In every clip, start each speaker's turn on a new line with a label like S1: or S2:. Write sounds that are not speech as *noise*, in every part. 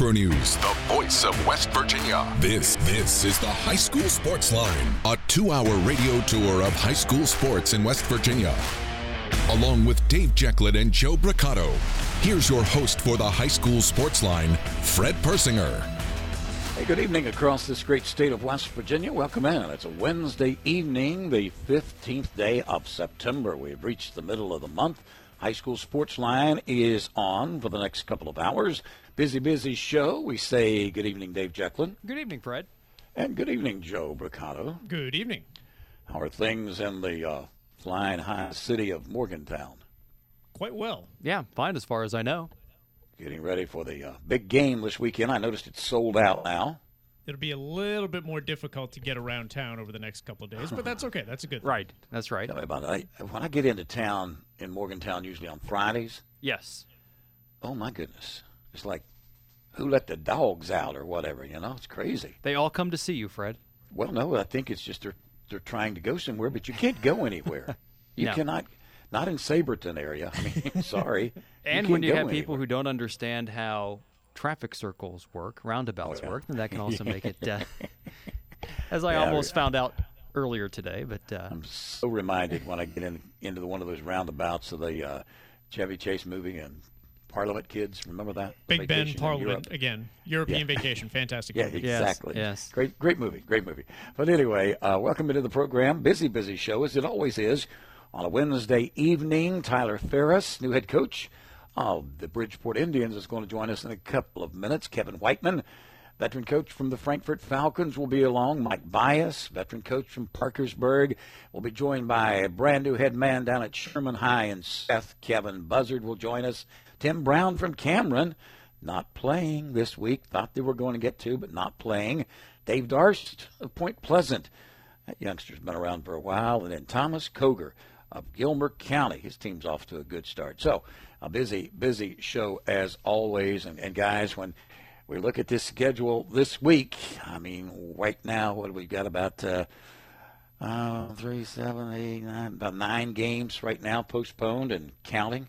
S1: Metro News,
S2: the voice of West Virginia.
S1: This this is the High School Sports Line, a 2-hour radio tour of high school sports in West Virginia. Along with Dave Jecklin and Joe Bricado, here's your host for the High School Sports Line, Fred Persinger.
S3: Hey, good evening across this great state of West Virginia. Welcome in. It's a Wednesday evening, the 15th day of September. We've reached the middle of the month. High School Sports Line is on for the next couple of hours. Busy, busy show. We say good evening, Dave Jecklin.
S4: Good evening, Fred.
S3: And good evening, Joe Bricado.
S5: Good evening.
S3: How are things in the uh, flying high city of Morgantown?
S5: Quite well.
S4: Yeah, fine as far as I know.
S3: Getting ready for the uh, big game this weekend. I noticed it's sold out now.
S5: It'll be a little bit more difficult to get around town over the next couple of days, but that's okay. That's a good thing.
S4: Right. That's right.
S3: Tell me about it. I, when I get into town in Morgantown, usually on Fridays.
S4: Yes.
S3: Oh my goodness! It's like who let the dogs out or whatever. You know, it's crazy.
S4: They all come to see you, Fred.
S3: Well, no, I think it's just they're they're trying to go somewhere, but you can't go anywhere. *laughs* You
S4: No.
S3: cannot. Not in Sabraton area. I mean, *laughs* sorry.
S4: And
S3: you
S4: when you have people who don't understand how traffic circles work, roundabouts
S3: Oh, yeah.
S4: work, then that can also make it. Uh, *laughs* as I
S3: Yeah,
S4: almost
S3: yeah.
S4: found out earlier today, but uh,
S3: I'm so reminded when I get in, into the, one of those roundabouts of the uh, Chevy Chase movie and Parliament Kids. Remember that? The
S5: Big Ben Parliament again. European
S3: Yeah.
S5: vacation. *laughs* Fantastic
S3: Yeah,
S5: movie.
S3: Exactly.
S4: yes.
S3: Great, great movie. Great movie. But anyway, uh, welcome into the program. Busy, busy show as it always is. On a Wednesday evening, Tyler Ferris, new head coach of the Bridgeport Indians, is going to join us in a couple of minutes. Kevin Whiteman, veteran coach from the Frankfort Falcons, will be along. Mike Bias, veteran coach from Parkersburg, will be joined by a brand new head man down at Sherman High and Seth. Kevin Buzzard will join us. Tim Brown from Cameron, not playing this week. Thought they were going to get to, but not playing. Dave Darst of Point Pleasant. That youngster's been around for a while. And then Thomas Koger of Gilmer County. His team's off to a good start. So, a busy, busy show as always. And, and guys, when we look at this schedule this week, I mean, right now, what do we got about uh, uh, three, seven, eight, nine, about nine games right now postponed and counting?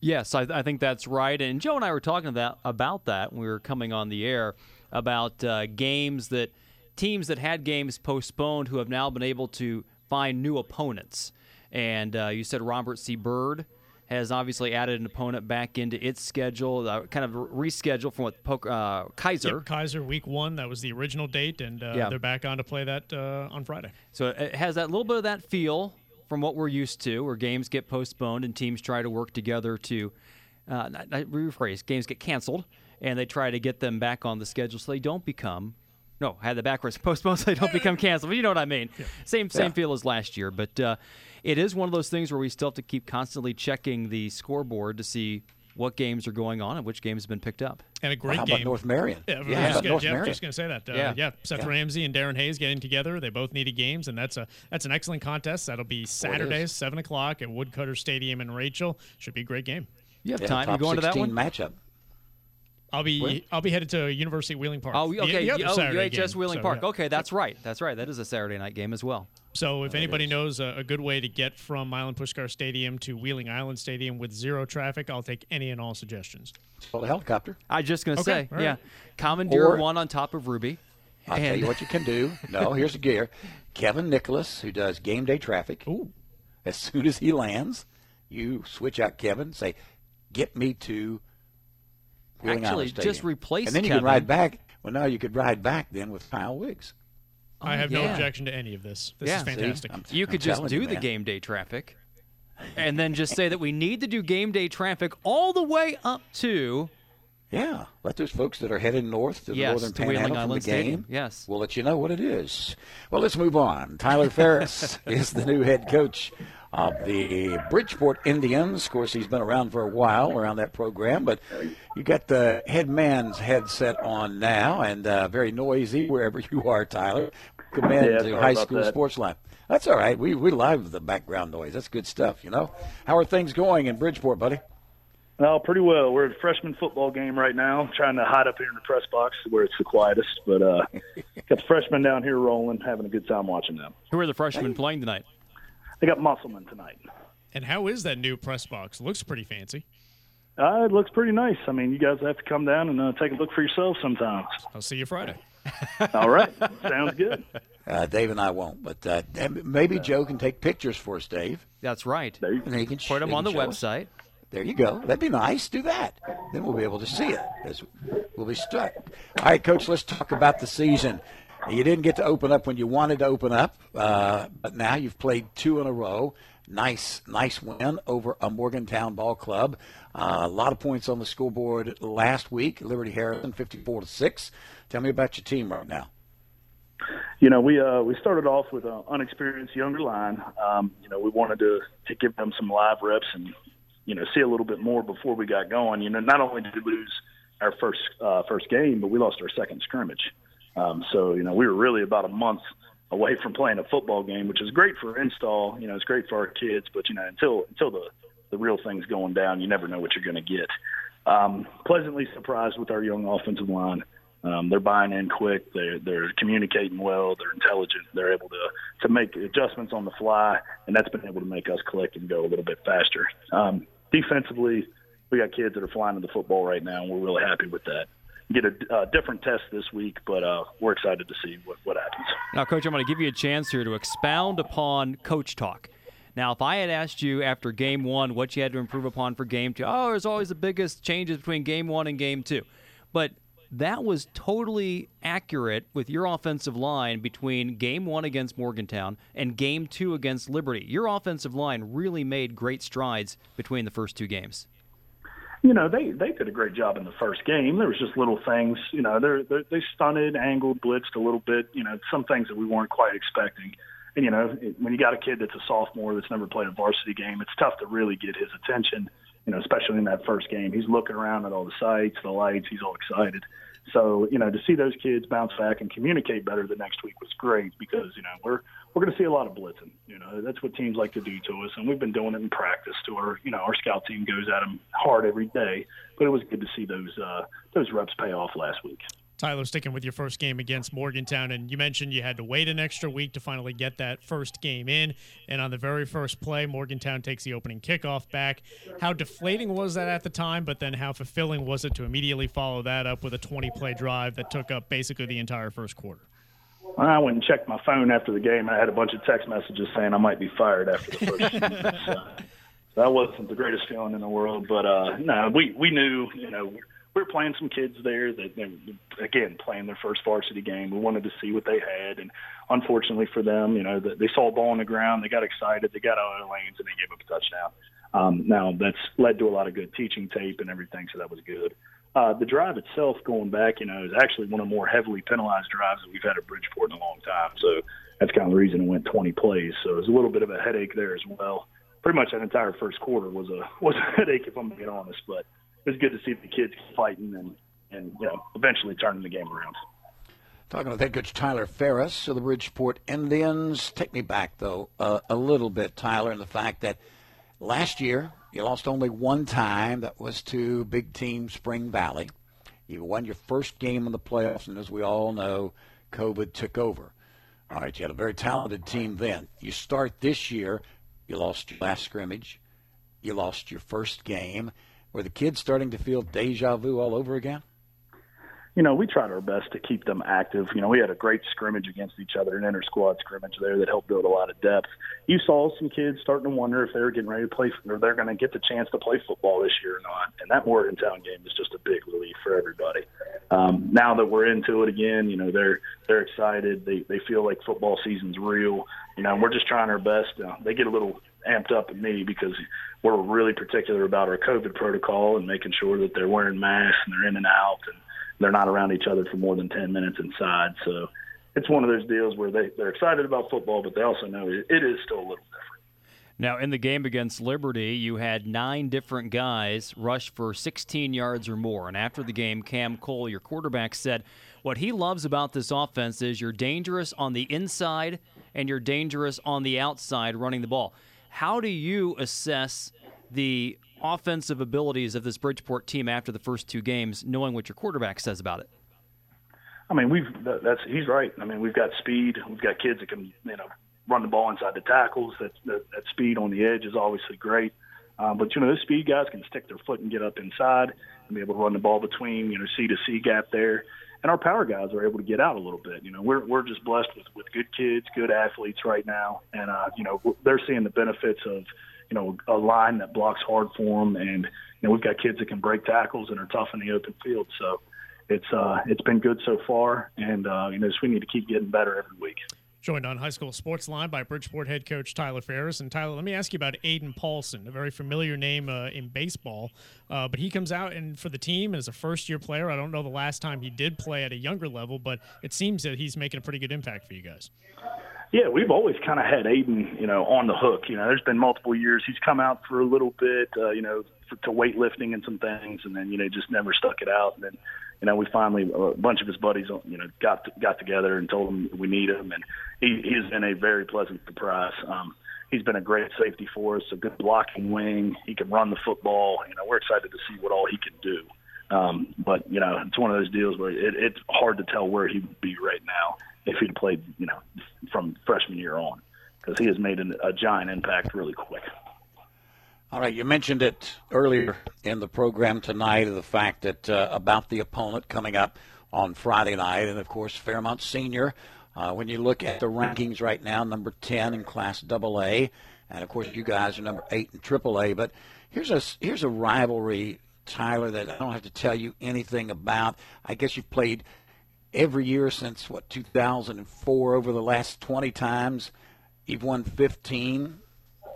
S4: Yes, I, I think that's right. And Joe and I were talking about about that when we were coming on the air about uh, games that teams that had games postponed who have now been able to find new opponents. And uh, you said Robert C. Byrd has obviously added an opponent back into its schedule, uh, kind of rescheduled from what Poke, uh, Keyser.
S5: Yep, Keyser week one. That was the original date, and uh,
S4: Yeah.
S5: they're back on to play that uh, on Friday.
S4: So it has that little bit of that feel from what we're used to, where games get postponed and teams try to work together to, uh, not, not rephrase, games get canceled and they try to get them back on the schedule so they don't become. No, had the backwards *laughs* postponed so they don't become canceled. But you know what I mean. Same same
S3: Yeah.
S4: feel as last year, but uh, it is one of those things where we still have to keep constantly checking the scoreboard to see what games are going on and which games have been picked up.
S5: And a great
S3: how
S5: game.
S3: about North Marion?
S5: Yeah, I was just gonna,
S3: North
S5: yeah,
S3: Marion?
S5: just going to say that. Uh,
S4: Yeah.
S5: yeah. Seth
S3: Yeah.
S5: Ramsey and Darren Hayes getting together. They both needed games, and that's a that's an excellent contest. That'll be Saturday, seven o'clock at Woodcutter Stadium in Rachel. Should be a great game.
S4: You have
S3: Yeah,
S4: time. You
S3: top
S4: going to that one?
S3: matchup.
S5: I'll be
S3: Where?
S5: I'll be headed to University of Wheeling Park.
S4: Oh, okay.
S5: the other
S4: oh,
S5: Saturday
S4: UHS
S5: game.
S4: Wheeling
S5: So,
S4: Park.
S5: yeah.
S4: Okay, that's right. That's right. That is a Saturday night game as well.
S5: So if anybody
S3: is.
S5: knows a, a good way to get from Milan Puskar Stadium to Wheeling Island Stadium with zero traffic, I'll take any and all suggestions.
S3: Well, a helicopter.
S4: I was just going to
S5: Okay,
S4: say,
S5: all right.
S4: yeah. Commandeer
S3: Or-
S4: one on top of Ruby.
S3: I'll tell you what you can do. No, here's the gear. *laughs* Kevin Nicholas, who does game day traffic.
S5: Ooh.
S3: As soon as he lands, you switch out Kevin. Say, get me to. Wheeling
S4: Actually,
S3: Island
S4: just replace it,
S3: And then you
S4: Kevin.
S3: can ride back. Well, now you could ride back then with Kyle Wiggs.
S5: I oh, have no objection to any of this. This
S4: Yeah.
S5: is fantastic.
S3: I'm-
S4: You
S3: I'm
S4: could just do
S3: you,
S4: the game day traffic and then just say that we need to do game day traffic all the way up to
S3: Yeah, let those folks that are headed north to the
S4: Yes,
S3: northern
S4: to Wheeling
S3: panhandle from
S4: Island
S3: the game.
S4: Stadium, yes.
S3: we'll let you know what it is. Well, let's move on. Tyler Ferris *laughs* is the new head coach of the Bridgeport Indians. Of course, he's been around for a while around that program, but you got the head man's headset on now, and uh, very noisy wherever *laughs* you are, Tyler. Commend
S6: Yeah,
S3: to high school
S6: that.
S3: sports line. That's all right. We we love the background noise. That's good stuff. You know. How are things going in Bridgeport, buddy?
S6: Oh, pretty well. We're at a freshman football game right now, trying to hide up here in the press box where it's the quietest. But uh, *laughs* got the freshmen down here rolling, having a good time watching them.
S4: who are the freshmen playing tonight?
S6: They got Musselman tonight.
S5: And how is that new press box? Looks pretty fancy.
S6: Uh, it looks pretty nice. I mean, you guys have to come down and uh, take a look for yourself sometimes.
S5: I'll see you Friday. *laughs*
S6: All right, sounds good.
S3: Uh, Dave and I won't, but uh, maybe Joe can take pictures for us, Dave.
S4: That's right.
S6: There you
S3: And he can
S4: Put them on the
S3: can show us.
S4: website.
S3: There you go. That'd be nice. Do that. Then we'll be able to see it. 'cause We'll be stuck. All right, Coach. Let's talk about the season. You didn't get to open up when you wanted to open up, uh, but now you've played two in a row. Nice, nice win over a Morgantown ball club. Uh, a lot of points on the scoreboard last week. Liberty Harrison, fifty-four to six. Tell me about your team right now.
S6: You know, we uh, we started off with an unexperienced younger line. Um, you know, we wanted to to give them some live reps and you know see a little bit more before we got going. You know, not only did we lose our first uh, first game, but we lost our second scrimmage. Um, so you know, we were really about a month away from playing a football game, which is great for install. You know, it's great for our kids, but you know, until until the the real thing's going down, you never know what you're going to get. Um, pleasantly surprised with our young offensive line. Um, they're buying in quick. They're they're communicating well. They're intelligent. They're able to to make adjustments on the fly, and that's been able to make us click and go a little bit faster. Um, defensively, we got kids that are flying to the football right now, and we're really happy with that. Get a uh, different test this week, but uh, we're excited to see what what happens.
S4: Now, Coach, I'm going to give you a chance here to expound upon coach talk. Now, if I had asked you after game one what you had to improve upon for game two, oh, there's always the biggest changes between game one and game two. But that was totally accurate with your offensive line between game one against Morgantown and game two against Liberty. Your offensive line really made great strides between the first two games.
S6: You know, they they did a great job in the first game. There was just little things, you know, they're, they're they stunted, angled, blitzed a little bit, you know, some things that we weren't quite expecting. And you know, it, when you got a kid that's a sophomore that's never played a varsity game, it's tough to really get his attention. You know, especially in that first game, he's looking around at all the sights, the lights, he's all excited. So you know, to see those kids bounce back and communicate better the next week was great because you know we're we're going to see a lot of blitzing. You know, that's what teams like to do to us, and we've been doing it in practice. To our you know our scout team goes at them hard every day, but it was good to see those uh, those reps pay off last week.
S5: Tyler, sticking with your first game against Morgantown, and you mentioned you had to wait an extra week to finally get that first game in. And on the very first play, Morgantown takes the opening kickoff back. How deflating was that at the time? But then how fulfilling was it to immediately follow that up with a 20 play drive that took up basically the entire first quarter?
S6: I went and checked my phone after the game. I had a bunch of text messages saying I might be fired after the first. *laughs* minutes. So that wasn't the greatest feeling in the world, but uh, no, we we knew you know we were playing some kids there that they, again playing their first varsity game. We wanted to see what they had, and unfortunately for them, you know, they saw a ball on the ground, they got excited, they got out of their lanes, and they gave up a touchdown. Um, now that's led to a lot of good teaching tape and everything, so that was good. Uh, the drive itself, going back, you know, is actually one of the more heavily penalized drives that we've had at Bridgeport in a long time. So that's kind of the reason it went 20 plays. So it was a little bit of a headache there as well. Pretty much that entire first quarter was a *laughs* was a headache, if I'm being honest. But it was good to see the kids fighting and and you know eventually turning the game around.
S3: Talking with head coach Tyler Ferris of the Bridgeport Indians. Take me back, though, uh, a little bit, Tyler, and the fact that last year you lost only one time. That was to big team Spring Valley. You won your first game in the playoffs, and as we all know, COVID took over. All right, you had a very talented team then. You start this year, you lost your last scrimmage, you lost your first game. Were the kids starting to feel deja vu all over again?
S6: You know, we tried our best to keep them active. You know, we had a great scrimmage against each other, an inter squad scrimmage there that helped build a lot of depth. You saw some kids starting to wonder if they were getting ready to play, or they're going to get the chance to play football this year or not. And that Morgantown game is just a big relief for everybody. Um, now that we're into it again, you know, they're they're excited. They they feel like football season's real. You know, and we're just trying our best. Uh, they get a little amped up at me because we're really particular about our COVID protocol and making sure that they're wearing masks and they're in and out and they're not around each other for more than 10 minutes inside. So it's one of those deals where they, they're excited about football, but they also know it, it is still a little different.
S4: Now, in the game against Liberty, you had nine different guys rush for 16 yards or more. And after the game, Cam Cole, your quarterback, said what he loves about this offense is you're dangerous on the inside and you're dangerous on the outside running the ball. How do you assess the offensive abilities of this Bridgeport team after the first two games, knowing what your quarterback says about it?
S6: I mean, we've that's he's right. I mean, we've got speed. We've got kids that can you know run the ball inside the tackles. That that, that speed on the edge is obviously great. Um, but you know, those speed guys can stick their foot and get up inside and be able to run the ball between you know C to C gap there. And our power guys are able to get out a little bit. You know, we're we're just blessed with with good kids, good athletes right now, and uh, you know they're seeing the benefits of you know, a line that blocks hard for them, and you know, we've got kids that can break tackles and are tough in the open field. So it's uh, it's been good so far, and uh, you know, we need to keep getting better every week.
S5: Joined on High School Sports Line by Bridgeport head coach Tyler Ferris. And Tyler, let me ask you about Aiden Paulson, a very familiar name uh, in baseball. Uh, but he comes out and for the team as a first year player. I don't know the last time he did play at a younger level, but it seems that he's making a pretty good impact for you guys.
S6: Yeah, we've always kind of had Aiden, you know, on the hook. You know, there's been multiple years he's come out for a little bit, uh, you know, for, to weightlifting and some things, and then you know just never stuck it out. And then, you know, we finally a bunch of his buddies, you know, got got together and told him we need him, and he he's been a very pleasant surprise. Um, he's been a great safety for us, a good blocking wing. He can run the football. You know, we're excited to see what all he can do. Um, but you know, it's one of those deals where it, it's hard to tell where he would be right now if he'd played, you know, from freshman year on, because he has made an, a giant impact really quick.
S3: All right, you mentioned it earlier in the program tonight, of the fact that uh, about the opponent coming up on Friday night, and of course Fairmont Senior. Uh, when you look at the rankings right now, number 10 in Class AA, and of course you guys are number eight in AAA. But here's a here's a rivalry, Tyler, that I don't have to tell you anything about. I guess you've played every year since what 2004 over the last 20 times you've won 15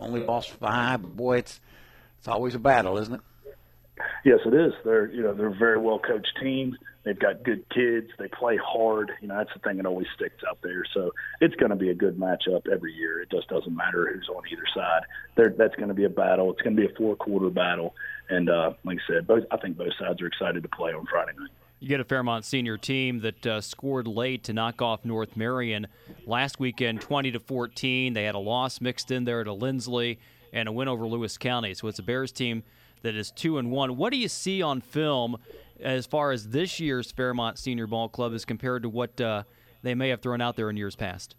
S3: only lost five. Boy it's it's always a battle isn't it?
S6: Yes it is. They're you know they're very well coached team. They've got good kids. They play hard. You know that's the thing that always sticks out there. So it's going to be a good matchup every year. It just doesn't matter who's on either side. There that's going to be a battle. It's going to be a four quarter battle. And uh like i said both i think both sides are excited to play on friday night
S4: you get a Fairmont senior team that uh, scored late to knock off North Marion last weekend, 20 to 14. They had a loss mixed in there to Linsly and a win over Lewis County. So it's a Bears team that is two and one. What do you see on film as far as this year's Fairmont Senior Ball Club is compared to what uh, they may have thrown out there in years past?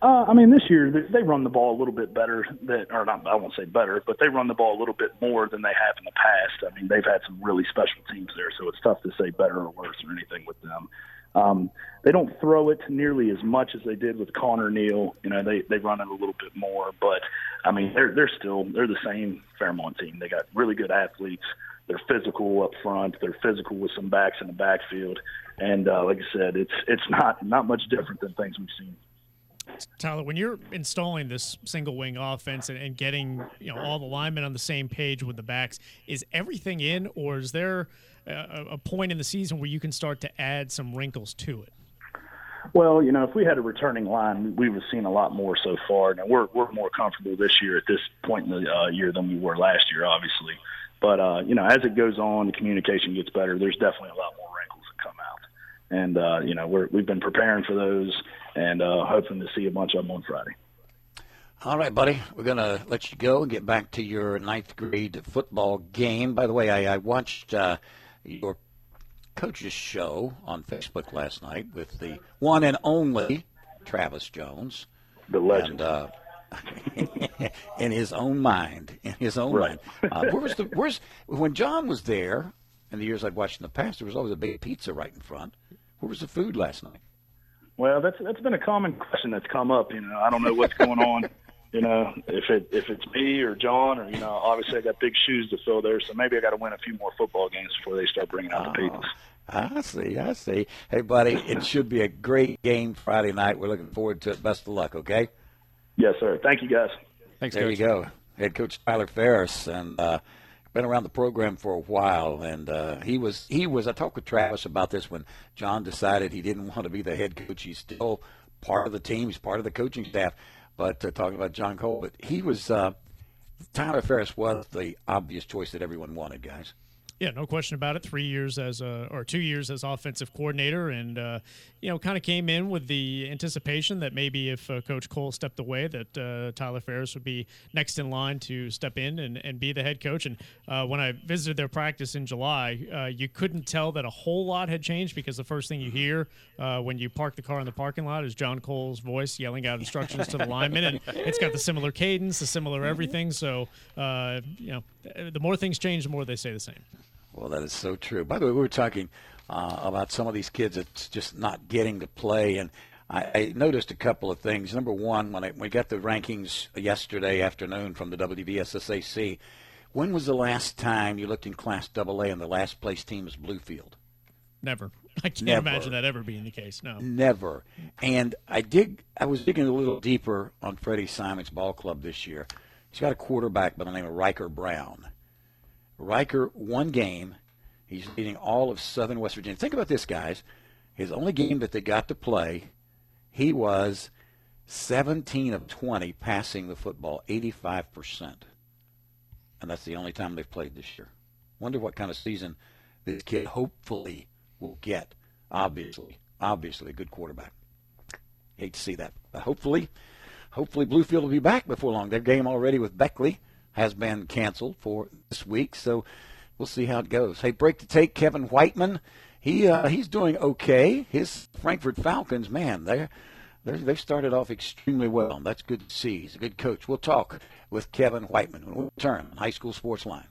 S6: Uh, I mean, this year they run the ball a little bit better. That, or not, I won't say better, but they run the ball a little bit more than they have in the past. I mean, they've had some really special teams there, so it's tough to say better or worse or anything with them. Um, they don't throw it nearly as much as they did with Connor Neal. You know, they they run it a little bit more, but I mean, they're they're still they're the same Fairmont team. They got really good athletes. They're physical up front. They're physical with some backs in the backfield, and uh, like I said, it's it's not not much different than things we've seen
S5: Tyler, when you're installing this single wing offense and, and, getting you know all the linemen on the same page with the backs, is everything in, or is there a, a point in the season where you can start to add some wrinkles to it?
S6: Well, you know, if we had a returning line, we would have seen a lot more so far. Now we're we're more comfortable this year at this point in the uh, year than we were last year, obviously. But uh, you know, as it goes on, the communication gets better. There's definitely a lot more wrinkles that come out, and uh, you know, we're we've been preparing for those and uh, hoping to see a bunch of them on Friday.
S3: All right, buddy. We're going to let you go and get back to your ninth grade football game. By the way, I, I watched uh, your coach's show on Facebook last night with the one and only Travis Jones.
S6: The legend.
S3: And, uh, *laughs* in his own mind, in his own
S6: Right.
S3: mind. Uh, where was the where's when John was there? In the years I'd watched in the past, there was always a big pizza right in front. Where was the food last night?
S6: Well, that's that's been a common question that's come up. You know, I don't know what's going on. *laughs* You know, if it if it's me or John or you know, obviously I got big shoes to fill there, so maybe I got to win a few more football games before they start bringing out the pizzas.
S3: I see, I see. Hey, buddy, it should be a great game Friday night. We're looking forward to it. Best of luck, okay?
S6: Yes, sir. Thank you, guys.
S4: Thanks,
S3: there
S4: Coach.
S3: you go. Head coach Tyler Ferris, and uh, been around the program for a while. And uh, he was he was. I talked with Travis about this when John decided he didn't want to be the head coach. He's still part of the team. He's part of the coaching staff. But uh, talking about John Cole, but he was uh, Tyler Ferris was the obvious choice that everyone wanted, guys.
S5: Yeah, no question about it. Three years as a, or two years as offensive coordinator, and uh, you know, kind of came in with the anticipation that maybe if uh, Coach Cole stepped away, that uh, Tyler Ferris would be next in line to step in and, and be the head coach. And uh, when I visited their practice in July, uh, you couldn't tell that a whole lot had changed because the first thing you hear uh, when you park the car in the parking lot is John Cole's voice yelling out instructions to the *laughs* linemen, and it's got the similar cadence, the similar everything. So uh, you know, the more things change, the more they stay the same.
S3: Well, that is so true. By the way, we were talking uh, about some of these kids that's just not getting to play, and I, I noticed a couple of things. Number one, when I, we got the rankings yesterday afternoon from the WVSSAC, when was the last time you looked in Class AA and the last place team was Bluefield?
S5: Never. *laughs* I can't
S3: Never.
S5: imagine that ever being the case. No.
S3: Never. And I dig. I was digging a little deeper on Freddie Simon's ball club this year. He's got a quarterback by the name of Riker Brown. Riker, one game, he's leading all of Southern West Virginia. Think about this, guys. His only game that they got to play, he was 17 of 20 passing the football, 85%. And that's the only time they've played this year. Wonder what kind of season this kid hopefully will get. Obviously, obviously a good quarterback. Hate to see that. But hopefully, hopefully Bluefield will be back before long. Their game already with Beckley has been canceled for this week, so we'll see how it goes. Hey, break to take Kevin Whiteman. He uh, he's doing okay. His Frankfort Falcons, man, they're they've started off extremely well. That's good to see. He's a good coach. We'll talk with Kevin Whiteman when we return High School Sports Line.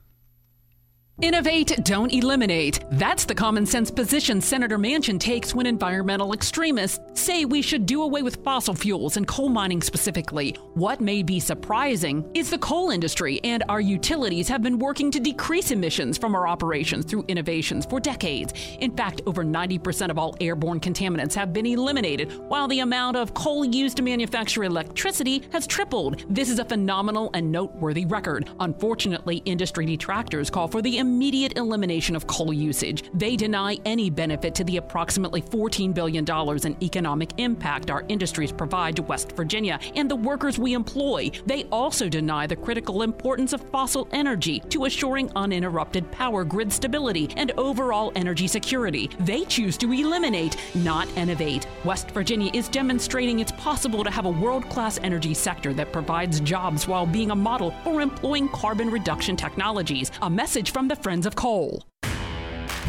S7: Innovate, don't eliminate. That's the common sense position Senator Manchin takes when environmental extremists say we should do away with fossil fuels and coal mining specifically. What may be surprising is the coal industry and our utilities have been working to decrease emissions from our operations through innovations for decades. In fact, over 90% of all airborne contaminants have been eliminated, while the amount of coal used to manufacture electricity has tripled. This is a phenomenal and noteworthy record. Unfortunately, industry detractors call for the immediate elimination of coal usage. They deny any benefit to the approximately $14 billion in economic impact our industries provide to West Virginia and the workers we employ. They also deny the critical importance of fossil energy to assuring uninterrupted power grid stability and overall energy security. They choose to eliminate, not innovate. West Virginia is demonstrating it's possible to have a world class energy sector that provides jobs while being a model for employing carbon reduction technologies. A message from the Friends of Coal.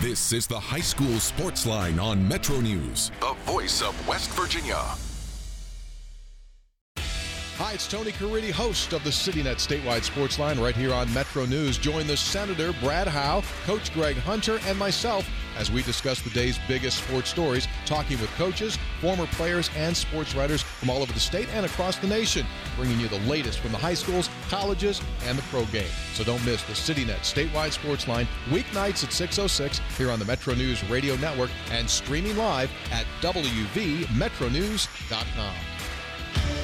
S1: This is the High School Sports Line on Metro News.
S2: The voice of West Virginia.
S8: Hi, it's Tony Caridi, host of the CityNet Statewide Sports Line right here on Metro News. Join the Senator Brad Howe, Coach Greg Hunter, and myself as we discuss the day's biggest sports stories, talking with coaches, former players, and sports writers from all over the state and across the nation, bringing you the latest from the high schools, colleges, and the pro game. So don't miss the CityNet Statewide Sports Line weeknights at 6.06 here on the Metro News Radio Network and streaming live at WVMetronews.com.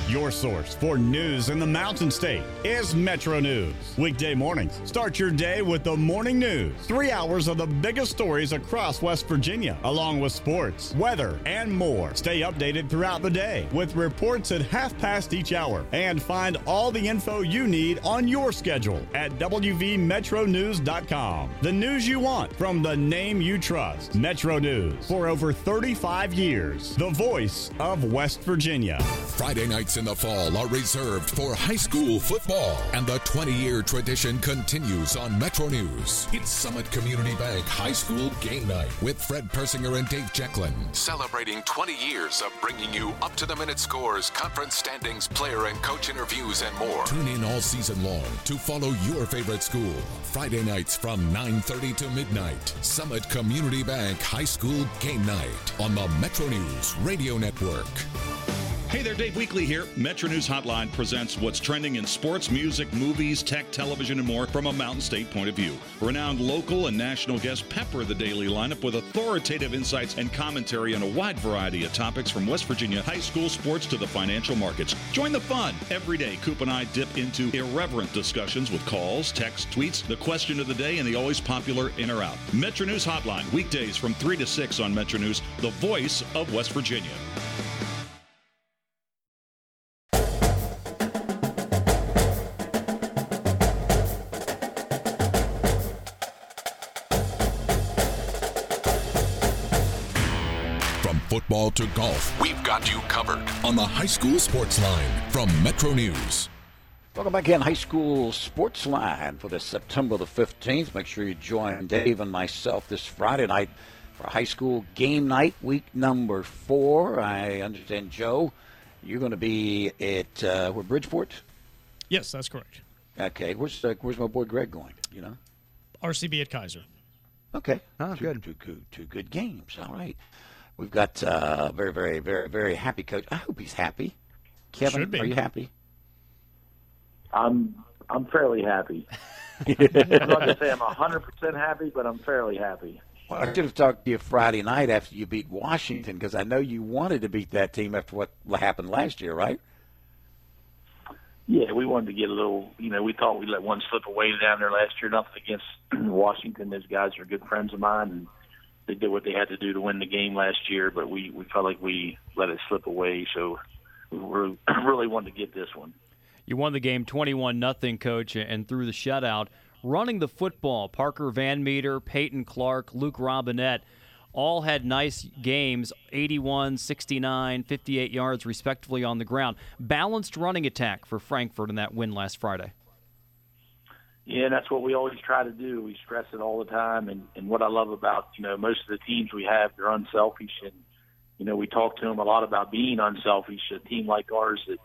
S9: Your source for news in the Mountain State is Metro News. Weekday mornings, start your day with the morning news. Three hours of the biggest stories across West Virginia, along with sports, weather, and more. Stay updated throughout the day with reports at half past each hour. And find all the info you need on your schedule at WVMetronews.com. The news you want from the name you trust. Metro News for over 35 years. The voice of West Virginia.
S1: Friday night in the fall are reserved for high school football, and the 20 year tradition continues on Metro News. It's Summit Community Bank High School Game Night with Fred Persinger and Dave Jecklin.
S10: Celebrating 20 years of bringing you up to the minute scores, conference standings, player and coach interviews, and more.
S1: Tune in all season long to follow your favorite school. Friday nights from 9:30 to midnight. Summit Community Bank High School Game Night on the Metro News Radio Network.
S11: Hey there, Dave Weekley here. Metro News Hotline presents what's trending in sports, music, movies, tech, television, and more from a Mountain State point of view. Renowned local and national guests pepper the daily lineup with authoritative insights and commentary on a wide variety of topics from West Virginia high school sports to the financial markets. Join the fun. Every day, Coop and I dip into irreverent discussions with calls, texts, tweets, the question of the day, and the always popular in or out. Metro News Hotline, weekdays from 3 to 6 on Metro News, the voice of West Virginia.
S1: Football to golf
S10: We've got you covered.
S1: on the High School Sports Line from Metro News.
S3: Welcome back in High School Sports Line for this September the 15th. Make sure you join Dave and myself this Friday night for high school game night, week number four. I understand, Joe, you're going to be at uh, where Bridgeport.
S5: Yes, that's correct.
S3: Okay, where's uh, where's my boy Greg going? You know.
S5: RCB at Keyser.
S3: Okay.
S4: Oh,
S3: two,
S4: good.
S3: Two, good. Two good games. All right. We've got uh, very, very, very, very happy coach. I hope he's happy. Kevin,
S5: Should be.
S3: are you happy?
S12: I'm I'm fairly happy. *laughs* I'm not gonna say I'm hundred percent happy, but I'm fairly happy.
S3: Well, I should have talked to you Friday night after you beat Washington because I know you wanted to beat that team after what happened last year, right?
S12: Yeah, we wanted to get a little. You know, we thought we let one slip away down there last year. Nothing against *clears throat* Washington; those guys are good friends of mine, and they did what they had to do to win the game last year. But we we felt like we let it slip away, so we were, *clears throat* really wanted to get this one.
S4: You won the game 21 nothing, coach, and through the shutout. Running the football, Parker Van Meter, Peyton Clark, Luke Robinette all had nice games 81, 69, 58 yards, respectively, on the ground. Balanced running attack for Frankfort in that win last Friday.
S12: Yeah, that's what we always try to do. We stress it all the time. And, and what I love about, you know, most of the teams we have, they're unselfish. And, you know, we talk to them a lot about being unselfish. A team like ours that,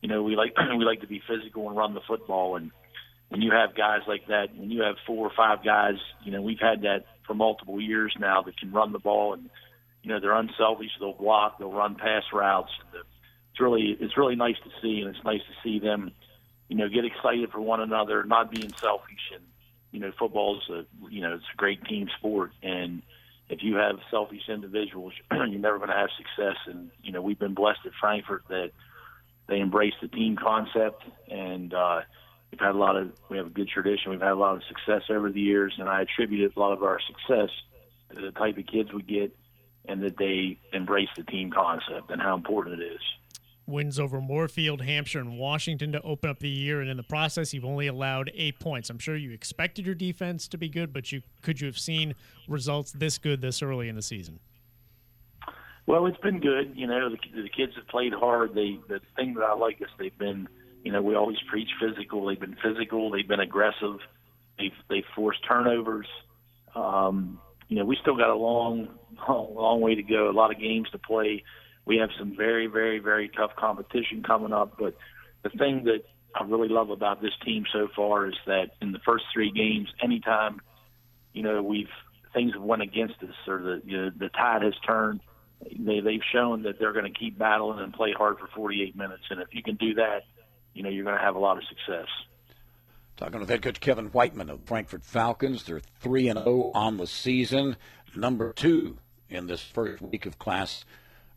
S12: you know, we like, *clears throat* we like to be physical and run the football. And when you have guys like that, when you have four or five guys, you know, we've had that for multiple years now that can run the ball and, you know, they're unselfish. They'll block, they'll run pass routes. It's really, it's really nice to see. And it's nice to see them, you know, get excited for one another, not being selfish. And, you know, football's a, you know, it's a great team sport. And if you have selfish individuals, *clears throat* you're never going to have success. And, you know, we've been blessed at Frankfort that they embrace the team concept. And, uh, we've had a lot of, we have a good tradition. We've had a lot of success over the years. And I attribute a lot of our success to the type of kids we get and that they embrace the team concept and how important it is.
S5: Wins over Moorefield, Hampshire, and Washington to open up the year, and in the process, you've only allowed eight points. I'm sure you expected your defense to be good, but you could you have seen results this good this early in the season?
S12: Well, it's been good. You know, the, the kids have played hard. They the thing that I like is they've been, you know, we always preach physical. They've been physical. They've been aggressive. They've they've forced turnovers. Um, you know, we still got a long, long, *laughs* long way to go. A lot of games to play. We have some very, very, very tough competition coming up. But the thing that I really love about this team so far is that in the first three games, anytime, you know, we've things have went against us or the you know, the tide has turned, they they've shown that they're going to keep battling and play hard for 48 minutes. And if you can do that, you know, you're going to have a lot of success.
S3: Talking with head coach Kevin Whiteman of Frankfurt Falcons. They're 3 and 0 on the season, number 2 in this first week of class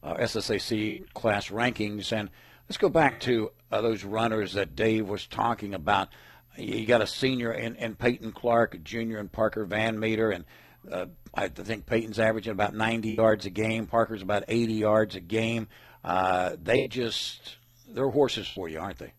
S3: uh, SSAC class rankings. And let's go back to uh, those runners that Dave was talking about. You got a senior in, in Peyton Clark, a junior in Parker Van Meter, and uh, I think Peyton's averaging about 90 yards a game. Parker's about 80 yards a game. Uh, they just, they're horses for you, aren't they?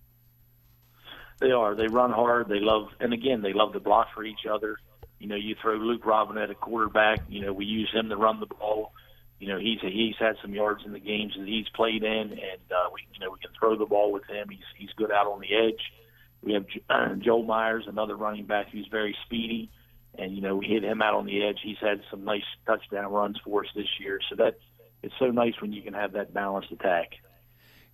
S12: They are. They run hard. They love, and again, they love to block for each other. You know, you throw Luke Robinette at a quarterback. You know, we use him to run the ball. You know, he's he's had some yards in the games that he's played in, and uh, we you know we can throw the ball with him. He's he's good out on the edge. We have uh, Joe Myers, another running back who's very speedy, and you know we hit him out on the edge. He's had some nice touchdown runs for us this year, so that it's so nice when you can have that balanced attack.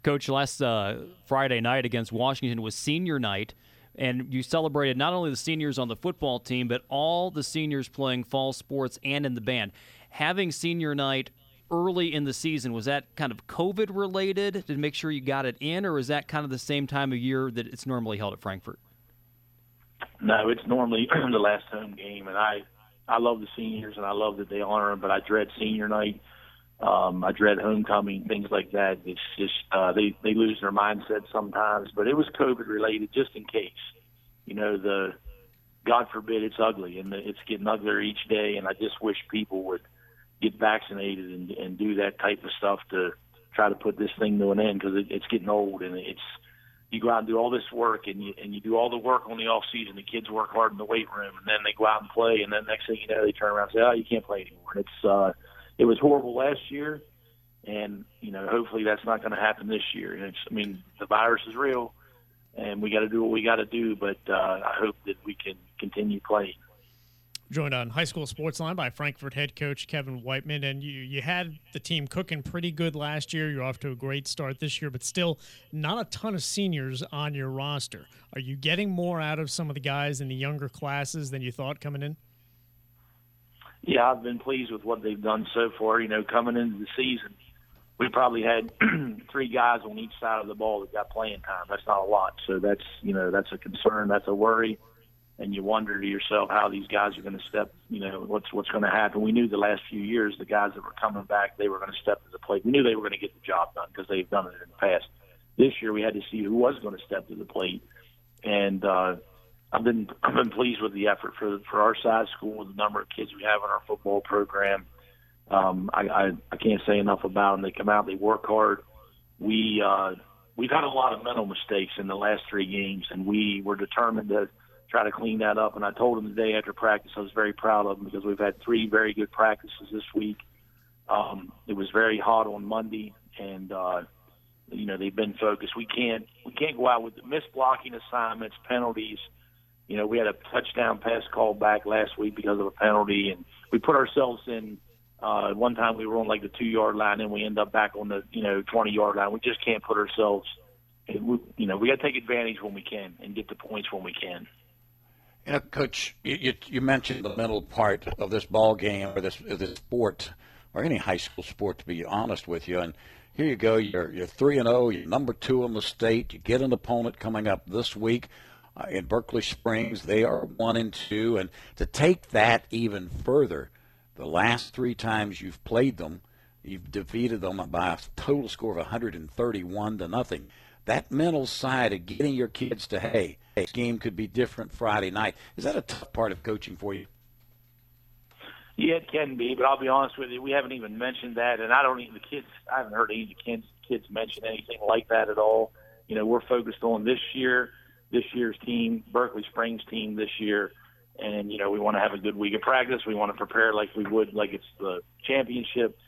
S4: Coach, last uh, Friday night against Washington was senior night, and you celebrated not only the seniors on the football team, but all the seniors playing fall sports and in the band. Having senior night early in the season, was that kind of COVID related to make sure you got it in, or is that kind of the same time of year that it's normally held at Frankfort?
S12: No, it's normally *clears throat* the last home game, and I I love the seniors and I love that they honor them, but I dread senior night. Um, I dread homecoming, things like that. It's just uh, they they lose their mindset sometimes, but it was COVID related, just in case. You know, the God forbid it's ugly, and it's getting uglier each day. And I just wish people would get vaccinated and, and do that type of stuff to try to put this thing to an end because it, it's getting old and it's you go out and do all this work and you and you do all the work on the off season. The kids work hard in the weight room and then they go out and play and then next thing you know they turn around and say, Oh, you can't play anymore. It's uh it was horrible last year and, you know, hopefully that's not gonna happen this year. And it's I mean, the virus is real and we gotta do what we gotta do, but uh I hope that we can continue playing.
S5: Joined on High School Sports Line by Frankfort head coach Kevin Whiteman. And you, you had the team cooking pretty good last year. You're off to a great start this year, but still not a ton of seniors on your roster. Are you getting more out of some of the guys in the younger classes than you thought coming in?
S12: Yeah, I've been pleased with what they've done so far. You know, coming into the season, we probably had *clears throat* three guys on each side of the ball that got playing time. That's not a lot. So that's, you know, that's a concern. That's a worry and you wonder to yourself how these guys are going to step. You know, what's what's going to happen. We knew the last few years the guys that were coming back they were going to step to the plate. We knew they were going to get the job done because they've done it in the past. This year we had to see who was going to step to the plate, and uh, I've been I've been pleased with the effort for for our size school with the number of kids we have in our football program. Um, I, I I can't say enough about them. They come out, they work hard. We uh, we've had a lot of mental mistakes in the last three games, and we were determined to try to clean that up. And I told him the day after practice I was very proud of him because we've had three very good practices this week. Um, it was very hot on Monday, and uh, you know they've been focused. We can't we can't go out with missed blocking assignments, penalties. You know we had a touchdown pass called back last week because of a penalty, and we put ourselves in. Uh, one time we were on like the two yard line, and we end up back on the you know twenty yard line. We just can't put ourselves. We, you know we got to take advantage when we can and get the points when we can.
S3: You know, Coach, you, you, mentioned the mental part of this ball game or this this sport or any high school sport. To be honest with you, and here you go, you're you're three and zero, oh, you're number two in the state. You get an opponent coming up this week uh, in Berkeley Springs. They are one and two, and to take that even further, the last three times you've played them, you've defeated them by a total score of 131 to nothing. That mental side of getting your kids to hey this game could be different Friday night. Is that a tough part of coaching for you?
S12: Yeah, it can be, but I'll be honest with you, we haven't even mentioned that, and I don't even the kids. I haven't heard any of the kids kids mention anything like that at all. You know, we're focused on this year, this year's team, Berkeley Springs team this year, and you know we want to have a good week of practice. We want to prepare like we would like it's the championship,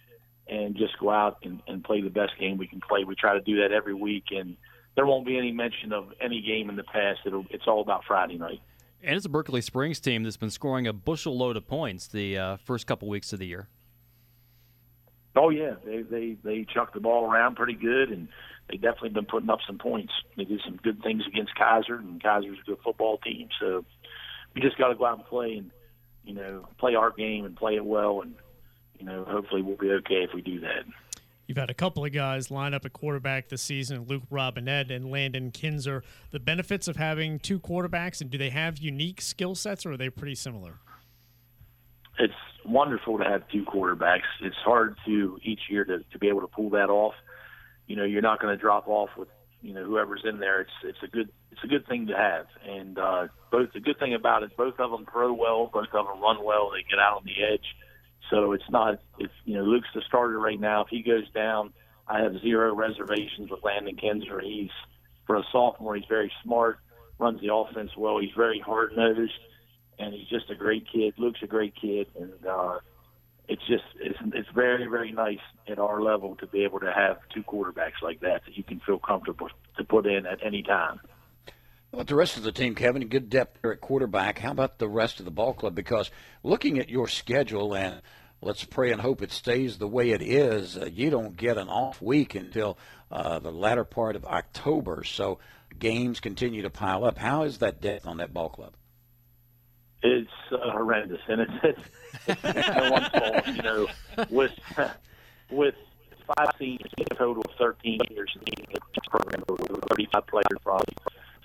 S12: and just go out and, and play the best game we can play. We try to do that every week, and there won't be any mention of any game in the past. It'll, it's all about Friday night.
S4: And it's a Berkeley Springs team that's been scoring a bushel load of points the uh, first couple weeks of the year.
S12: Oh yeah, they they they chuck the ball around pretty good, and they definitely been putting up some points. They did some good things against Keyser, and Keyser's a good football team. So we just got to go out and play, and you know, play our game and play it well, and you know, hopefully we'll be okay if we do that.
S5: You've had a couple of guys line up at quarterback this season, Luke Robinette and Landon Kinzer. The benefits of having two quarterbacks, and do they have unique skill sets, or are they pretty similar?
S12: It's wonderful to have two quarterbacks. It's hard to each year to, to be able to pull that off. You know, you're not going to drop off with you know whoever's in there. It's it's a good it's a good thing to have, and uh, both the good thing about it, both of them throw well, both of them run well. They get out on the edge so it's not if you know Luke's the starter right now. If he goes down, I have zero reservations with Landon Kinzer. He's for a sophomore, he's very smart, runs the offense well. He's very hard nosed, and he's just a great kid. Luke's a great kid, and uh, it's just it's it's very very nice at our level to be able to have two quarterbacks like that that you can feel comfortable to put in at any time.
S3: What the rest of the team, Kevin? Good depth there at quarterback. How about the rest of the ball club? Because looking at your schedule, and let's pray and hope it stays the way it is, uh, you don't get an off week until uh, the latter part of October. So games continue to pile up. How is that depth on that ball club?
S12: It's uh, horrendous, and it's, it's, it's no one's fault. You know, with with five seniors, a total of 13 years the program, 35 players probably.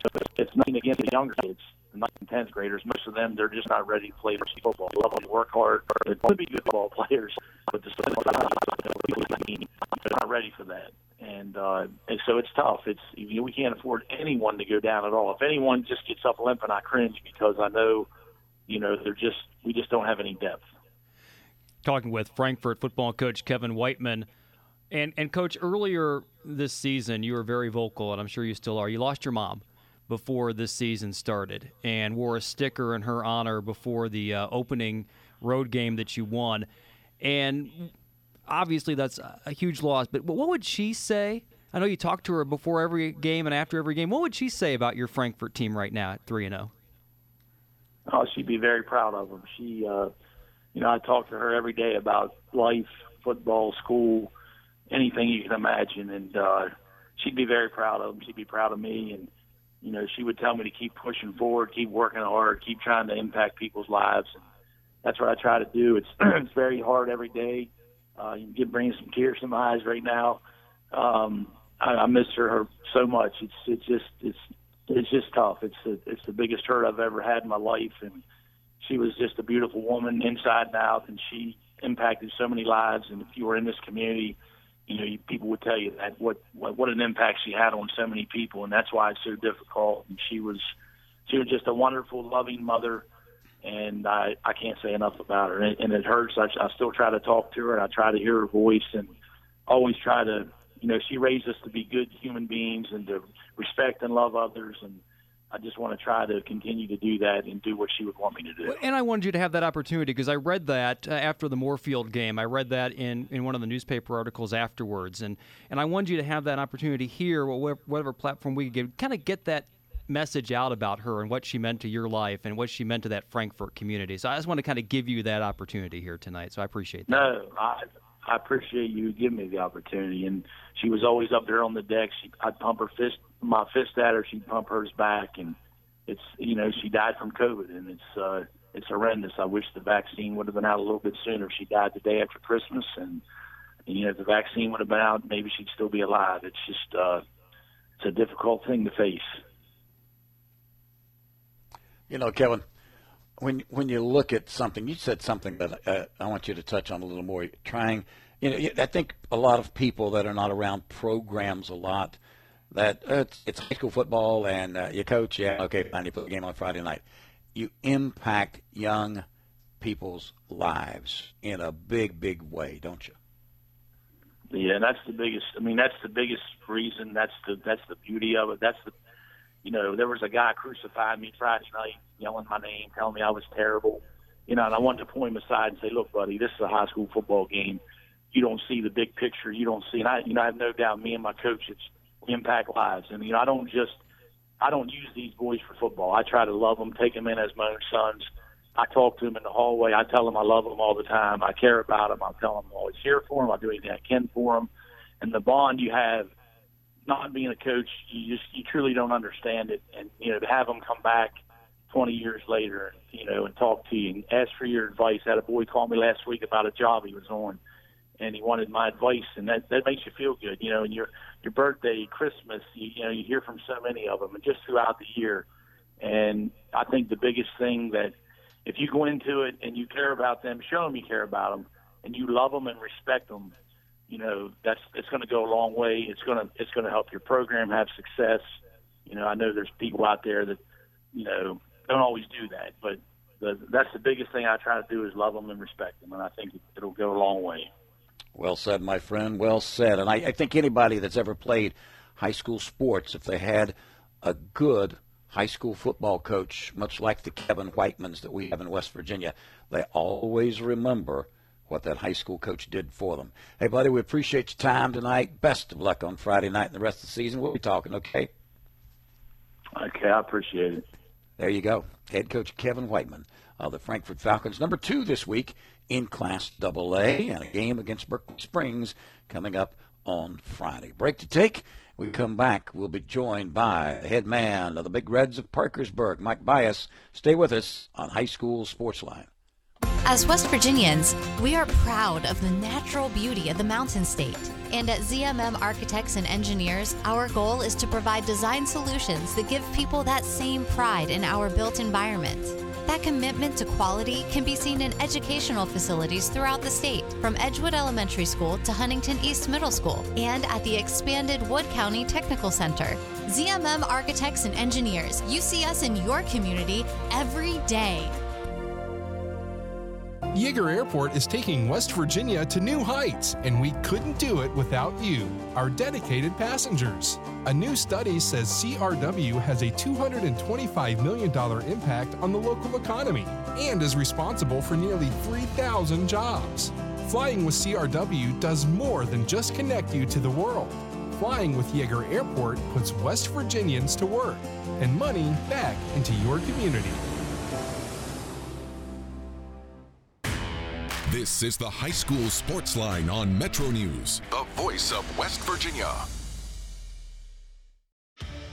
S12: So it's, it's nothing against the younger kids, the ninth and tenth graders. Most of them, they're just not ready to play football. They love to work hard. They want to be good ball *laughs* players, but the they're not ready for that. And, uh, and so it's tough. It's we can't afford anyone to go down at all. If anyone just gets up limping, I cringe because I know, you know, they're just we just don't have any depth.
S4: Talking with Frankfort football coach Kevin Whiteman. And and coach, earlier this season, you were very vocal, and I'm sure you still are. You lost your mom before this season started, and wore a sticker in her honor before the uh, opening road game that you won. And obviously, that's a huge loss. But what would she say? I know you talked to her before every game and after every game. What would she say about your Frankfort team right now at three and zero?
S12: Oh? oh, she'd be very proud of them. She, uh, you know, I talk to her every day about life, football, school anything you can imagine. And uh, she'd be very proud of them. She'd be proud of me. And, you know, she would tell me to keep pushing forward, keep working hard, keep trying to impact people's lives. And that's what I try to do. It's, *clears throat* it's very hard every day. Uh, you get bringing some tears to my eyes right now. Um, I, I miss her so much. It's, it's just, it's, it's just tough. It's the, it's the biggest hurt I've ever had in my life. And she was just a beautiful woman inside and out. And she impacted so many lives. And if you were in this community, you know, people would tell you that what, what what an impact she had on so many people, and that's why it's so difficult. And she was she was just a wonderful, loving mother, and I I can't say enough about her. And, and it hurts. I, I still try to talk to her, and I try to hear her voice, and always try to, you know, she raised us to be good human beings and to respect and love others, and I just want to try to continue to do that and do what she would want me to do.
S4: And I wanted you to have that opportunity because I read that uh, after the Moorefield game. I read that in, in one of the newspaper articles afterwards, and and I wanted you to have that opportunity here, whatever, whatever platform we could get, kind of get that message out about her and what she meant to your life and what she meant to that Frankfort community. So I just want to kind of give you that opportunity here tonight. So I appreciate that.
S12: No, I I appreciate you giving me the opportunity. And she was always up there on the deck. She I'd pump her fist my fist at her, she'd pump hers back, and it's you know she died from COVID, and it's uh, it's horrendous. I wish the vaccine would have been out a little bit sooner. She died the day after Christmas, and you know if the vaccine would have been out, maybe she'd still be alive. It's just uh, it's a difficult thing to face.
S3: You know, Kevin, when when you look at something, you said something that uh, I want you to touch on a little more. Trying, you know, I think a lot of people that are not around programs a lot that uh, it's, it's high school football and uh, you coach, yeah, okay, fine, you put the game on Friday night. You impact young people's lives in a big, big way, don't you?
S12: Yeah, that's the biggest. I mean, that's the biggest reason. That's the that's the beauty of it. That's the, you know, there was a guy crucified me Friday night, yelling my name, telling me I was terrible. You know, and I wanted to point him aside and say, "Look, buddy, this is a high school football game. You don't see the big picture. You don't see." And I, you know, I have no doubt, me and my coach, it's impact lives. And you know, I don't just I don't use these boys for football. I try to love them, take them in as my own sons. I talk to them in the hallway. I tell them I love them all the time. I care about them. I tell them I'm always here for them. I do anything I can for them. And the bond you have, not being a coach, you just you truly don't understand it. And you know, to have them come back 20 years later, you know, and talk to you and ask for your advice. I had a boy call me last week about a job he was on and he wanted my advice, and that that makes you feel good, you know. And your your birthday, Christmas, you, you know, you hear from so many of them, and just throughout the year. And I think the biggest thing that if you go into it and you care about them, show them you care about them, and you love them and respect them, you know, that's it's going to go a long way. It's going to it's going to help your program have success. You know, I know there's people out there that you know don't always do that, but the, that's the biggest thing I try to do is love them and respect them, and I think it'll go a long way.
S3: Well said, my friend. Well said. And I, I think anybody that's ever played high school sports, if they had a good high school football coach, much like the Kevin Whitemans that we have in West Virginia, they always remember what that high school coach did for them. Hey, buddy, we appreciate your time tonight. Best of luck on Friday night and the rest of the season. We'll be talking, okay?
S12: Okay, I appreciate it.
S3: There you go. Head coach Kevin Whiteman of the Frankfort Falcons, number two this week in Class AA, and a game against Berkeley Springs coming up on Friday. Break to take. We come back. We'll be joined by the head man of the Big Reds of Parkersburg, Mike Byus. Stay with us on High School Sports Line.
S13: As West Virginians, we are proud of the natural beauty of the Mountain State. And at ZMM Architects and Engineers, our goal is to provide design solutions that give people that same pride in our built environment. That commitment to quality can be seen in educational facilities throughout the state, from Edgewood Elementary School to Huntington East Middle School, and at the expanded Wood County Technical Center. ZMM Architects and Engineers, you see us in your community every day.
S14: Yeager Airport is taking West Virginia to new heights, and we couldn't do it without you, our dedicated passengers. A new study says CRW has a $225 million impact on the local economy and is responsible for nearly 3,000 jobs. Flying with CRW does more than just connect you to the world. Flying with Yeager Airport puts West Virginians to work and money back into your community.
S1: This is the High School Sports Line on Metro News,
S15: the voice of West Virginia.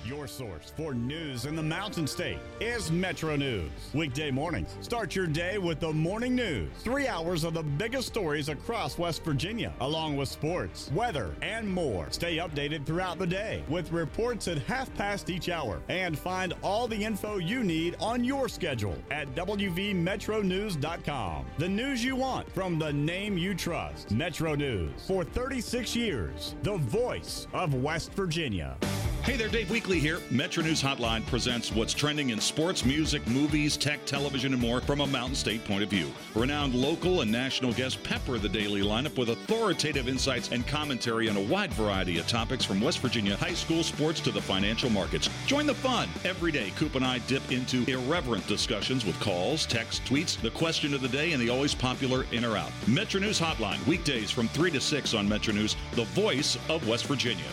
S9: Your source for news in the Mountain State is Metro News. Weekday mornings, start your day with the morning news. Three hours of the biggest stories across West Virginia, along with sports, weather, and more. Stay updated throughout the day with reports at half past each hour. And find all the info you need on your schedule at WVMetroNews.com. The news you want from the name you trust. Metro News. For 36 years, the voice of West Virginia.
S11: Hey there, Dave Weekley here. Metro News Hotline presents what's trending in sports, music, movies, tech, television, and more from a Mountain State point of view. Renowned local and national guests pepper the daily lineup with authoritative insights and commentary on a wide variety of topics from West Virginia high school sports to the financial markets. Join the fun. Every day, Coop and I dip into irreverent discussions with calls, texts, tweets, the question of the day, and the always popular in or out. Metro News Hotline, weekdays from 3 to 6 on Metro News, the voice of West Virginia.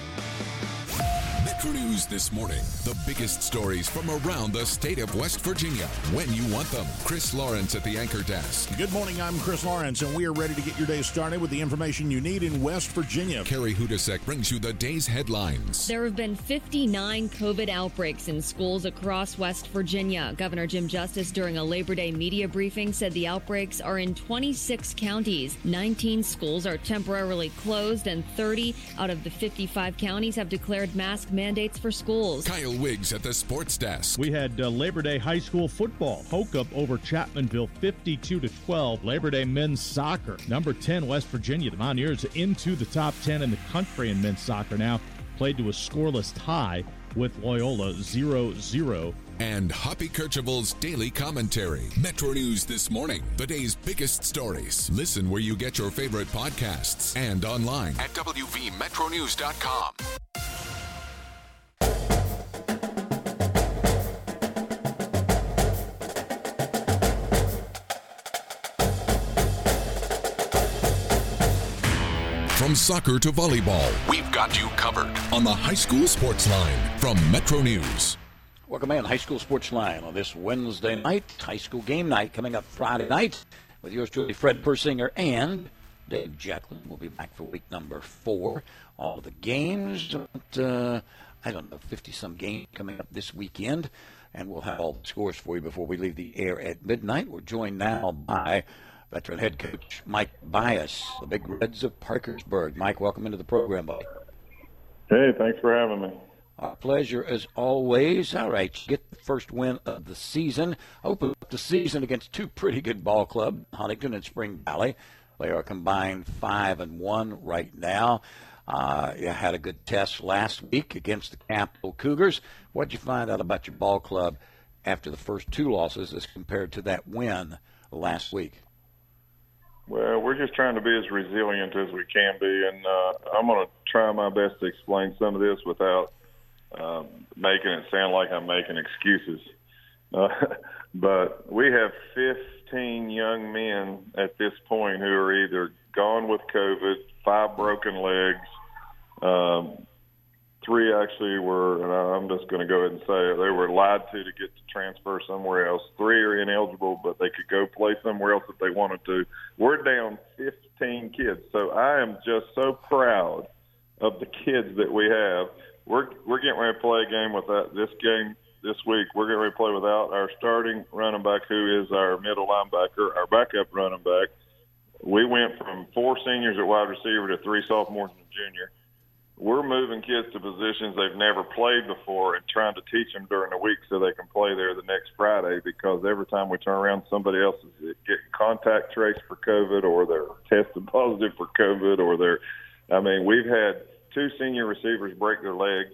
S1: Metro News this morning. The biggest stories from around the state of West Virginia when you want them. Chris Lawrence at the anchor desk.
S16: Good morning. I'm Chris Lawrence, and we are ready to get your day started with the information you need in West Virginia.
S1: Carrie Hudasek brings you the day's headlines.
S17: There have been 59 COVID outbreaks in schools across West Virginia. Governor Jim Justice, during a Labor Day media briefing, said the outbreaks are in 26 counties. 19 schools are temporarily closed, and 30 out of the 55 counties have declared mask mandates for schools.
S1: Kyle Wiggs at the sports desk.
S18: We had uh, Labor Day high school football. Hoke up over Chapmanville 52 to 12. Labor Day men's soccer. Number 10 West Virginia. The Mountaineers into the top 10 in the country in men's soccer now. Played to a scoreless tie with Loyola 0 0.
S1: And Hoppy Kercheval's daily commentary. Metro News this morning. The day's biggest stories. Listen where you get your favorite podcasts and online
S15: at WVMetroNews.com.
S1: From soccer to volleyball,
S15: we've got you covered
S1: on the High School Sports Line from Metro News.
S3: Welcome in, High School Sports Line on this Wednesday night, high school game night coming up Friday night with yours truly, Fred Persinger and Dave Jecklin. We'll be back for week number four. All the games, uh, I don't know, 50 some game coming up this weekend, and we'll have all the scores for you before we leave the air at midnight. We're joined now by veteran head coach Mike Byus, the Big Reds of Parkersburg. Mike, welcome into the program, buddy.
S19: Hey, thanks for having me.
S3: Our pleasure as always. All right, you get the first win of the season. Open up the season against two pretty good ball clubs, Huntington and Spring Valley. They are combined five and one right now. Uh, you had a good test last week against the Capital Cougars. What'd you find out about your ball club after the first two losses as compared to that win last week?
S19: Well, we're just trying to be as resilient as we can be, and uh, I'm going to try my best to explain some of this without um, making it sound like I'm making excuses. *laughs* Uh, but we have 15 young men at this point who are either gone with COVID, five broken legs. Um, three actually were, and I'm just going to go ahead and say it, they were lied to to get to transfer somewhere else. Three are ineligible, but they could go play somewhere else if they wanted to. We're down 15 kids, so I am just so proud of the kids that we have. We're we're getting ready to play a game with that this game this week. We're getting ready to play without our starting running back, who is our middle linebacker, our backup running back. We went from four seniors at wide receiver to three sophomores and a junior we're moving kids to positions they've never played before and trying to teach them during the week so they can play there the next Friday because every time we turn around, somebody else is getting contact traced for COVID or they're *laughs* tested positive for COVID or they're, I mean, we've had two senior receivers break their legs.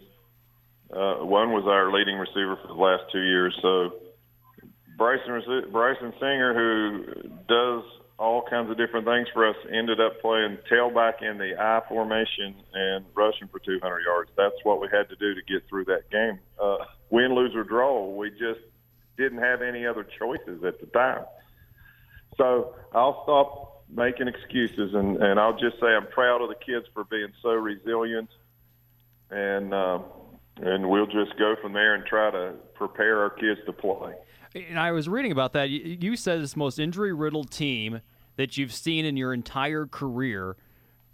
S19: Uh, one was our leading receiver for the last two years. So Bryson, Bryson Singer, who does all kinds of different things for us. Ended up playing tailback in the I formation and rushing for 200 yards. That's what we had to do to get through that game. Uh, win, lose, or draw. We just didn't have any other choices at the time. So I'll stop making excuses and, and I'll just say I'm proud of the kids for being so resilient and uh, and we'll just go from there and try to prepare our kids to play.
S4: And I was reading about that. You said it's the most injury riddled team that you've seen in your entire career.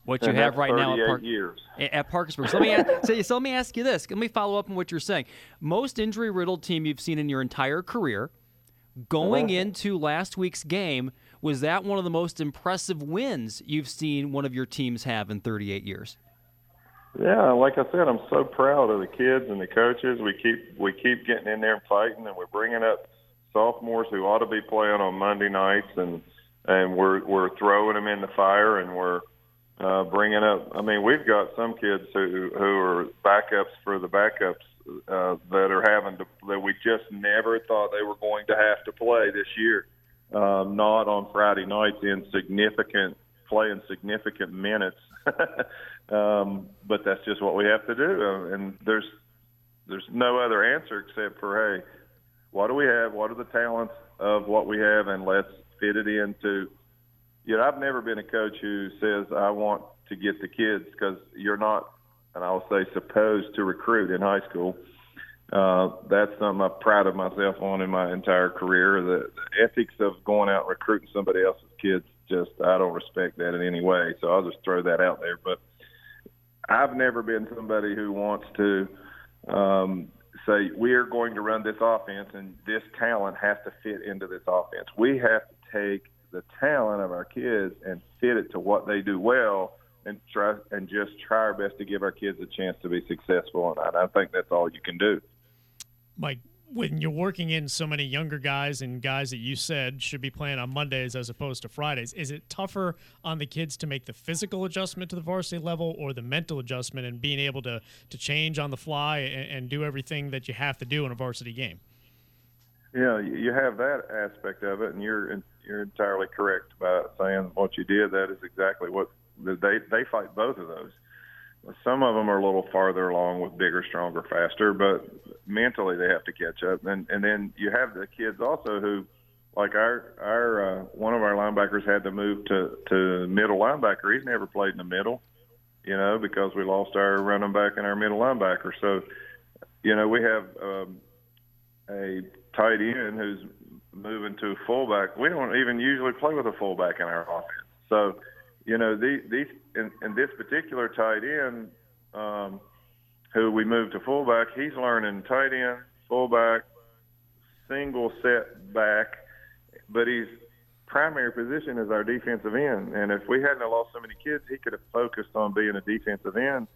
S4: What you
S19: and
S4: have right now
S19: at,
S4: Park,
S19: years.
S4: at Parkersburg. So let me ask, *laughs* so, so let me ask you this. Let me follow up on what you're saying. Most injury riddled team you've seen in your entire career. Going
S19: Uh-huh.
S4: into last week's game, was that one of the most impressive wins you've seen one of your teams have in 38 years?
S19: Yeah, like I said, I'm so proud of the kids and the coaches. We keep we keep getting in there and fighting, and we're bringing up sophomores who ought to be playing on Monday nights, and and we're we're throwing them in the fire, and we're uh, bringing up. I mean, we've got some kids who who are backups for the backups uh, that are having to that we just never thought they were going to have to play this year. Um, not on Friday nights in significant playing significant minutes. *laughs* um, but that's just what we have to do, and there's there's no other answer except for hey, what do we have? What are the talents of what we have, and let's fit it into. You know, I've never been a coach who says I want to get the kids because you're not, and I'll say supposed to recruit in high school. Uh, that's something I've prided myself on in my entire career. The, the ethics of going out recruiting somebody else's kids, just I don't respect that in any way. So I'll just throw that out there. But I've never been somebody who wants to um, say we are going to run this offense and this talent has to fit into this offense. We have to take the talent of our kids and fit it to what they do well and try and just try our best to give our kids a chance to be successful. And I, I think that's all you can do.
S5: Mike, when you're working in so many younger guys and guys that you said should be playing on Mondays as opposed to Fridays, is it tougher on the kids to make the physical adjustment to the varsity level or the mental adjustment and being able to to change on the fly and, and do everything that you have to do in a varsity game?
S19: Yeah, you have that aspect of it, and you're you're entirely correct about saying what you did. That is exactly what they they fight both of those. Some of them are a little farther along with bigger, stronger, faster, but mentally they have to catch up. And and then you have the kids also who, like our our uh, one of our linebackers had to move to to middle linebacker. He's never played in the middle, you know, because we lost our running back and our middle linebacker. So, you know, we have um, a tight end who's moving to fullback. We don't even usually play with a fullback in our offense. So, you know, these, these in, in this particular tight end, um, who we moved to fullback, he's learning tight end, fullback, single set back, but his primary position is our defensive end. And if we hadn't lost so many kids, he could have focused on being a defensive end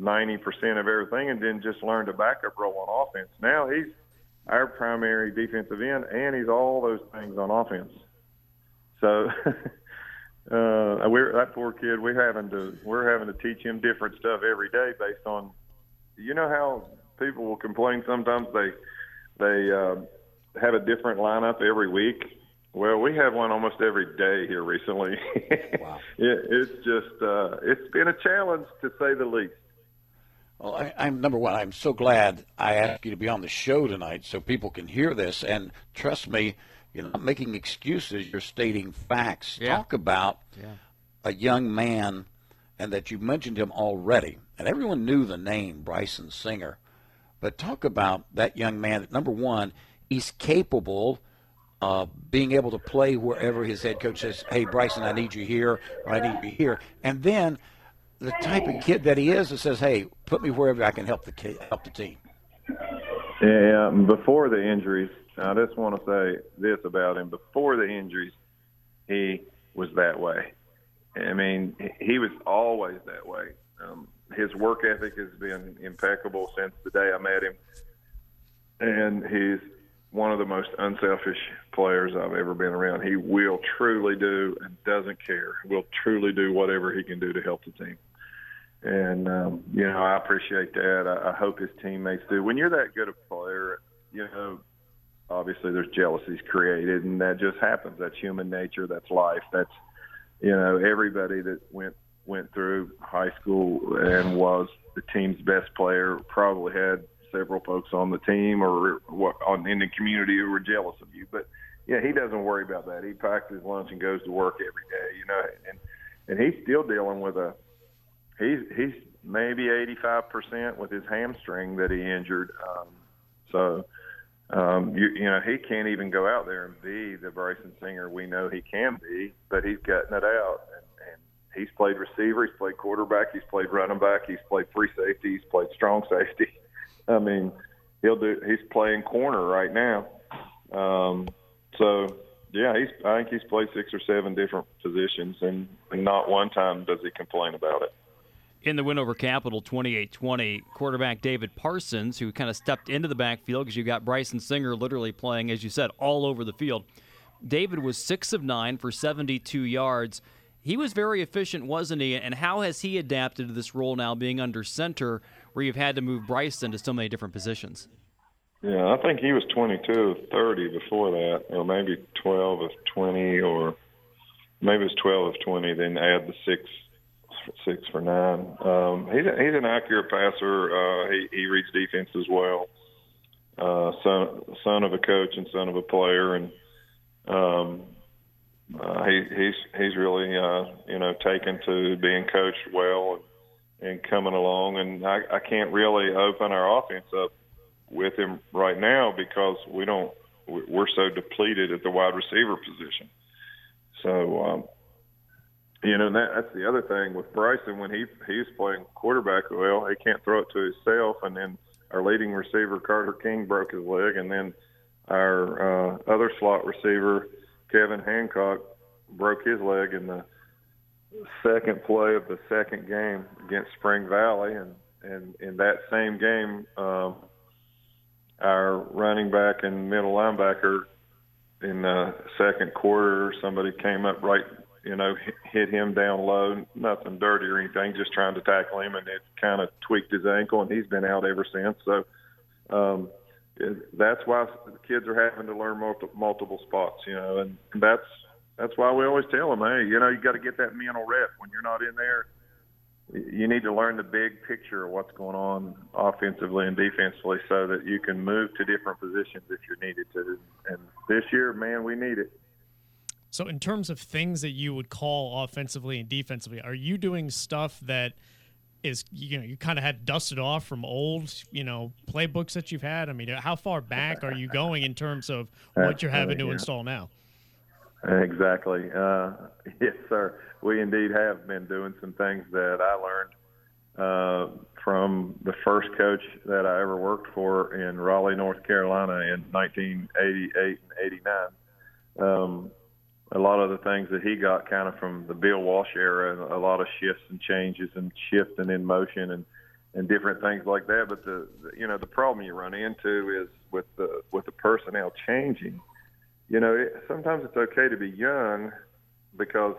S19: 90% of everything and then just learned a backup role on offense. Now he's our primary defensive end, and he's all those things on offense. So *laughs* uh, we're that poor kid. We're having to we're having to teach him different stuff every day based on. You know how people will complain sometimes they they uh, have a different lineup every week. Well, we have one almost every day here recently. *laughs* Wow. it, it's just uh, it's been a challenge to say the least.
S3: Well, I, I'm number one. I'm so glad I asked you to be on the show tonight, so people can hear this. And trust me, you're not making excuses. You're stating facts.
S4: Yeah.
S3: Talk about
S4: Yeah.
S3: a young man, and that you mentioned him already, and everyone knew the name Bryson Singer. But talk about that young man. that, Number one, he's capable of being able to play wherever his head coach says, "Hey, Bryson, I need you here, or I need you here." And then the type of kid that he is that says, "Hey, put me wherever I can help the ki- help the team."
S19: Yeah, before the injuries, I just want to say this about him. Before the injuries, he was that way. I mean, he was always that way. Um, his work ethic has been impeccable since the day I met him, and he's one of the most unselfish players I've ever been around. He will truly do and doesn't care. Will truly do whatever he can do to help the team. And um, you know, I appreciate that. I, I hope his teammates do. When you're that good a player, you know, obviously there's jealousies created, and that just happens. That's human nature. That's life. That's you know, everybody that went went through high school and was the team's best player probably had several folks on the team or what on in the community who were jealous of you. But yeah, he doesn't worry about that. He packs his lunch and goes to work every day. You know, and and he's still dealing with a he's he's maybe 85% with his hamstring that he injured. Um, so um, you, you know he can't even go out there and be the Bryson Singer we know he can be, but he's gutting it out. And, and he's played receiver, he's played quarterback, he's played running back, he's played free safety, he's played strong safety. *laughs* I mean, he'll do. He's playing corner right now. Um, so yeah, he's. I think he's played six or seven different positions, and, and not one time does he complain about it.
S4: In the win over Capital 28-20, quarterback David Parsons, who kind of stepped into the backfield because you got Bryson Singer literally playing, as you said, all over the field. David was six of nine for 72 yards. He was very efficient, wasn't he? And how has he adapted to this role now, being under center, where you've had to move Bryson to so many different positions?
S19: Yeah, I think he was 22 of 30 before that, or maybe 12 of 20, or maybe it was 12 of 20. Then add the six, six for nine. Um, he's a, he's an accurate passer. Uh, he he reads defense as well. Uh, son son of a coach and son of a player, and um, uh, he he's he's really uh, you know taken to being coached well and, and coming along. And I, I can't really open our offense up with him right now because we don't we're so depleted at the wide receiver position. So um, you know that, that's the other thing with Bryson when he he's playing quarterback. Well, he can't throw it to himself, and then our leading receiver Carter King broke his leg, and then our uh, other slot receiver Kevin Hancock broke his leg in the second play of the second game against Spring Valley, and and in that same game. Um, our running back and middle linebacker in the second quarter, somebody came up right, you know, hit him down low, nothing dirty or anything, just trying to tackle him, and it kind of tweaked his ankle, and he's been out ever since. So um, that's why kids are having to learn multiple, multiple spots, you know, and that's that's why we always tell them, hey, you know, you got to get that mental rep when you're not in there you need to learn the big picture of what's going on offensively and defensively so that you can move to different positions if you're needed to. And this year, man, we need it.
S5: So, in terms of things that you would call offensively and defensively, are you doing stuff that is you know you kind of had dusted off from old you know playbooks that you've had? I mean, how far back are you going in terms of what you're having to
S19: yeah.
S5: install now?
S19: Exactly. Uh, *laughs* yes, sir. We indeed have been doing some things that I learned uh, from the first coach that I ever worked for in Raleigh, North Carolina in 1988 and 89. Um, a lot of the things that he got kind of from the Bill Walsh era, a lot of shifts and changes and shifting in motion and and different things like that. But the, the you know the problem you run into is with the with the personnel changing you know, it, sometimes it's okay to be young because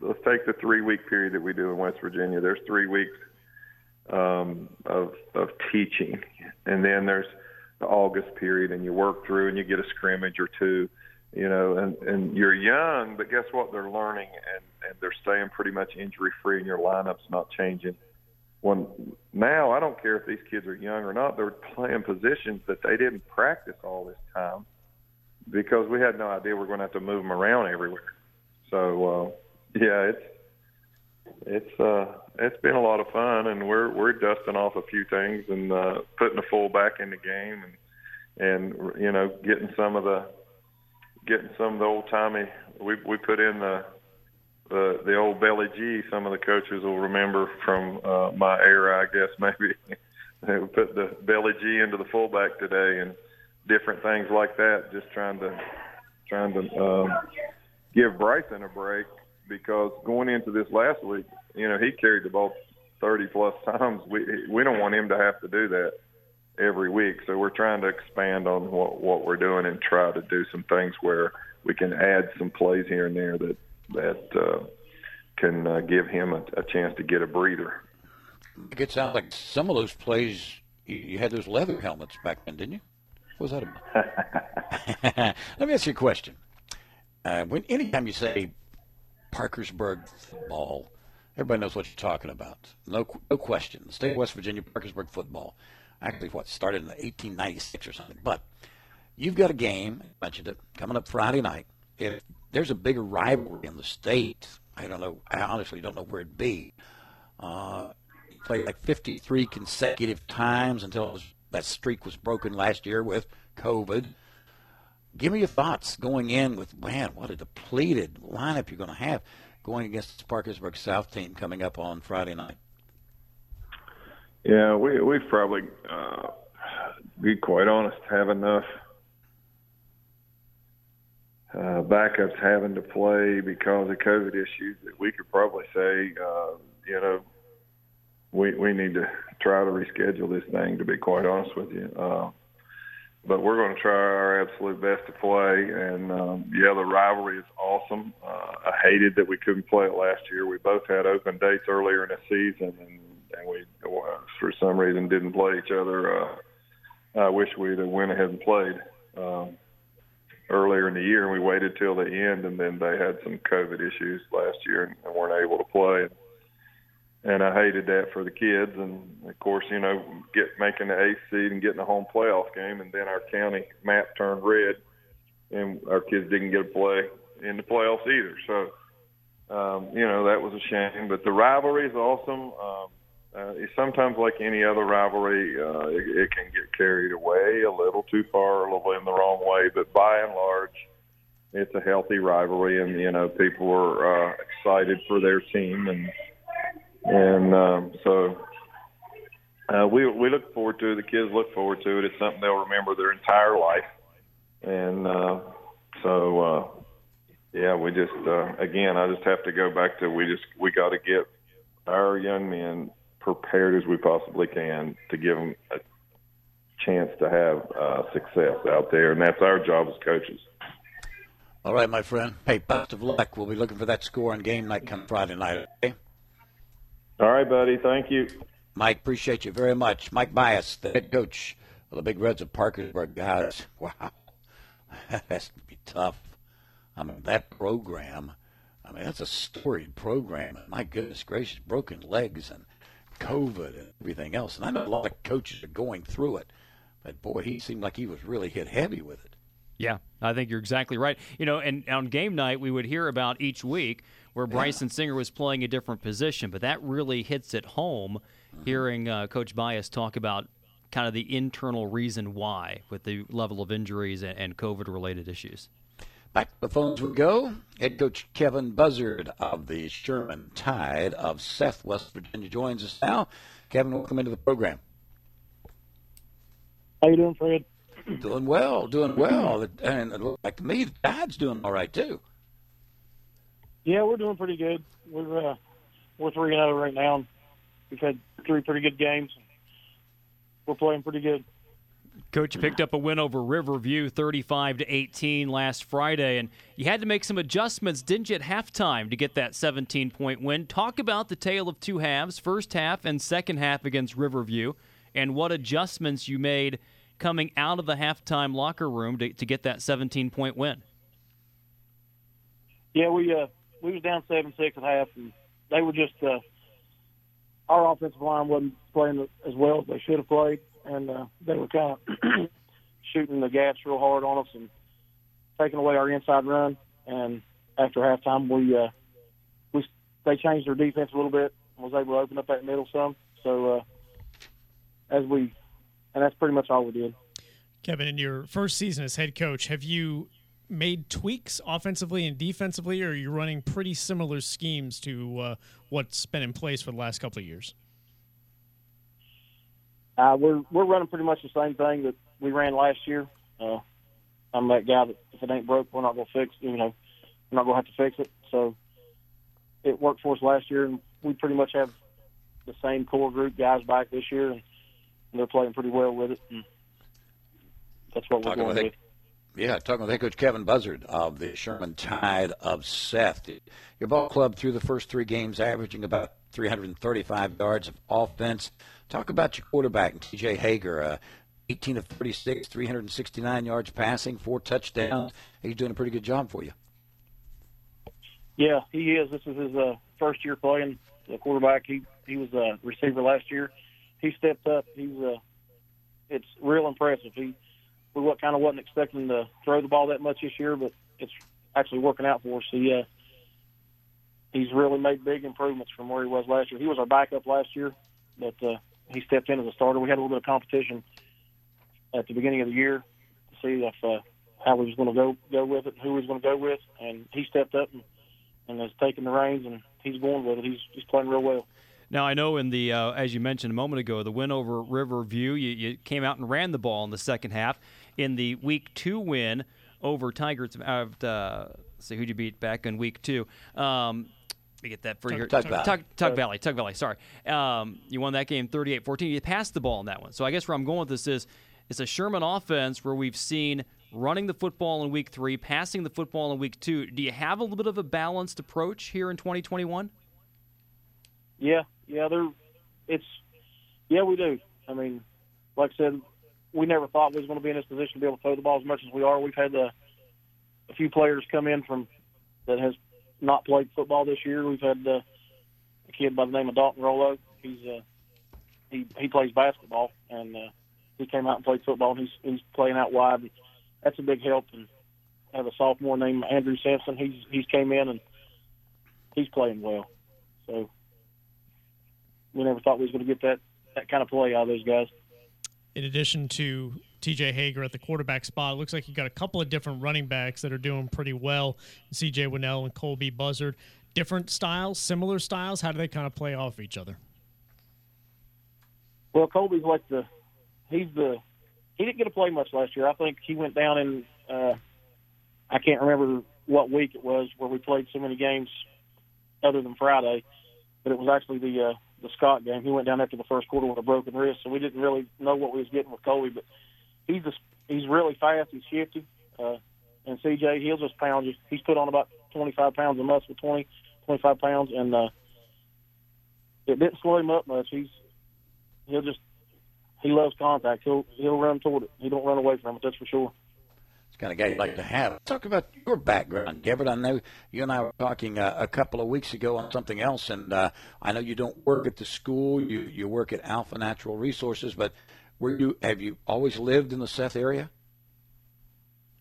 S19: let's take the three week period that we do in West Virginia. There's three weeks um, of of teaching, and then there's the August period, and you work through and you get a scrimmage or two, you know, and and you're young, but guess what? They're learning and and they're staying pretty much injury free, and your lineup's not changing. when now I don't care if these kids are young or not, they're playing positions that they didn't practice all this time because we had no idea we are going to have to move them around everywhere. So uh, yeah, it's it's uh, it's been a lot of fun, and we're we're dusting off a few things and uh, putting the full back in the game, and and you know getting some of the getting some of the old timey. We we put in the the the old belly G. Some of the coaches will remember from uh, my era, I guess *laughs* maybe. we put the belly G into the fullback today, and different things like that. Just trying to trying to um, give Bryson a break because going into this last week, you know, he carried the ball 30 plus *laughs* times. We we don't want him to have to do that every week. So we're trying to expand on what what we're doing and try to do some things where we can add some plays here and there that that uh, can uh, give him a, a chance to get a breather.
S3: It sounds like some of those plays you had those leather helmets back then, didn't you? What was that about? *laughs* Let me ask you a question. Uh, when anytime you say Parkersburg football, everybody knows what you're talking about. No, no question. The state of West Virginia, Parkersburg football. Actually, what started in 1896 or something. But you've got a game. I mentioned it coming up Friday night. If there's a bigger rivalry in the state, I don't know. I honestly don't know where it'd be. Uh, played like 53 consecutive times until was, that streak was broken last year with COVID. Give me your thoughts going in with, man, what a depleted lineup you're going to have going against the Parkersburg South team coming up on Friday night.
S19: Yeah, we we probably, uh, be quite honest, have enough uh, backups having to play because of COVID issues that we could probably say, uh, you know, we we need to try to reschedule this thing. To be quite honest with you, uh, but we're going to try our absolute best to play. And um, yeah, the rivalry is awesome. Uh, I hated that we couldn't play it last year. We both had open dates earlier in the season, and and we for some reason didn't play each other. Uh, I wish we'd have went ahead and played. Um, earlier in the year, we waited till the end, and then they had some COVID issues last year and, and weren't able to play. And, I hated that for the kids, and of course, you know, get making the eighth seed and getting a home playoff game, and then our county map turned red, and our kids didn't get a play in the playoffs either. So, um, you know, that was a shame. But the rivalry is awesome. Um, uh, sometimes, like any other rivalry, uh, it, it can get carried away a little too far, a little in the wrong way. But by and large, it's a healthy rivalry, and you know people are uh, excited for their team, and and um, so uh, we we look forward to it. The kids look forward to it. It's something they'll remember their entire life, and uh, so uh, yeah, we just uh, again, I just have to go back to we just we got to get our young men prepared as we possibly can to give them a chance to have uh, success out there, and that's our job as coaches.
S3: All right, my friend. Hey, best of luck. We'll be looking for that score on game night come Friday night. Okay.
S19: All right, buddy. Thank you,
S3: Mike. Appreciate you very much, Mike Byus, the head coach of the Big Reds of Parkersburg. Guys, *laughs* wow, that has to be tough. I mean, that program. I mean, that's a storied program. My goodness gracious, broken legs and COVID and everything else. And I know a lot of coaches are going through it, but boy, he seemed like he was really hit heavy with it.
S4: Yeah, I think you're exactly right. You know, and on game night, we would hear about each week where Bryson yeah. Singer was playing a different position, but that really hits it home mm-hmm. hearing uh, Coach Byus talk about kind of the internal reason why with the level of injuries and, and COVID related issues.
S3: Back to the phones we go. Head coach Kevin Buzzard of the Sherman Tide of Seth, West Virginia, joins us now. Kevin, welcome into the program.
S20: How you doing, Fred? *clears throat*
S3: Doing well, doing well. And it looks like to me the Tide's doing all right, too.
S20: Yeah, we're doing pretty good. We're uh, we're three and zero oh right now. We've had three pretty good games. We're playing pretty good.
S4: Coach, you picked up a win over Riverview 35 to 18 last Friday, and you had to make some adjustments, didn't you, at halftime to get that 17 point win? Talk about the tale of two halves, first half and second half against Riverview, and what adjustments you made coming out of the halftime locker room to, to get that 17 point win.
S20: Yeah, we uh, we was down seven six at half, and they were just uh, our offensive line wasn't playing as well as they should have played, and uh, they were kind of *clears throat* shooting the gas real hard on us and taking away our inside run. And after halftime, we uh, we they changed their defense a little bit and was able to open up that middle some. So uh, as we, and that's pretty much all we did.
S5: Kevin, in your first season as head coach, have you made tweaks offensively and defensively, or are you running pretty similar schemes to uh, what's been in place for the last couple of years?
S20: Uh, we're we're running pretty much the same thing that we ran last year. Uh, I'm that guy that if it ain't broke, we're not gonna fix. You know, we're not gonna have to fix it. So it worked for us last year, and we pretty much have the same core group guys back this year, and they're playing pretty well with it. And that's what we're
S3: Talking
S20: going
S3: with
S20: with.
S3: Yeah, talking with head coach Kevin Buzzard of the Sherman Tide of Seth. Your ball club through the first three games averaging about 335 yards of offense. Talk about your quarterback, TJ Hager, uh, 18 of 36, 369 yards passing, four touchdowns. He's doing a pretty good job for you.
S20: Yeah, he is. This is his uh, first year playing the quarterback. He he was a receiver last year. He stepped up. He's uh, it's real impressive. He we what kind of wasn't expecting to throw the ball that much this year, but it's actually working out for us. He uh, he's really made big improvements from where he was last year. He was our backup last year, but uh, he stepped in as a starter. We had a little bit of competition at the beginning of the year to see if uh, how we was going to go go with it, and who we was going to go with, and he stepped up and, and has taken the reins, and he's going with it. He's he's playing real well.
S4: Now I know in the uh, as you mentioned a moment ago, the win over Riverview, you, you came out and ran the ball in the second half. In the week two win over Tigers, uh, let's see who'd you beat back in week two. Um, let me get that for
S3: Tug-
S4: your
S3: Tug Valley.
S4: Tug, Tug Valley. Tug Valley. Sorry, um, you won that game 38-14. You passed the ball in that one. So I guess where I'm going with this is it's a Sherman offense where we've seen running the football in week three, passing the football in week two. Do you have a little bit of a balanced approach here in 2021?
S20: Yeah, yeah, they're it's yeah, we do. I mean, like I said, we never thought we was going to be in this position to be able to throw the ball as much as we are. We've had uh, a few players come in from that has not played football this year. We've had uh, a kid by the name of Dalton Rollo. He's uh, he he plays basketball and uh, he came out and played football. and He's he's playing out wide. That's a big help. And I have a sophomore named Andrew Sampson. He's he's came in and he's playing well. So we never thought we was going to get that that kind of play out of those guys.
S5: In addition to TJ Hager at the quarterback spot, it looks like you got a couple of different running backs that are doing pretty well. CJ Winnell and Colby Buzzard. Different styles, similar styles. How do they kind of play off each other?
S20: Well, Colby's like the he's the he didn't get to play much last year. I think he went down in uh, I can't remember what week it was where we played so many games other than Friday, but it was actually the uh, the Scott game. He went down after the first quarter with a broken wrist, so we didn't really know what we was getting with Colby. But he's just, he's really fast. He's shifty, uh, and CJ he'll just pound you. He's put on about 25 pounds of muscle, 20, 25 pounds, and uh, it didn't slow him up much. He's he'll just he loves contact. He'll he'll run toward it. He don't run away from it. That's for sure.
S3: It's kind of guy you'd like to have. Talk about your background, Gabbard. I know you and I were talking uh, a couple of weeks ago on something else, and uh, I know you don't work at the school. You you work at Alpha Natural Resources, but were you have you always lived in the Seth area?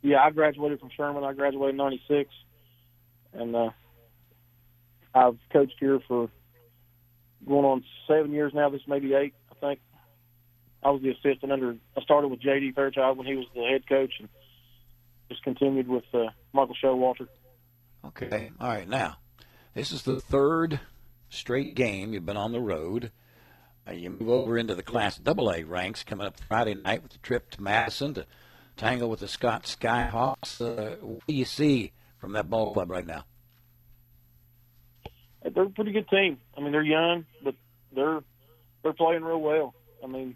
S20: Yeah, I graduated from Sherman. I graduated in '96, and uh, I've coached here for going on seven years now. This may be eight, I think. I was the assistant under. I started with J.D. Fairchild when he was the head coach, and just continued with uh, Michael Showalter.
S3: Okay. All right. Now, this is the third straight game you've been on the road. Uh, you move over into the Class AA ranks coming up Friday night with the trip to Madison to tangle with the Scott Skyhawks. Uh, what do you see from that ball club right now?
S20: They're a pretty good team. I mean, they're young, but they're they're playing real well. I mean,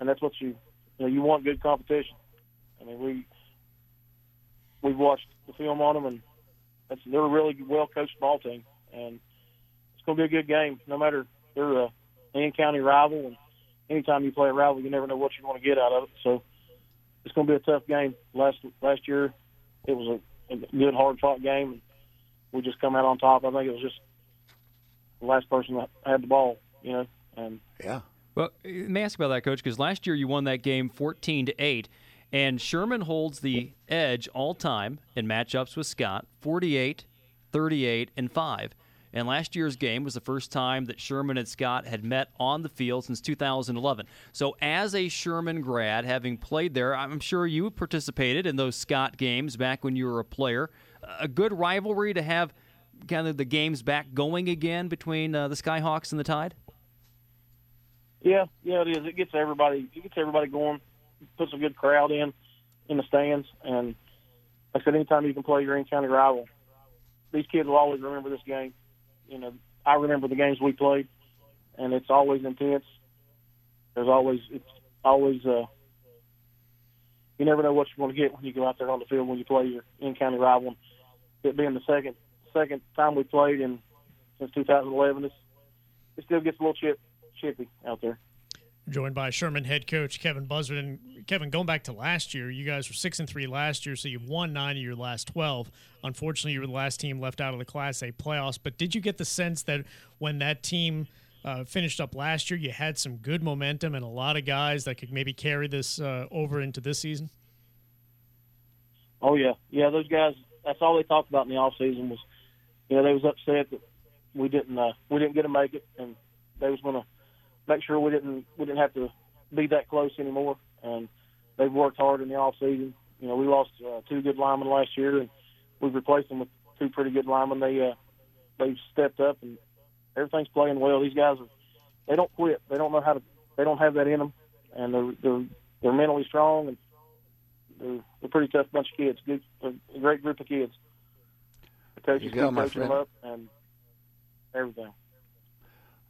S20: and that's what you you know you want good competition. I mean, we we've watched the film on them, and that's they're a really well coached ball team, and it's going to be a good game. No matter they're a in county rival, and anytime you play a rival, you never know what you're going to get out of it. So it's going to be a tough game. Last last year, it was a, a good hard fought game, and we just come out on top. I think it was just the last person that had the ball, you know, And
S3: yeah.
S4: Well, let me ask about that, Coach, because last year you won that game 14 to 8, and Sherman holds the edge all time in matchups with Scott 48, 38, and 5. And last year's game was the first time that Sherman and Scott had met on the field since 2011. So, as a Sherman grad, having played there, I'm sure you participated in those Scott games back when you were a player. A good rivalry to have kind of the games back going again between uh, the Skyhawks and the Tide?
S20: Yeah, yeah, it is. It gets everybody. It gets everybody going. Puts a good crowd in in the stands, and like I said, anytime you can play your in-county rival, these kids will always remember this game. You know, I remember the games we played, and it's always intense. There's always it's always uh, you never know what you're going to get when you go out there on the field when you play your in-county rival. It being the second second time we played in since 2011, it's, it still gets a little chip chippy out there.
S5: Joined by Sherman head coach Kevin Buzzard and Kevin. Going back to last year, you guys were six and three last year, so you've won nine of your last twelve. Unfortunately, you were the last team left out of the Class A playoffs. But did you get the sense that when that team uh, finished up last year, you had some good momentum and a lot of guys that could maybe carry this uh, over into this season?
S20: Oh yeah, yeah. Those guys. That's all they talked about in the off season was, you know, they was upset that we didn't uh, we didn't get to make it, and they was going to make sure we didn't we didn't have to be that close anymore. And they've worked hard in the off season. You know, we lost uh, two good linemen last year, and we've replaced them with two pretty good linemen. They uh, they've stepped up, and everything's playing well. These guys are they don't quit. They don't know how to. They don't have that in them, and they're they're they're mentally strong, and they're they're a pretty tough bunch of kids. Good, a great group of kids. The coaches keep coaching them up, and everything.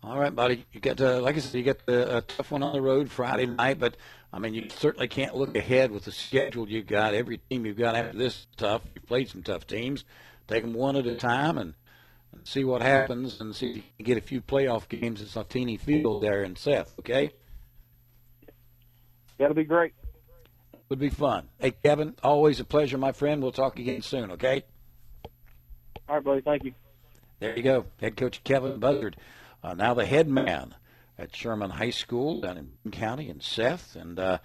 S3: All right, buddy. You got uh, like I said, you got the a tough one on the road Friday night, but I mean, you certainly can't look ahead with the schedule you've got. Every team you've got after this is tough. You played some tough teams. Take them one at a time and, and see what happens, and see if you can get a few playoff games at Saltini Field there in Seth. Okay,
S20: That'll be great.
S3: would be fun. Hey, Kevin, always a pleasure, my friend. We'll talk again soon. Okay.
S20: All right, buddy. Thank you.
S3: There you go, head coach Kevin Buzzard, uh, now the head man at Sherman High School down in Boone County in Seth, and uh,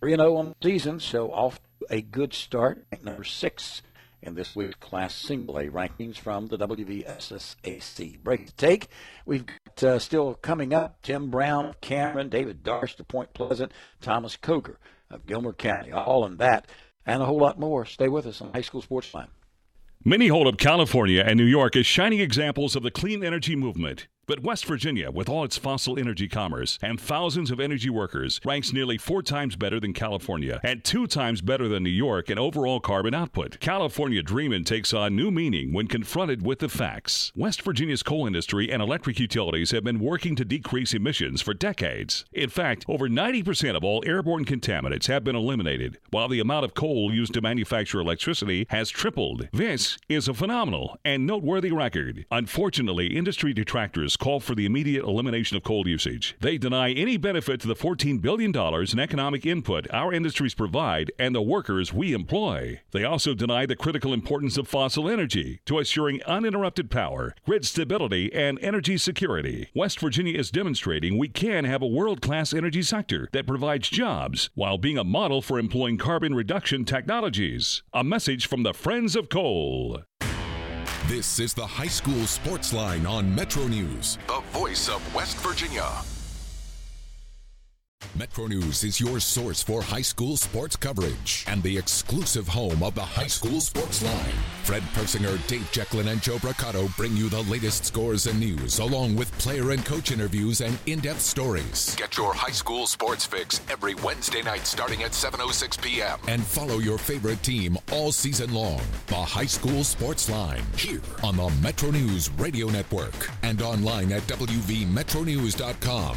S3: 3 0 on the season, so off a good start. Number six in this week's Class Single A rankings from the WVSSAC. Break to take. We've got uh, still coming up Tim Brown, Cameron, David Darst of Point Pleasant, Thomas Coker of Gilmer County, all in that, and a whole lot more. Stay with us on High School Sports Line.
S21: Many hold up California and New York as shining examples of the clean energy movement. But West Virginia, with all its fossil energy commerce and thousands of energy workers, ranks nearly four times better than California and two times better than New York in overall carbon output. California Dreamin' takes on new meaning when confronted with the facts. West Virginia's coal industry and electric utilities have been working to decrease emissions for decades. In fact, over 90% of all airborne contaminants have been eliminated, while the amount of coal used to manufacture electricity has tripled. This is a phenomenal and noteworthy record. Unfortunately, industry detractors call for the immediate elimination of coal usage. They deny any benefit to the $14 billion in economic input our industries provide and the workers we employ. They also deny the critical importance of fossil energy to assuring uninterrupted power, grid stability, and energy security. West Virginia is demonstrating we can have a world class energy sector that provides jobs while being a model for employing carbon reduction technologies. A message from the Friends of Coal.
S1: This is the High School Sports Line on Metro News.
S2: The voice of West Virginia.
S1: Metro News is your source for high school sports coverage and the exclusive home of the High School Sports Line. Fred Persinger, Dave Jecklin, and Joe Brocato bring you the latest scores and news, along with player and coach interviews and in-depth stories.
S2: Get your high school sports fix every Wednesday night starting at 7.06 p.m.
S1: And follow your favorite team all season long. The High School Sports Line, here on the Metro News Radio Network and online at WVMetroNews.com.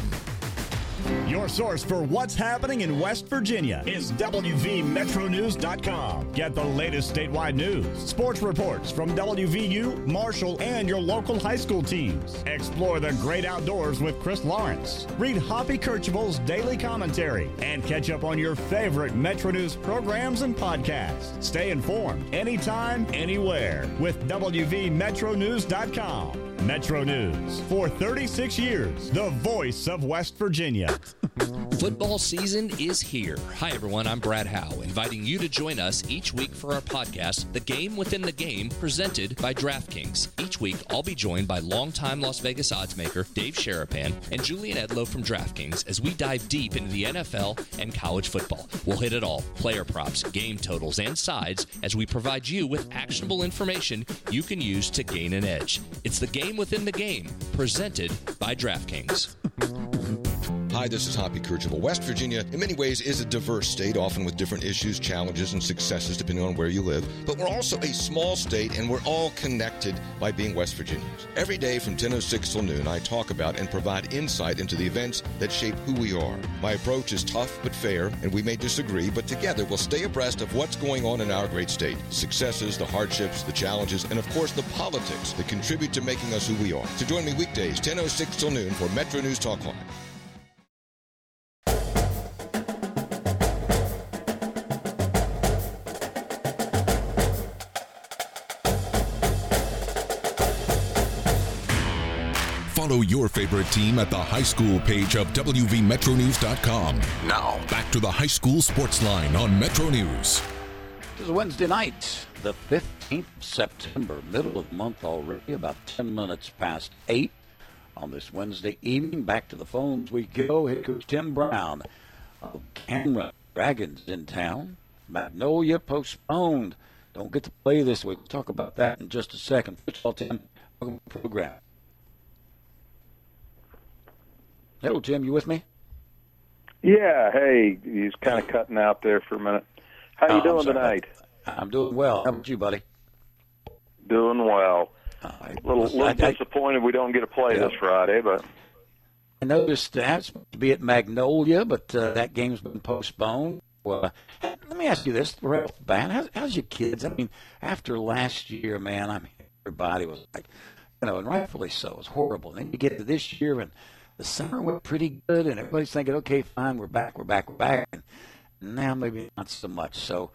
S9: Your source for what's happening in West Virginia is WVMetroNews.com. Get the latest statewide news, sports reports from WVU, Marshall, and your local high school teams. Explore the great outdoors with Chris Lawrence. Read Hoppy Kercheval's daily commentary and catch up on your favorite Metro News programs and podcasts. Stay informed anytime, anywhere with WVMetroNews.com. Metro News. For 36 years, the voice of West Virginia. *laughs*
S22: Football season is here. Hi, everyone. I'm Brad Howe, inviting you to join us each week for our podcast, The Game Within the Game, presented by DraftKings. Each week, I'll be joined by longtime Las Vegas odds maker Dave Sharapan and Julian Edlow from DraftKings as we dive deep into the NFL and college football. We'll hit it all player props, game totals, and sides as we provide you with actionable information you can use to gain an edge. It's The Game Within the Game, presented by DraftKings. *laughs*
S23: Hi, this is Hoppy Kercheval. West Virginia, in many ways, is a diverse state, often with different issues, challenges, and successes depending on where you live. But we're also a small state, and we're all connected by being West Virginians. Every day from 10.06 till noon, I talk about and provide insight into the events that shape who we are. My approach is tough but fair, and we may disagree, but together we'll stay abreast of what's going on in our great state. Successes, the hardships, the challenges, and of course the politics that contribute to making us who we are. So join me weekdays, 10.06 till noon for Metro News Talk Live.
S1: Your favorite team at the high school page of WVMetroNews.com. Now, back to the high school sports line on Metro News.
S3: It is Wednesday night, the 15th of September, middle of the month already, about 10 minutes past 8 on this Wednesday evening. Back to the phones we go. Head coach Tim Brown of Cameron Dragons in town. Magnolia postponed. Don't get to play this week. We'll talk about that in just a second. First of all, Tim, program. Hello, Jim. You with me?
S24: Yeah. Hey, he's kind of cutting out there for a minute. How you
S3: Oh, I'm
S24: doing tonight?
S3: I'm doing well. How about you, buddy?
S24: Doing well.
S3: A
S24: little, little
S3: I- I-
S24: disappointed we don't get to play
S3: Yeah.
S24: this Friday, but
S3: I noticed that's to be at Magnolia, but uh, that game's been postponed. Well, let me ask you this, right off the bat. How's, how's your kids? I mean, after last year, man, I mean, everybody was like, you know, and rightfully so. It was horrible. And then you get to this year, and the summer went pretty good, and everybody's thinking, okay, fine, we're back, we're back, we're back. And now maybe not so much. So,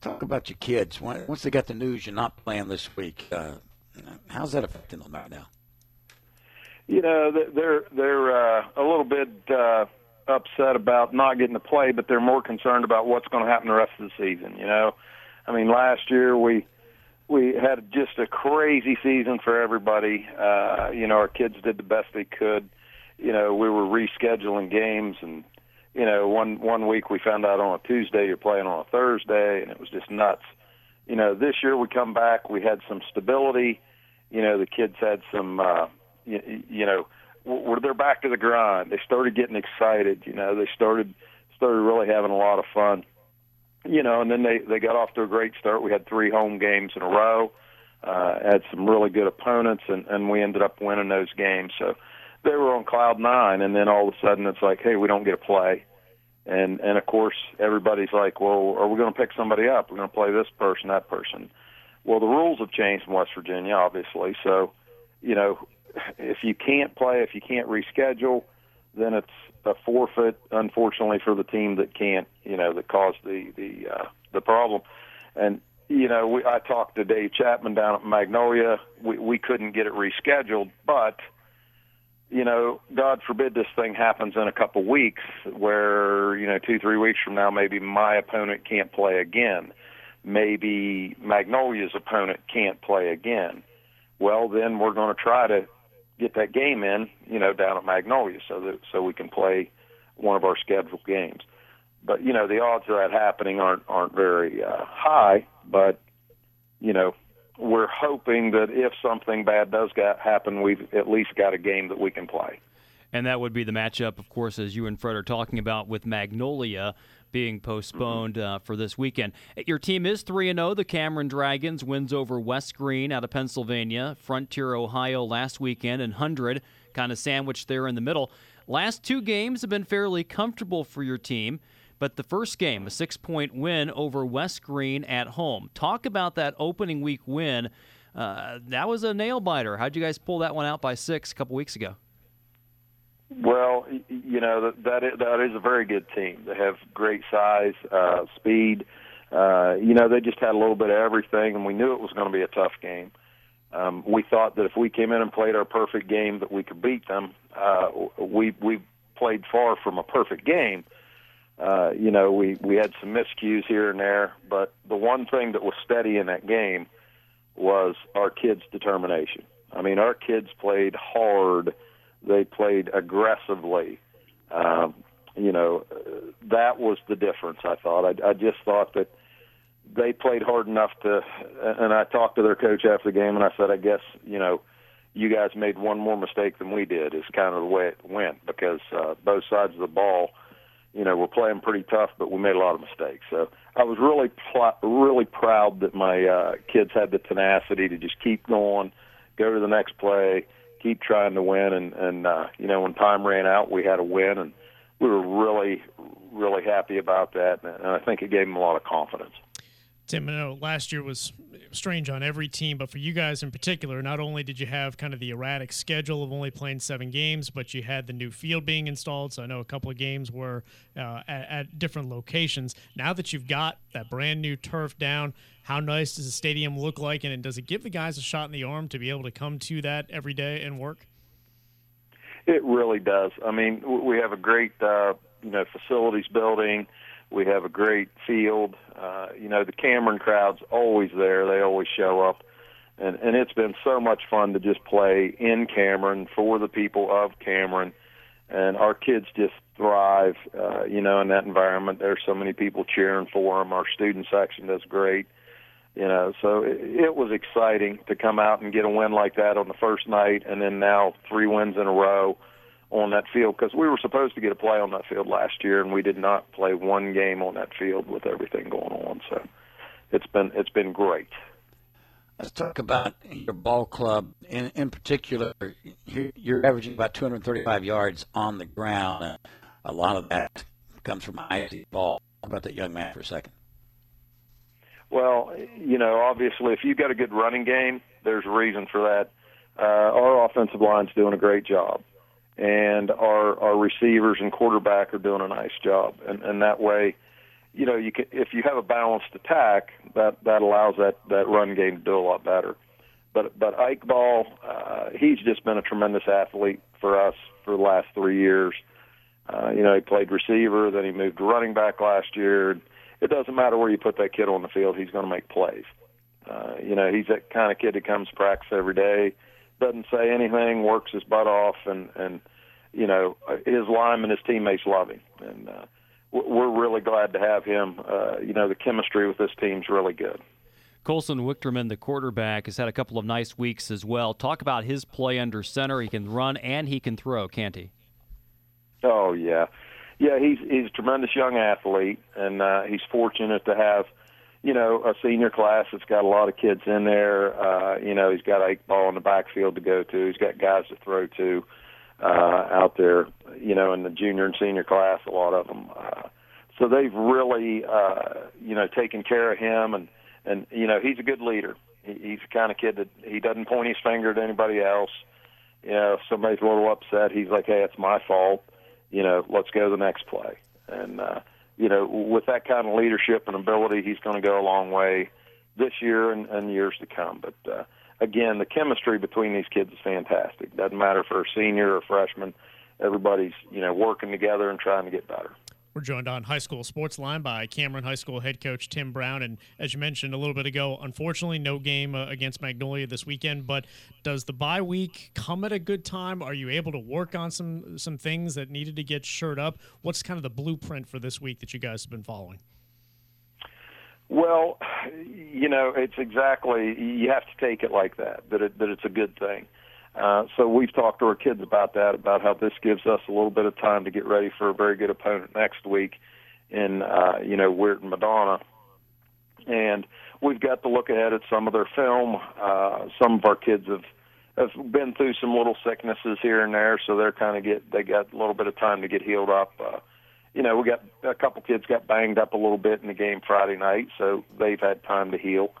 S3: talk about your kids. Once they got the news you're not playing this week, uh, how's that affecting them right now?
S24: you know th- they're they're uh, a little bit uh, upset about not getting to play, but they're more concerned about what's going to happen the rest of the season. You know, I mean, last year we we had just a crazy season for everybody. Uh, you know, our kids did the best they could. You know, we were rescheduling games, and you know, one one week we found out on a Tuesday you're playing on a Thursday, and it was just nuts. You know, this year we come back, we had some stability. You know, the kids had some. Uh, you, you know, were they're back to the grind. They started getting excited. You know, they started started really having a lot of fun. You know, and then they they got off to a great start. We had three home games in a row. Uh, had some really good opponents, and and we ended up winning those games. So they were on cloud nine, and then all of a sudden it's like, hey, we don't get to play. And and of course everybody's like, well, are we going to pick somebody up? We're going to play this person, that person. Well, the rules have changed in West Virginia, obviously. So, you know, if you can't play, if you can't reschedule, then it's a forfeit. Unfortunately, for the team that can't, you know, that caused the the uh, the problem. And you know, we, I talked to Dave Chapman down at Magnolia. We we couldn't get it rescheduled, but you know, God forbid this thing happens in a couple weeks where, you know, two, three weeks from now, maybe my opponent can't play again. Maybe Magnolia's opponent can't play again. Well, then we're going to try to get that game in, you know, down at Magnolia so that, so we can play one of our scheduled games. But, you know, the odds of that happening aren't, aren't very uh, high, but, you know, we're hoping that if something bad does got, happen, we've at least got a game that we can play.
S4: And that would be the matchup, of course, as you and Fred are talking about, with Magnolia being postponed uh, for this weekend. Your team is 3 0. The Cameron Dragons wins over West Greene out of Pennsylvania, Frontier, Ohio last weekend, and 100 kind of sandwiched there in the middle. Last two games have been fairly comfortable for your team, but the first game, a six point win over West Greene at home. Talk about that opening week win. Uh, that was a nail biter. How'd you guys pull that one out by six a couple weeks ago?
S24: Well, you know that is, that is a very good team. They have great size, uh, speed. Uh, you know, they just had a little bit of everything, and we knew it was going to be a tough game. Um, we thought that if we came in and played our perfect game, that we could beat them. Uh, we we played far from a perfect game. Uh, you know, we we had some miscues here and there, but the one thing that was steady in that game was our kids' determination. I mean, our kids played hard. They played aggressively. Um, you know, that was the difference. I thought. I, I just thought that they played hard enough to. And I talked to their coach after the game, and I said, I guess you know, you guys made one more mistake than we did. Is kind of the way it went because uh, both sides of the ball, you know, were playing pretty tough, but we made a lot of mistakes. So I was really, pl- really proud that my uh, kids had the tenacity to just keep going, go to the next play, keep trying to win, and and uh, you know, when time ran out, we had a win and we were really, really happy about that, and I think it gave them a lot of confidence.
S5: Tim, I know last year was strange on every team, but for you guys in particular, not only did you have kind of the erratic schedule of only playing seven games, but you had the new field being installed. So I know a couple of games were uh, at, at, different locations. Now that you've got that brand new turf down, how nice does the stadium look like? And does it give the guys a shot in the arm to be able to come to that every day and work?
S24: It really does. I mean, we have a great, uh, you know, facilities building. We have a great field. Uh, you know, the Cameron crowd's always there. They always show up. And, and it's been so much fun to just play in Cameron for the people of Cameron. And our kids just thrive, uh, you know, in that environment. There's so many people cheering for them. Our student section does great. You know, so it, it was exciting to come out and get a win like that on the first night, and then now three wins in a row on that field because we were supposed to get a play on that field last year, and we did not play one game on that field with everything going on. So it's been it's been great.
S3: Let's talk about your ball club in in particular. You're averaging about 235 yards on the ground. A lot of that comes from Ike Ball. How about that young man for a second?
S24: Well, you know, obviously, if you've got a good running game, there's a reason for that. Uh, our offensive line's doing a great job and our our receivers and quarterback are doing a nice job. And and that way, you know, you can if you have a balanced attack, that that allows that that run game to do a lot better. But but Ike Ball, uh, he's just been a tremendous athlete for us for the last three years. Uh, you know, he played receiver, then he moved to running back last year. It doesn't matter where you put that kid on the field; he's going to make plays. Uh, you know, he's that kind of kid that comes to practice every day doesn't say anything, works his butt off, and and you know his linemen, his teammates love him, and uh, we're really glad to have him. Uh, you know, the chemistry with this team's really good.
S4: Colson Wichterman, the quarterback, has had a couple of nice weeks as well. Talk about his play under center. He can run and he can throw, can't he?
S24: Oh yeah, yeah. He's he's a tremendous young athlete, and uh, he's fortunate to have you know, a senior class that's got a lot of kids in there. Uh, you know, he's got Ike Ball in the backfield to go to. He's got guys to throw to uh, out there. You know, in the junior and senior class, a lot of them. Uh, so they've really, uh, you know, taken care of him, and and you know, he's a good leader. He, he's the kind of kid that he doesn't point his finger at anybody else. You know, if somebody's a little upset, he's like, "Hey, it's my fault." You know, let's go to the next play. And uh, you know, with that kind of leadership and ability, he's going to go a long way this year and, and years to come. But uh, again, the chemistry between these kids is fantastic. Doesn't matter if they're a senior or freshman. Everybody's you know working together and trying to get better.
S5: We're joined on High School Sports Line by Cameron High School head coach Tim Brown. And as you mentioned a little bit ago, unfortunately, no game uh, against Magnolia this weekend. But does the bye week come at a good time? Are you able to work on some some things that needed to get shirt up? What's kind of the blueprint for this week that you guys have been following?
S24: Well, you know, it's exactly you have to take it like that. That it, that it's a good thing. Uh, so we've talked to our kids about that, about how this gives us a little bit of time to get ready for a very good opponent next week in, uh, you know, Weirton Madonna. And we've got to look ahead at some of their film. Uh, some of our kids have have been through some little sicknesses here and there, so they're kind of get they got a little bit of time to get healed up. Uh, you know, we got a couple kids got banged up a little bit in the game Friday night, so they've had time to heal uh,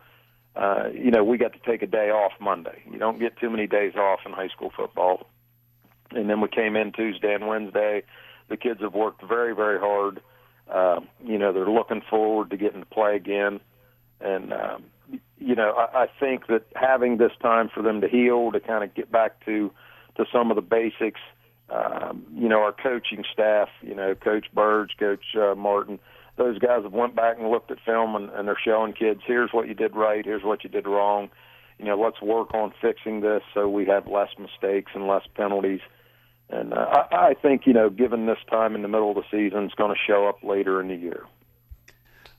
S24: you know, we got to take a day off Monday. You don't get too many days off in high school football. And then we came in Tuesday and Wednesday. The kids have worked very, very hard. Uh, you know, they're looking forward to getting to play again. And, um, you know, I, I think that having this time for them to heal, to kind of get back to to some of the basics. Um, you know, our coaching staff, you know, Coach Burge, Coach uh, Martin, those guys have went back and looked at film and, and they're showing kids, here's what you did right, here's what you did wrong. You know, let's work on fixing this so we have less mistakes and less penalties. And uh, I, I think, you know, given this time in the middle of the season, it's going to show up later in the year.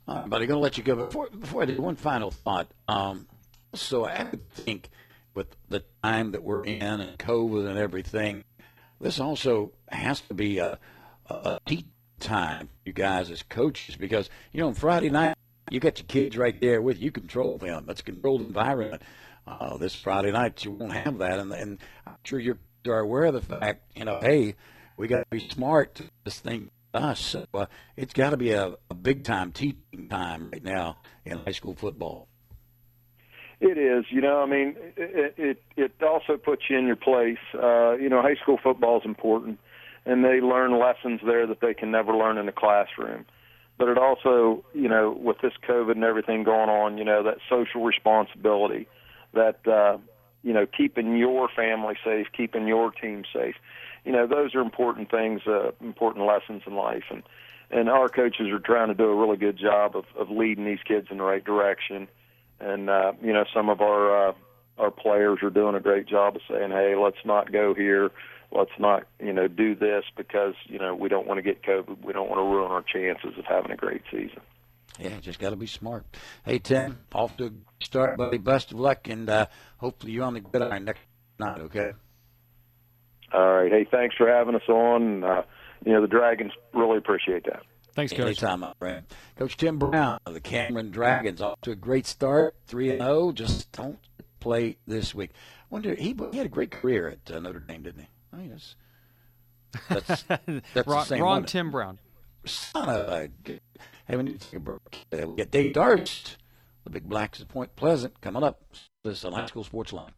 S3: All right, but I'm going to let you go. Before, before I do, one final thought. Um, so I think with the time that we're in and COVID and everything, this also has to be a, a, time, you guys as coaches, because, you know, on Friday night, you got your kids right there with you. Control them. That's a controlled environment. Uh, this Friday night, you won't have that. And, and I'm sure you're are aware of the fact, you know, hey, we got to be smart to this thing us. So uh, it's got to be a, a big time teaching time right now in high school football.
S24: It is, you know. I mean, it it, it also puts you in your place. Uh, you know, high school football is important, and they learn lessons there that they can never learn in the classroom. But it also, you know, with this COVID and everything going on, you know, that social responsibility, that uh, you know, keeping your family safe, keeping your team safe. You know, those are important things, uh, important lessons in life, and and our coaches are trying to do a really good job of, of leading these kids in the right direction. And uh, you know, some of our uh, our players are doing a great job of saying, "Hey, let's not go here. Let's not, you know, do this because you know we don't want to get COVID. We don't want to ruin our chances of having a great season."
S3: Yeah, just got to be smart. Hey, Tim, off to a start, buddy. Best of luck, and uh, hopefully you're on the gridiron next night. Okay.
S24: All right. Hey, thanks for having us on. Uh, you know, the Dragons really appreciate that.
S4: Thanks, Coach.
S3: Anytime, my friend. Coach Tim Brown of the Cameron Dragons off to a great start, three and zero. Just don't play this week. Wonder he, he had a great career at uh, Notre Dame, didn't he? I mean, that's *laughs* that's, that's
S4: wrong, wrong
S3: one.
S4: Tim Brown.
S3: Son of a. Hey, we need to take a break. We get Dave Darst, the Big Blacks at Point Pleasant, coming up. This is a high school sports line.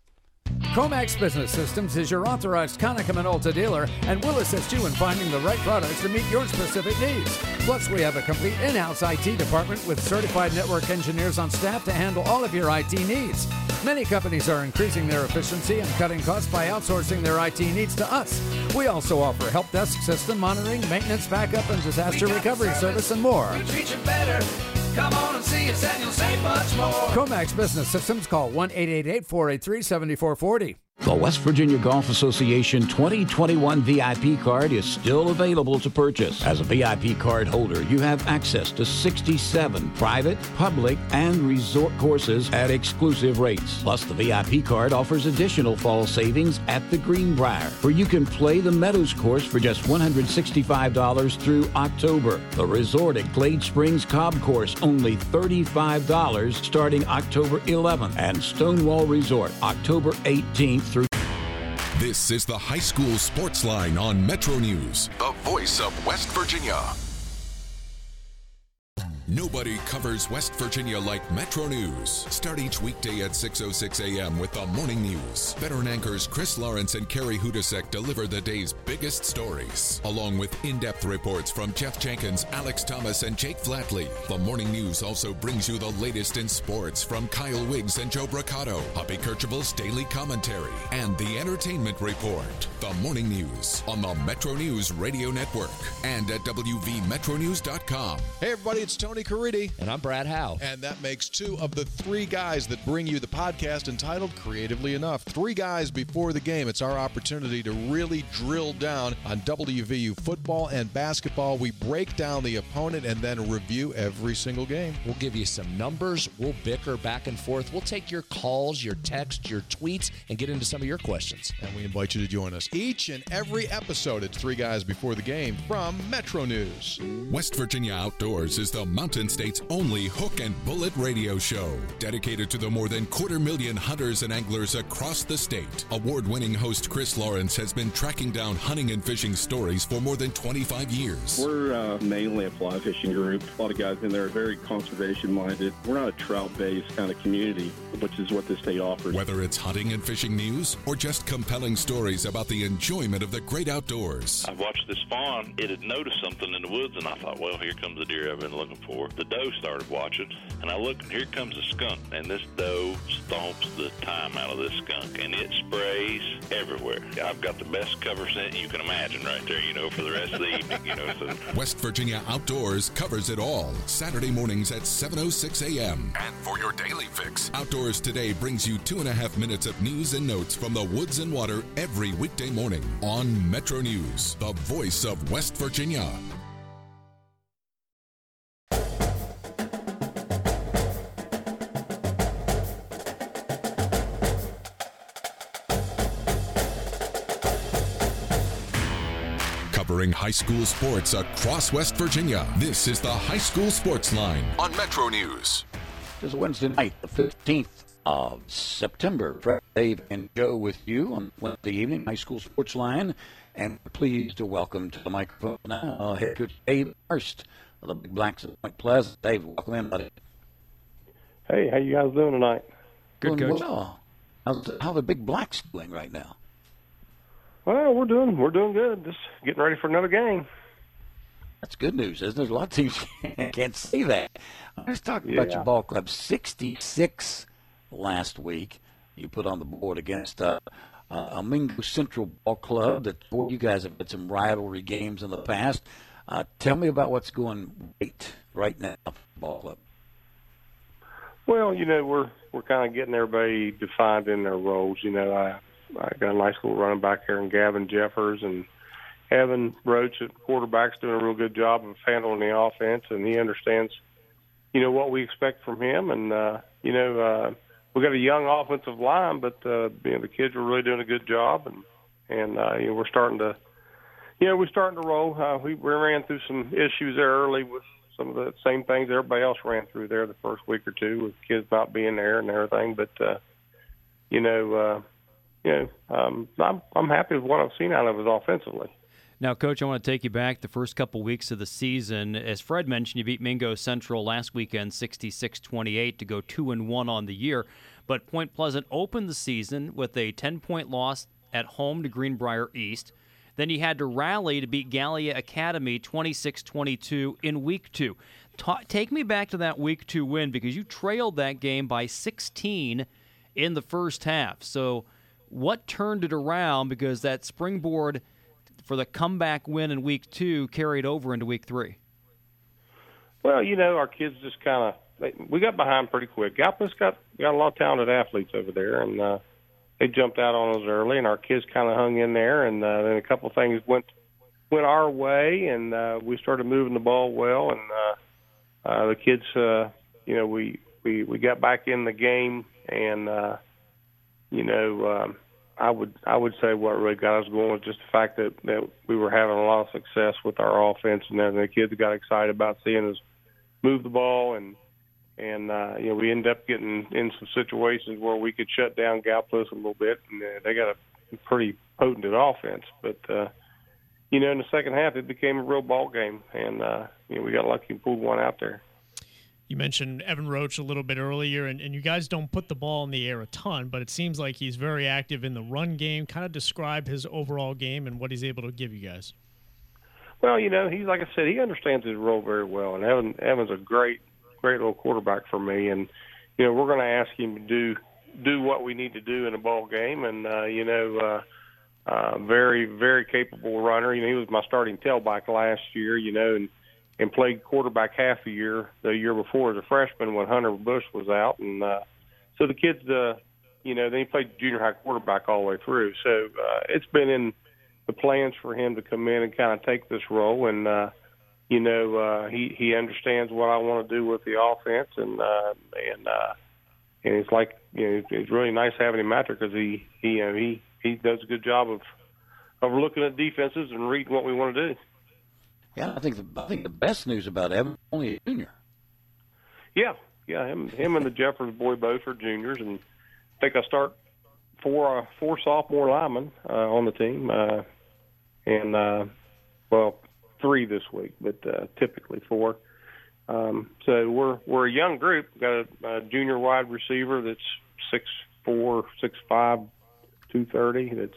S25: Comax Business Systems is your authorized Konica Minolta dealer and will assist you in finding the right products to meet your specific needs. Plus, we have a complete in-house IT department with certified network engineers on staff to handle all of your IT needs. Many companies are increasing their efficiency and cutting costs by outsourcing their IT needs to us. We also offer help desk system monitoring, maintenance, backup, and disaster recovery service, and more.
S26: Come on and see us and you'll save much more.
S25: Comax Business Systems call 1 888 483 7440.
S27: The West Virginia Golf Association 2021 VIP card is still available to purchase. As a VIP card holder, you have access to 67 private, public, and resort courses at exclusive rates. Plus, the VIP card offers additional fall savings at the Greenbrier, where you can play the Meadows course for just $165 through October. The resort at Glade Springs Cobb course only $35 starting October 11th, and Stonewall Resort October 18th through.
S1: This is the High School Sports Line on Metro News, the voice of West Virginia. Nobody covers West Virginia like Metro News. Start each weekday at 6.06 a.m. with the morning news. Veteran anchors Chris Lawrence and Carrie Hudasek deliver the day's biggest stories, along with in-depth reports from Jeff Jenkins, Alex Thomas, and Jake Flatley. The morning news also brings you the latest in sports from Kyle Wiggs and Joe Brocato, Hoppy Kercheval's daily commentary, and the entertainment report. The morning news on the Metro News Radio Network and at WVMetroNews.com.
S8: Hey, everybody, it's Tony Caridi.
S22: And I'm Brad Howe.
S8: And that makes two of the three guys that bring you the podcast entitled Creatively Enough. Three guys before the game. It's our opportunity to really drill down on WVU football and basketball. We break down the opponent and then review every single game.
S22: We'll give you some numbers. We'll bicker back and forth. We'll take your calls, your texts, your tweets, and get into some of your questions.
S8: And we invite you to join us each and every episode. It's Three Guys Before the Game from Metro News.
S1: West Virginia Outdoors is the Mountain State's only hook and bullet radio show, dedicated to the more than quarter million hunters and anglers across the state. Award winning host Chris Lawrence has been tracking down hunting and fishing stories for more than 25 years.
S28: We're uh, mainly a fly fishing group. A lot of guys in there are very conservation minded. We're not a trout based kind of community, which is what this state offers.
S1: Whether it's hunting and fishing news or just compelling stories about the enjoyment of the great outdoors.
S29: I watched this fawn. It had noticed something in the woods, and I thought, well, here comes the deer I've been looking for.
S30: For, the doe started watching, and I look and here comes a skunk, and this doe stomps the time out of this skunk, and it sprays everywhere. I've got the best cover scent you can imagine right there, you know, for the rest of the evening, you know. So. *laughs*
S1: West Virginia Outdoors covers it all. Saturday mornings at 7.06 a.m.
S2: And for your daily fix,
S1: Outdoors Today brings you two and a half minutes of news and notes from the woods and water every weekday morning on Metro News, the voice of West Virginia. Covering high school sports across West Virginia, this is the High School Sports Line
S2: on Metro News.
S3: This is Wednesday night, the 15th of September. Fred, Dave, and Joe with you on Wednesday evening, High School Sports Line. And we're pleased to welcome to the microphone now uh, head coach Dave Darst of the Big Blacks of Point Pleasant. Dave, welcome in, buddy.
S31: Hey, how you guys doing tonight?
S3: Good, doing Well. How's the, how are the Big Blacks doing right now?
S31: Well, we're doing we're doing good. Just getting ready for another game.
S3: That's good news, isn't? There's a lot of teams *laughs* can't see that. Let's talk about your ball club. 66 last week you put on the board against uh, uh, Mingo Central Ball Club. That boy, you guys have had some rivalry games in the past. Uh, tell me about what's going right right now for ball club.
S31: Well, you know, we're we're kind of getting everybody defined in their roles. You know, I I got a nice little running back here in Gavin Jeffers and Evan Roach at quarterback's doing a real good job of handling the offense, and he understands, you know, what we expect from him. And uh, you know, uh, we got a young offensive line, but uh, you know, the kids are really doing a good job, and and uh, you know, we're starting to, you know, we're starting to roll. Uh, we, we ran through some issues there early with some of the same things everybody else ran through there the first week or two with kids not being there and everything. But uh, you know, uh, you know, um, I'm I'm happy with what I've seen out of us offensively.
S4: Now, Coach, I want to take you back the first couple weeks of the season. As Fred mentioned, you beat Mingo Central last weekend 66 28 to go 2 and 1 on the year. But Point Pleasant opened the season with a 10 point loss at home to Greenbrier East. Then you had to rally to beat Gallia Academy 26 22 in week two. Ta- take me back to that week two win because you trailed that game by 16 in the first half. So, what turned it around because that springboard for the comeback win in week two carried over into week three?
S31: Well, you know, our kids just kind of we got behind pretty quick. Galpus got got a lot of talented athletes over there, and uh, they jumped out on us early, and our kids kind of hung in there, and uh, then a couple things went went our way, and uh, we started moving the ball well, and uh, uh, the kids, uh, you know, we we we got back in the game, and uh, you know. Um, I would I would say what really got us going was just the fact that that we were having a lot of success with our offense, and then the kids got excited about seeing us move the ball, and and uh, you know we ended up getting in some situations where we could shut down Galpus a little bit, and uh, they got a pretty potent offense. But uh, you know in the second half it became a real ball game, and uh, you know we got lucky and pulled one out there.
S5: You mentioned Evan Roach a little bit earlier, and, and you guys don't put the ball in the air a ton, but it seems like he's very active in the run game. Kind of describe his overall game and what he's able to give you guys.
S31: Well, you know, he's like I said, he understands his role very well, and Evan Evan's a great, great little quarterback for me. And you know, we're going to ask him to do do what we need to do in a ball game, and uh, you know, uh, uh, very, very capable runner. You know, he was my starting tailback last year. You know, and and played quarterback half a year the year before as a freshman when Hunter Bush was out, and uh, so the kids, uh, you know, then he played junior high quarterback all the way through. So uh, it's been in the plans for him to come in and kind of take this role, and uh, you know, uh, he he understands what I want to do with the offense, and uh, and uh, and it's like you know, it's really nice having him out there because he he you know, he he does a good job of of looking at defenses and reading what we want to do.
S3: Yeah, I think the, I think the best news about Evan only a junior.
S31: Yeah, yeah, him him and the Jeffers boy both are juniors, and I think I start four uh, four sophomore linemen uh, on the team, uh, and uh, well, three this week, but uh, typically four. Um, so we're we're a young group. Got a, a junior wide receiver that's six four, six five, two thirty. That's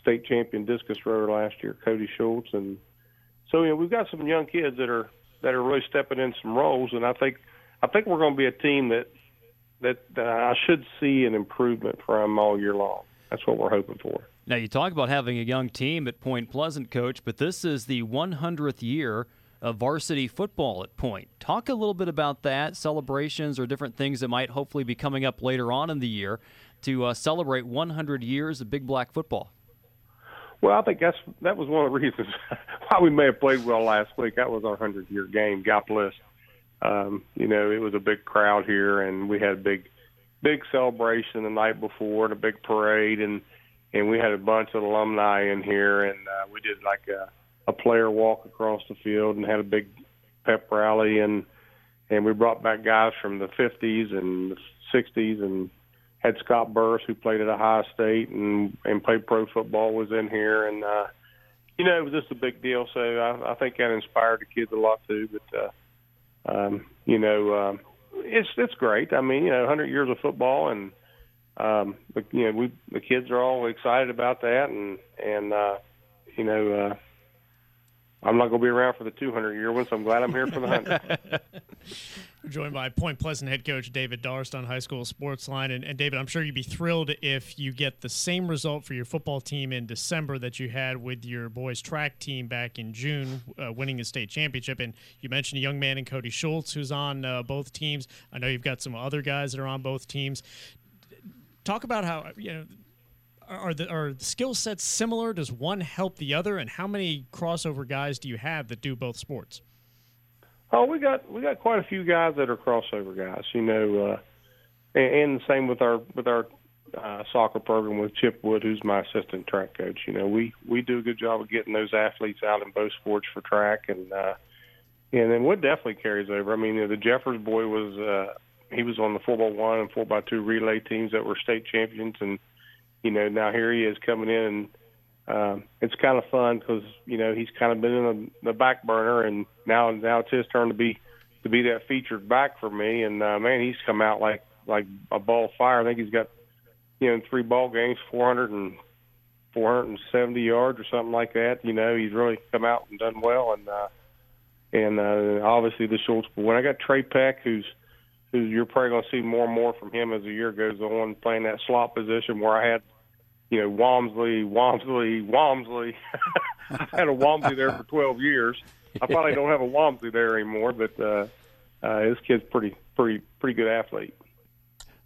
S31: state champion discus thrower last year, Cody Schultz, and so you know we've got some young kids that are that are really stepping in some roles, and I think I think we're going to be a team that that uh, I should see an improvement from all year long. That's what we're hoping for.
S4: Now, you talk about having a young team at Point Pleasant, Coach, but this is the 100th year of varsity football at Point. Talk a little bit about that, celebrations or different things that might hopefully be coming up later on in the year to uh, celebrate 100 years of Big Black football.
S31: Well, I think that's that was one of the reasons *laughs* why we may have played well last week. That was our hundred year game, Gallipolis. Um, you know, it was a big crowd here, and we had a big, big celebration the night before, and a big parade, and and we had a bunch of alumni in here, and uh, we did like a, a player walk across the field, and had a big pep rally, and and we brought back guys from the 50s and the 60s, and had Scott Burris who played at Ohio State and and played pro football was in here. And uh you know it was just a big deal. So I, I think that inspired the kids a lot too. But uh um you know um it's it's great. I mean you know 100 years of football and um but you know we the kids are all excited about that. And and uh you know uh I'm not going to be around for the 200 year one, so I'm glad I'm here for the 100. *laughs*
S5: We're joined by Point Pleasant head coach David Darst on High School Sports Line. And, and, David, I'm sure you'd be thrilled if you get the same result for your football team in December that you had with your boys' track team back in June, uh, winning the state championship. And you mentioned a young man in Cody Schultz who's on uh, both teams. I know you've got some other guys that are on both teams. Talk about how, you know, are the are skill sets similar? Does one help the other? And how many crossover guys do you have that do both sports?
S31: Oh, we got we got quite a few guys that are crossover guys. You know, uh, and, and the same with our with our uh, soccer program with Chip Wood, who's my assistant track coach. You know, we we do a good job of getting those athletes out in both sports for track, and uh, and then Wood definitely carries over. I mean, you know, the Jeffers boy was uh, he was on the four by one and four by two relay teams that were state champions, and you know now here he is coming in and um, it's kind of fun because you know he's kind of been in the, the back burner, and now now it's his turn to be to be that featured back for me. And uh, man, he's come out like like a ball of fire. I think he's got you know in three ball games, 400 and 470 yards or something like that. You know, he's really come out and done well, and uh, and uh, obviously the Schultz. But when I got Trey Peck, who's you're probably going to see more and more from him as the year goes on, playing that slot position where I had you know, Walmsley, Walmsley, Walmsley. I *laughs* had a Walmsley there for 12 years. I probably don't have a Walmsley there anymore, but uh, uh, this kid's pretty, pretty, pretty good athlete.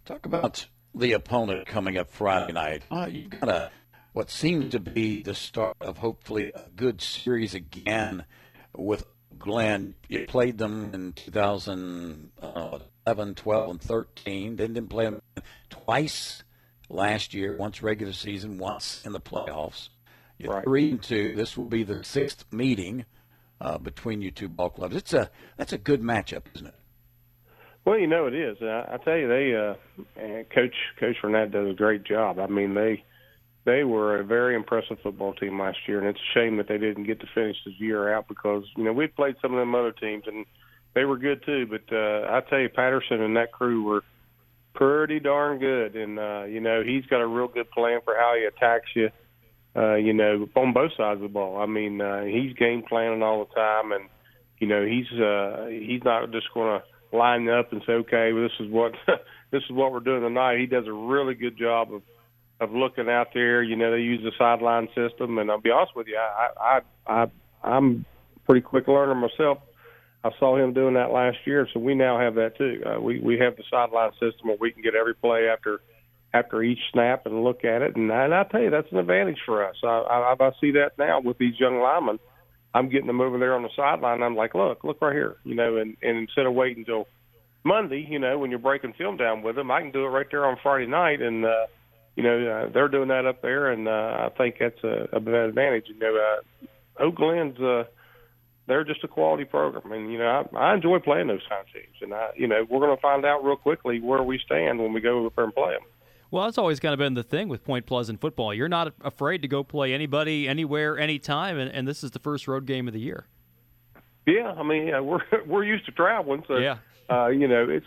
S3: Talk about the opponent coming up Friday night. Uh, you got a what seems to be the start of hopefully a good series again with Glen. You played them in 2011, 12, and 13. Then didn't play them twice last year, once regular season, once in the playoffs. Right. Three and two. This will be the sixth meeting uh, between you two ball clubs. It's a that's a good matchup, isn't it?
S31: Well, you know it is. I, I tell you, they uh, coach Coach Renat does a great job. I mean, they they were a very impressive football team last year, and it's a shame that they didn't get to finish the year out because you know we'd played some of them other teams and they were good too. But uh, I tell you, Patterson and that crew were pretty darn good. And uh, you know, he's got a real good plan for how he attacks you. Uh, you know, on both sides of the ball. I mean, uh, he's game planning all the time, and you know, he's uh, he's not just going to line up and say, okay, well, this is what *laughs* this is what we're doing tonight. He does a really good job of of looking out there. You know, they use the sideline system, and I'll be honest with you, I I, I I'm pretty quick learner myself. I saw him doing that last year, so we now have that too. Uh, we we have the sideline system where we can get every play after after each snap and look at it, and, and I tell you that's an advantage for us. I, I, I see that now with these young linemen. I'm getting them over there on the sideline. I'm like, look, look right here, you know, and, and instead of waiting until Monday, you know, when you're breaking film down with them, I can do it right there on Friday night, and uh, you know, uh, they're doing that up there, and uh, I think that's a, a bad advantage. You know, uh, Oak Glen's. Uh, they're just a quality program, and you know I, I enjoy playing those kind of teams, and I you know we're going to find out real quickly where we stand when we go up there and play them.
S4: Well, that's always kind of been the thing with Point Pleasant football. You're not afraid to go play anybody, anywhere, anytime, and, and this is the first road game of the year.
S31: Yeah, I mean, yeah, we're *laughs* we're used to traveling, so yeah. uh, you know, it's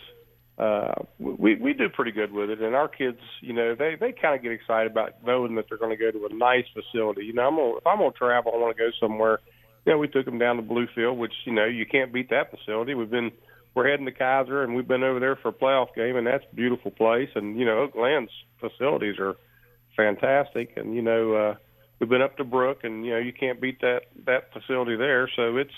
S31: uh, we we do pretty good with it, and our kids, you know, they they kind of get excited about knowing that they're going to go to a nice facility. You know, I'm gonna, if I'm going to travel, I want to go somewhere you know, we took them down to Bluefield, which you know you can't beat that facility. We've been we're heading to Keyser, and we've been over there for a playoff game, and that's a beautiful place. And you know, Oak Glen's facilities are fantastic, and you know, uh, we've been up to Brooke, and you know, you can't beat that that facility there. So it's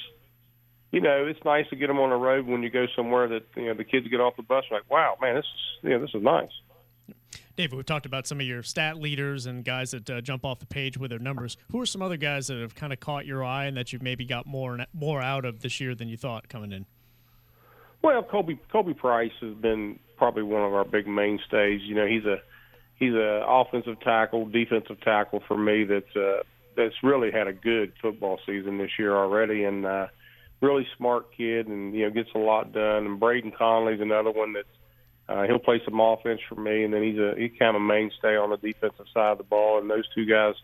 S31: you know, it's nice to get them on the road when you go somewhere that you know the kids get off the bus like, wow, man, this is you know this is nice.
S5: David, we've talked about some of your stat leaders and guys that uh, jump off the page with their numbers. Who are some other guys that have kind of caught your eye and that you've maybe got more more out of this year than you thought coming in?
S31: Well, Kobe Kobe Price has been probably one of our big mainstays. You know, he's a he's a offensive tackle, defensive tackle for me. That's uh, that's really had a good football season this year already, and uh, really smart kid, and you know gets a lot done. And Braden Conley's another one that's uh, he'll play some offense for me, and then he's a he's kind of a mainstay on the defensive side of the ball. And those two guys,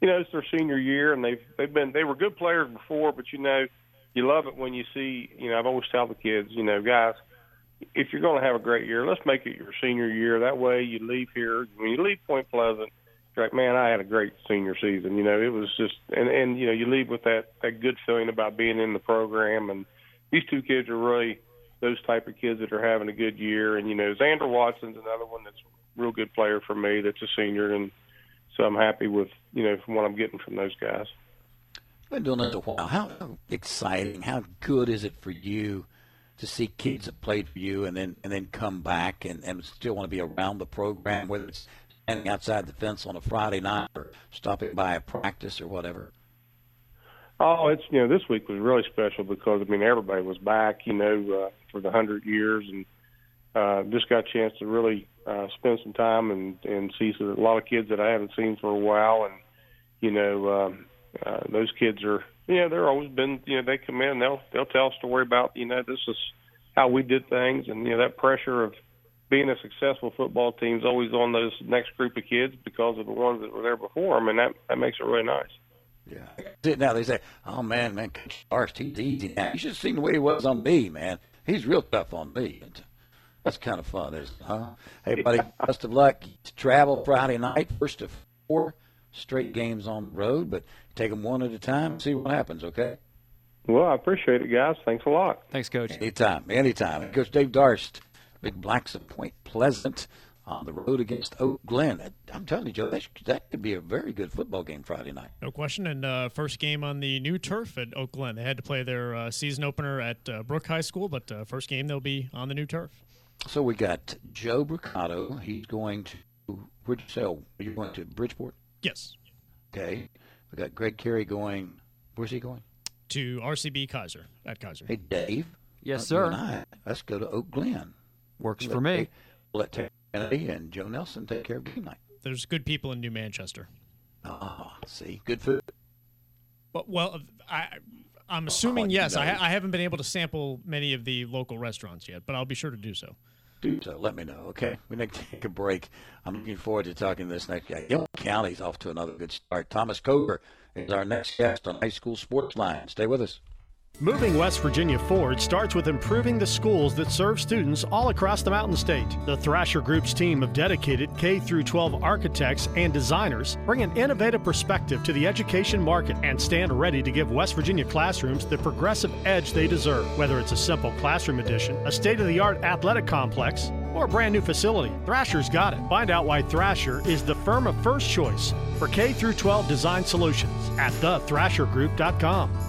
S31: you know, it's their senior year, and they've they've been they were good players before, but you know, you love it when you see. You know, I've always tell the kids, you know, guys, if you're going to have a great year, let's make it your senior year. That way, you leave here when you leave Point Pleasant. Like, man, I had a great senior season. You know, it was just, and and you know, you leave with that that good feeling about being in the program. And these two kids are really those type of kids that are having a good year. And you know, Xander Watson's another one that's a real good player for me. That's a senior, and so I'm happy with you know from what I'm getting from those guys.
S3: Been doing this a while. How exciting! How good is it for you to see kids that played for you and then and then come back and, and still want to be around the program, whether it's standing outside the fence on a Friday night or stopping by a practice or whatever?
S31: Oh, it's you know this week was really special because I mean everybody was back, you know, uh, for the hundred years, and uh, just got a chance to really uh, spend some time and and see a lot of kids that I haven't seen for a while, and you know um, uh, those kids are you know they're always been you know they come in they'll they'll tell a story about you know this is how we did things, and you know that pressure of being a successful football team is always on those next group of kids because of the ones that were there before them, and that that makes it really nice.
S3: Yeah. Now they say, "Oh man, man, Coach Darst, he's easy now. You should have seen the way he was on me, man. He's real tough on me." That's kind of fun, isn't it? Huh? Hey, buddy, best of luck. Travel Friday night, first of four straight games on the road, but take them one at a time. See what happens. Okay.
S31: Well, I appreciate it, guys. Thanks a lot.
S4: Thanks, Coach.
S3: Anytime, anytime. Coach Dave Darst, Big Blacks of Point Pleasant on the road against Oak Glen. I'm telling you, Joe, that, that could be a very good football game Friday night.
S5: No question. And uh, first game on the new turf at Oak Glen. They had to play their uh, season opener at uh, Brooke High School, but uh, first game they'll be on the new turf.
S3: So we got Joe Brocato. He's going to where'd you say? Oh, you're going to Bridgeport.
S5: Yes.
S3: Okay. We got Greg Carey going. Where's he going?
S5: To RCB Keyser at Keyser.
S3: Hey, Dave.
S4: Yes,
S3: uh,
S4: sir.
S3: you and I, let's go to Oak Glen.
S4: Works
S3: Let-
S4: for me.
S3: Let Terry Kennedy and Joe Nelson take care of game night.
S5: There's good people in New Manchester.
S3: Ah, see, good food.
S5: But, well, I, I'm assuming
S3: Oh,
S5: yes. I, I haven't been able to sample many of the local restaurants yet, but I'll be sure to do so.
S3: do so. Let me know, okay? We need to take a break. I'm looking forward to talking to this next guy. Young County's off to another good start. Thomas Coker is our next guest on High School Sports Line. Stay with us.
S32: Moving West Virginia forward starts with improving the schools that serve students all across the Mountain State. The Thrasher Group's team of dedicated K through 12 architects and designers bring an innovative perspective to the education market and stand ready to give West Virginia classrooms the progressive edge they deserve. Whether it's a simple classroom addition, a state-of-the-art athletic complex, or a brand new facility, Thrasher's got it. Find out why Thrasher is the firm of first choice for K through 12 design solutions at thethrashergroup.com.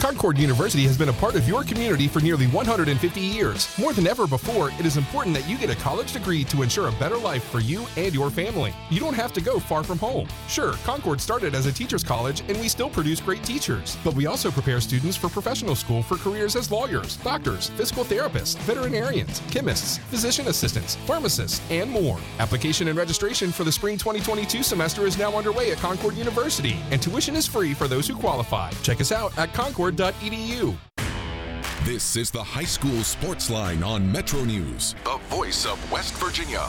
S14: Concord University has been a part of your community for nearly 150 years. More than ever before, it is important that you get a college degree to ensure a better life for you and your family. You don't have to go far from home. Sure, Concord started as a teacher's college and we still produce great teachers, but we also prepare students for professional school for careers as lawyers, doctors, physical therapists, veterinarians, chemists, physician assistants, pharmacists, and more. Application and registration for the spring 2022 semester is now underway at Concord University, and tuition is free for those who qualify. Check us out at concord.edu.
S1: This is the High School Sports Line on Metro News, the voice of West Virginia.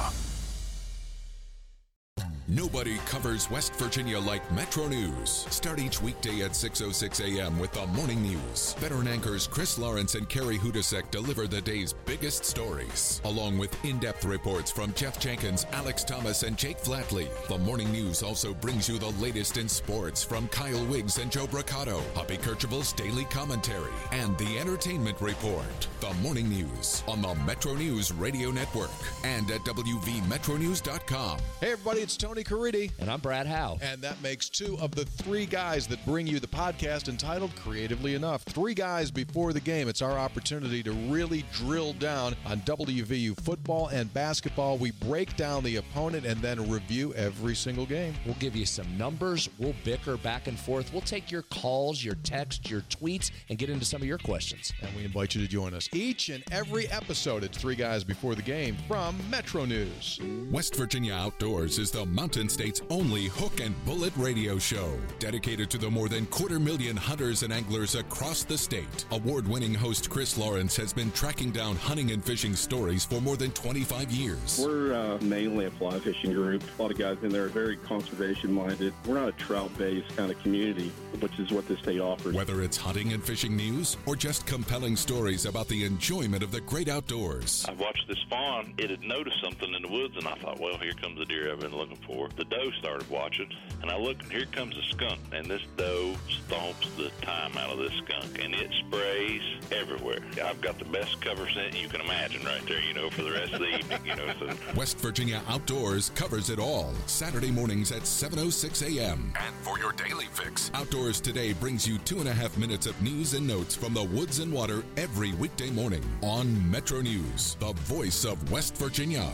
S1: Nobody covers West Virginia like Metro News. Start each weekday at 6.06 a.m. with the morning news. Veteran anchors Chris Lawrence and Carrie Hudasek deliver the day's biggest stories, along with in-depth reports from Jeff Jenkins, Alex Thomas, and Jake Flatley. The morning news also brings you the latest in sports from Kyle Wiggs and Joe Brocato, Hoppy Kercheval's daily commentary, and the entertainment report. The morning news on the Metro News Radio Network and at WVMetroNews.com.
S8: Hey, everybody, it's Tony Caridi.
S22: And I'm Brad Howe.
S8: And that makes two of the three guys that bring you the podcast entitled Creatively Enough. Three guys before the game. It's our opportunity to really drill down on WVU football and basketball. We break down the opponent and then review every single game.
S22: We'll give you some numbers. We'll bicker back and forth. We'll take your calls, your texts, your tweets, and get into some of your questions.
S8: And we invite you to join us each and every episode. It's Three Guys Before the Game from Metro News.
S1: West Virginia Outdoors is the Mountain State's only hook and bullet radio show, dedicated to the more than quarter million hunters and anglers across the state. Award winning host Chris Lawrence has been tracking down hunting and fishing stories for more than 25 years.
S19: We're uh, mainly a fly fishing group. A lot of guys in there are very conservation minded. We're not a trout based kind of community, which is what this state offers.
S1: Whether it's hunting and fishing news or just compelling stories about the enjoyment of the great outdoors.
S30: I watched this fawn. It had noticed something in the woods, and I thought, well, here comes the deer I've been looking for. The doe started watching, and I look, and here comes a skunk. And this doe stomps the time out of this skunk, and it sprays everywhere. I've got the best cover scent you can imagine right there, you know, for the rest of the evening, you know. So. *laughs*
S1: West Virginia Outdoors covers it all. Saturday mornings at 7.06 a.m. And for your daily fix, Outdoors Today brings you two and a half minutes of news and notes from the woods and water every weekday morning on Metro News, the voice of West Virginia.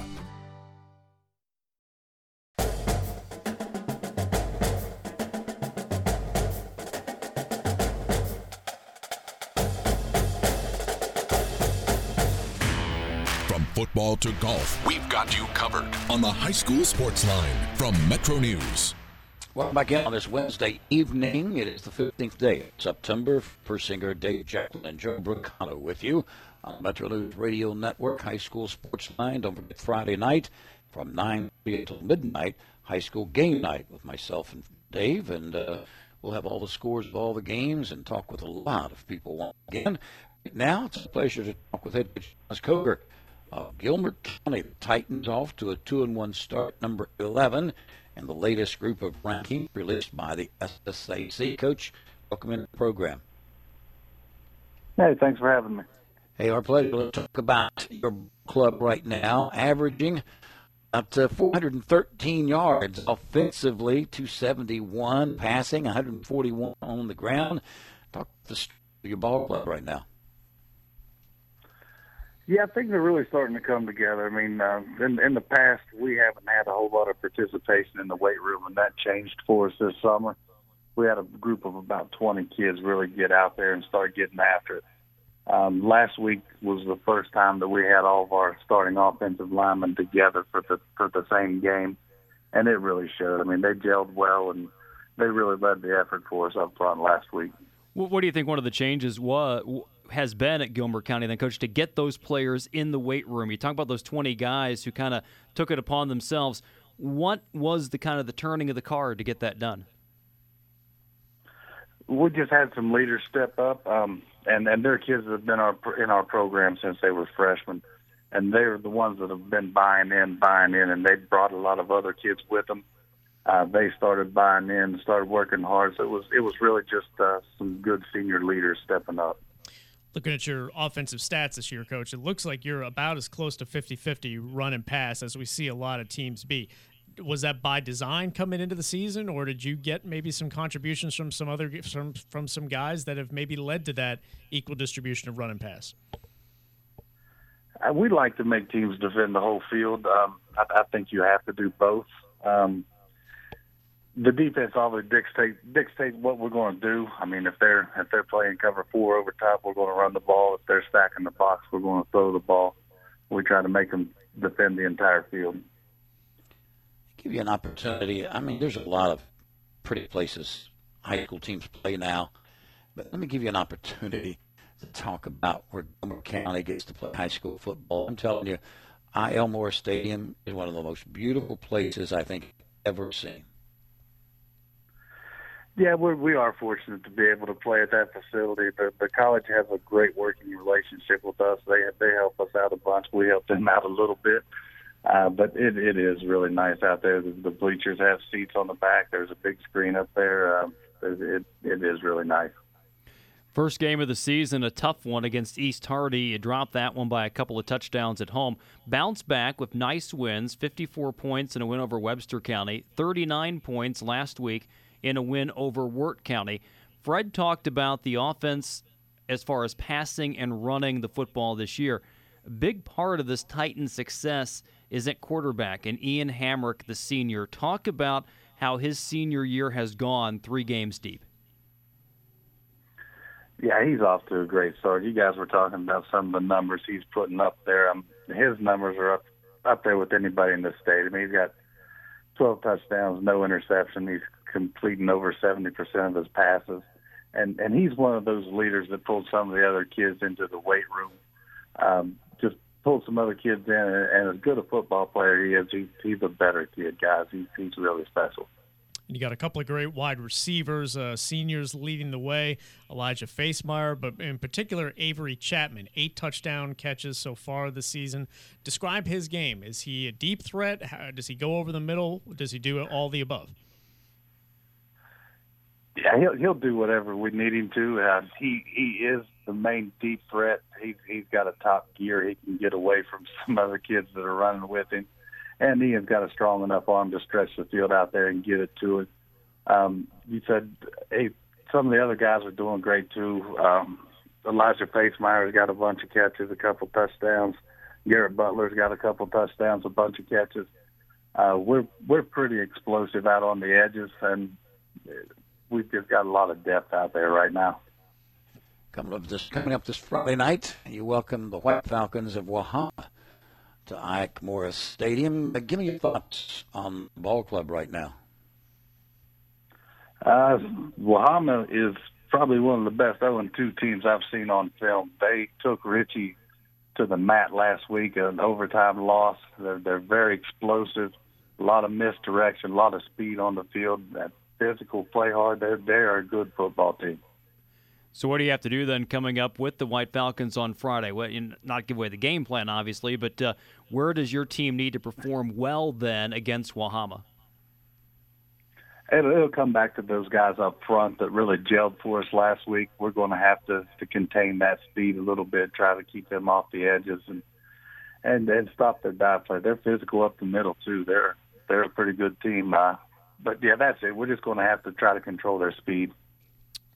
S1: From football to golf, we've got you covered on the high school sports line from Metro News.
S3: Welcome back in on this Wednesday evening. It is the 15th day of September. Persinger, Dave Jecklin, and Joe Brocato with you on Metro News Radio Network, High School Sports Line. Don't forget Friday night from 9 p.m. until midnight, High School Game Night with myself and Dave. And uh, we'll have all the scores of all the games and talk with a lot of people again. Now it's a pleasure to talk with head coach Thomas Koger. Uh, Gilmer County Titans off to a two and one start, number 11 and the latest group of rankings released by the SSAC. Coach, welcome in the program.
S33: Hey, thanks for having me.
S3: Hey, our pleasure. Let's talk about your club right now, averaging about uh, 413 yards offensively, 271 passing, 141 on the ground. Talk to your ball club right now.
S33: Yeah, things are really starting to come together. I mean, uh, in in the past, we haven't had a whole lot of participation in the weight room, and that changed for us this summer. We had a group of about 20 kids really get out there and start getting after it. Um, last week was the first time that we had all of our starting offensive linemen together for the for the same game, and it really showed. I mean, they gelled well, and they really led the effort for us up front last week.
S4: What do you think one of the changes was has been at Gilmer County, then, Coach, to get those players in the weight room? You talk about those 20 guys who kind of took it upon themselves. What was the kind of the turning of the card to get that done?
S33: We just had some leaders step up, um, and and their kids have been our in our program since they were freshmen, and they're the ones that have been buying in, buying in, and they brought a lot of other kids with them. Uh, they started buying in, started working hard. So it was it was really just uh, some good senior leaders stepping up.
S5: Looking at your offensive stats this year, coach, it looks like you're about as close to 50-50 run and pass as we see a lot of teams be. Was that by design coming into the season, or did you get maybe some contributions from some other from from some guys that have maybe led to that equal distribution of run and pass?
S33: Uh, we like to make teams defend the whole field. Um, I, I think you have to do both. Um, the defense always dictates dictate what we're going to do. I mean, if they're if they're playing cover four over top, we're going to run the ball. If they're stacking the box, we're going to throw the ball. We try to make them defend the entire field.
S3: Give you an opportunity. I mean, there's a lot of pretty places high school teams play now, but let me give you an opportunity to talk about where Gilmer County gets to play high school football. I'm telling you, Ike Morris Stadium is one of the most beautiful places I think ever seen.
S33: Yeah, we're, we are fortunate to be able to play at that facility. The, the college has a great working relationship with us. They they help us out a bunch. We help them out a little bit. Uh, but it, it is really nice out there. The, the bleachers have seats on the back. There's a big screen up there. Um, it, it is really nice.
S4: First game of the season, a tough one against East Hardy. You dropped that one by a couple of touchdowns at home. Bounced back with nice wins 54 points in a win over Webster County, 39 points last week in a win over Wirt County. Fred talked about the offense as far as passing and running the football this year. A big part of this Titan success is at quarterback, and Ian Hamrick, the senior. Talk about how his senior year has gone three games deep.
S33: Yeah, he's off to a great start. You guys were talking about some of the numbers he's putting up there. Um, his numbers are up up there with anybody in the state. I mean, he's got 12 touchdowns, no interception. He's completing over 70% of his passes. And and he's one of those leaders that pulled some of the other kids into the weight room. Um, pulled some other kids in, and, and as good a football player he is, he's, he's a better kid, guys. He's, he's really special.
S5: You got a couple of great wide receivers, uh, seniors leading the way. Elijah Facemeyer, but in particular Avery Chapman, eight touchdown catches so far this season. Describe his game. Is he a deep threat? How, does he go over the middle? Does he do all the above?
S33: Yeah, he'll he'll do whatever we need him to. Uh, he he is the main deep threat. He's he's got a top gear. He can get away from *laughs* some other kids that are running with him, and he has got a strong enough arm to stretch the field out there and get it to it. Um, you said hey, some of the other guys are doing great too. Um, Elijah Facemeyer's got a bunch of catches, a couple touchdowns. Garrett Butler's got a couple touchdowns, a bunch of catches. Uh, we're we're pretty explosive out on the edges, and we've just got a lot of depth out there right now.
S3: Coming up this coming up this Friday night, you welcome the White Falcons of Wahama to Ike Morris Stadium. Uh, give me your thoughts on ball club right now.
S33: Uh, Wahama is probably one of the best 0-2 teams I've seen on film. They took Ritchie to the mat last week, an overtime loss. They're, they're very explosive, a lot of misdirection, a lot of speed on the field. That physical, play hard. They're they're a good football team.
S4: So what do you have to do then coming up with the White Falcons on Friday? Well, not give away the game plan, obviously, but uh, where does your team need to perform well then against Wahama?
S33: It'll, it'll come back to those guys up front that really gelled for us last week. We're going to have to, to contain that speed a little bit, try to keep them off the edges, and and and stop their dive play. They're physical up the middle too. They're they're a pretty good team. Uh, but yeah, that's it. We're just going to have to try to control their speed.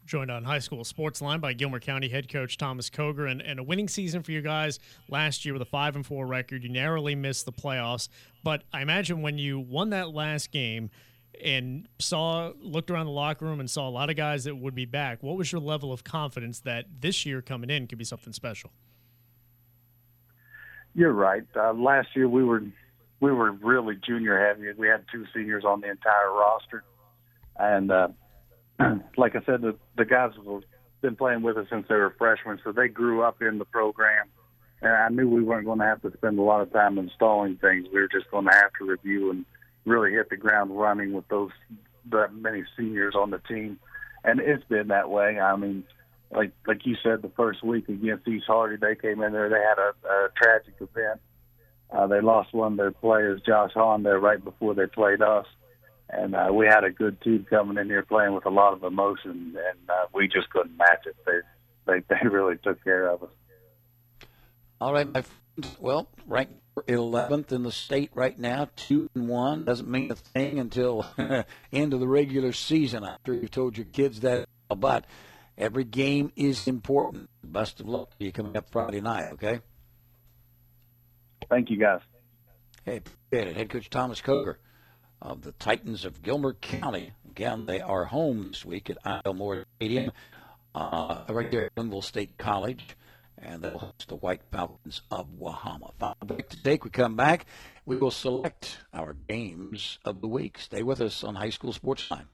S5: Joined on High School Sports Line by Gilmer County head coach Thomas Koger, and, and a winning season for you guys last year with a five and four record. You narrowly missed the playoffs, but I imagine when you won that last game and saw looked around the locker room and saw a lot of guys that would be back, what was your level of confidence that this year coming in could be something special?
S33: You're right. Uh, last year we were we were really junior heavy. We had two seniors on the entire roster, and uh, *clears throat* like I said, the the guys have been playing with us since they were freshmen, so they grew up in the program. And I knew we weren't going to have to spend a lot of time installing things. We were just going to have to review and really hit the ground running with those that many seniors on the team. And it's been that way. I mean, like like you said, the first week against East Hardy, they came in there. They had a, a tragic event uh, they lost one of their players, Josh Hahn, there right before they played us. And uh, we had a good team coming in here playing with a lot of emotion, and uh, we just couldn't match it. They, they, *laughs* they really took care of us.
S3: All right, my friends. Well, ranked 11th in the state right now, two and one doesn't mean a thing until *laughs* end of the regular season. After you've told your kids that, but every game is important. Best of luck to you coming up Friday night. Okay.
S33: Thank you, guys.
S3: Hey, Head coach Thomas Koger of the Titans of Gilmer County. Again, they are home this week at Isle Stadium, uh, right there at Glenville State College, and they'll host the White Falcons of Wahama. Final break to take. We come back. We will select our games of the week. Stay with us on High School Sports Line.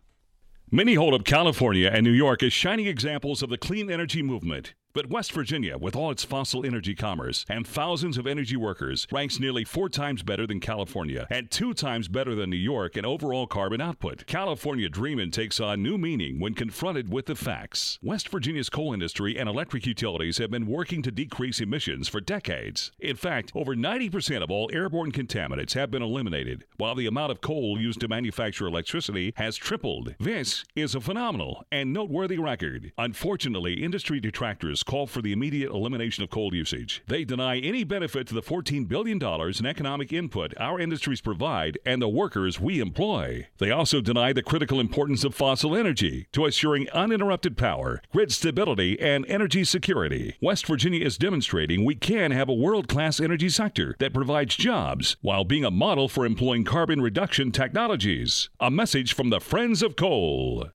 S21: Many hold up California, and New York as shining examples of the clean energy movement. But West Virginia, with all its fossil energy commerce and thousands of energy workers, ranks nearly four times better than California and two times better than New York in overall carbon output. California Dreamin' takes on new meaning when confronted with the facts. West Virginia's coal industry and electric utilities have been working to decrease emissions for decades. In fact, over 90% of all airborne contaminants have been eliminated, while the amount of coal used to manufacture electricity has tripled. This is a phenomenal and noteworthy record. Unfortunately, industry detractors call for the immediate elimination of coal usage. They deny any benefit to the $14 billion in economic input our industries provide and the workers we employ. They also deny the critical importance of fossil energy to assuring uninterrupted power, grid stability, and energy security. West Virginia is demonstrating we can have a world class energy sector that provides jobs while being a model for employing carbon reduction technologies. A message from the Friends of Coal.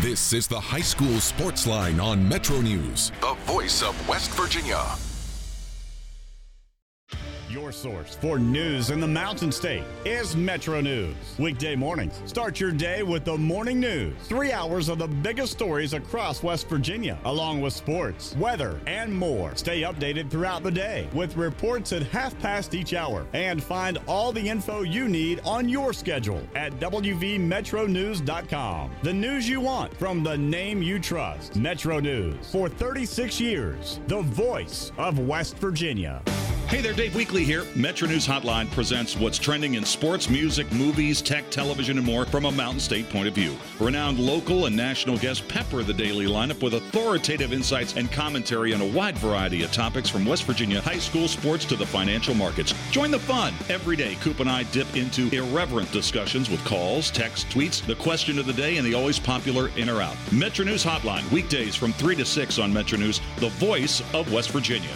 S1: This is the High School Sports Line on Metro News, the voice of West Virginia.
S11: Your source for news in the Mountain State is Metro News. Weekday mornings, start your day with the morning news. Three hours of the biggest stories across West Virginia, along with sports, weather, and more. Stay updated throughout the day with reports at half past each hour. And find all the info you need on your schedule at WVMetroNews.com. The news you want from the name you trust. Metro News. For 36 years, the voice of West Virginia.
S21: Hey there, Dave Weekley here. Metro News Hotline presents what's trending in sports, music, movies, tech, television, and more from a Mountain State point of view. Renowned local and national guests pepper the daily lineup with authoritative insights and commentary on a wide variety of topics from West Virginia high school sports to the financial markets. Join the fun. Every day, Coop and I dip into irreverent discussions with calls, texts, tweets, the question of the day, and the always popular in or out. Metro News Hotline, weekdays from 3 to 6 on Metro News, the voice of West Virginia.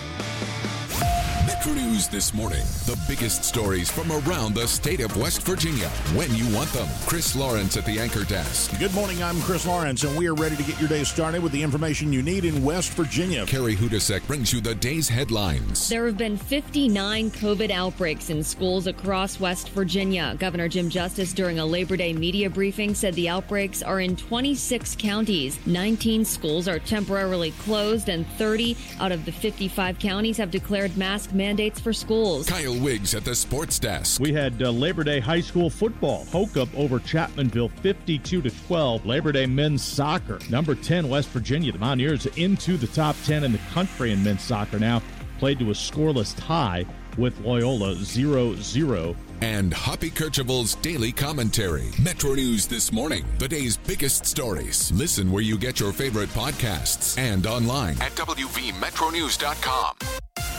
S1: Metro News this morning. The biggest stories from around the state of West Virginia when you want them. Chris Lawrence at the anchor desk.
S16: Good morning. I'm Chris Lawrence, and we are ready to get your day started with the information you need in West Virginia.
S1: Carrie Hudasek brings you the day's headlines.
S17: There have been 59 COVID outbreaks in schools across West Virginia. Governor Jim Justice, during a Labor Day media briefing, said the outbreaks are in 26 counties. 19 schools are temporarily closed, and 30 out of the 55 counties have declared mask mandates for schools.
S1: Kyle Wiggs at the sports desk.
S18: We had uh, Labor Day high school football. Hokup over Chapmanville 52 to 12. Labor Day men's soccer. Number 10 West Virginia. The Mountaineers into the top 10 in the country in men's soccer now. Played to a scoreless tie with Loyola 0-0
S1: and Hoppy Kercheval's daily commentary. Metro News this morning, the day's biggest stories. Listen where you get your favorite podcasts and online at WVMetroNews.com.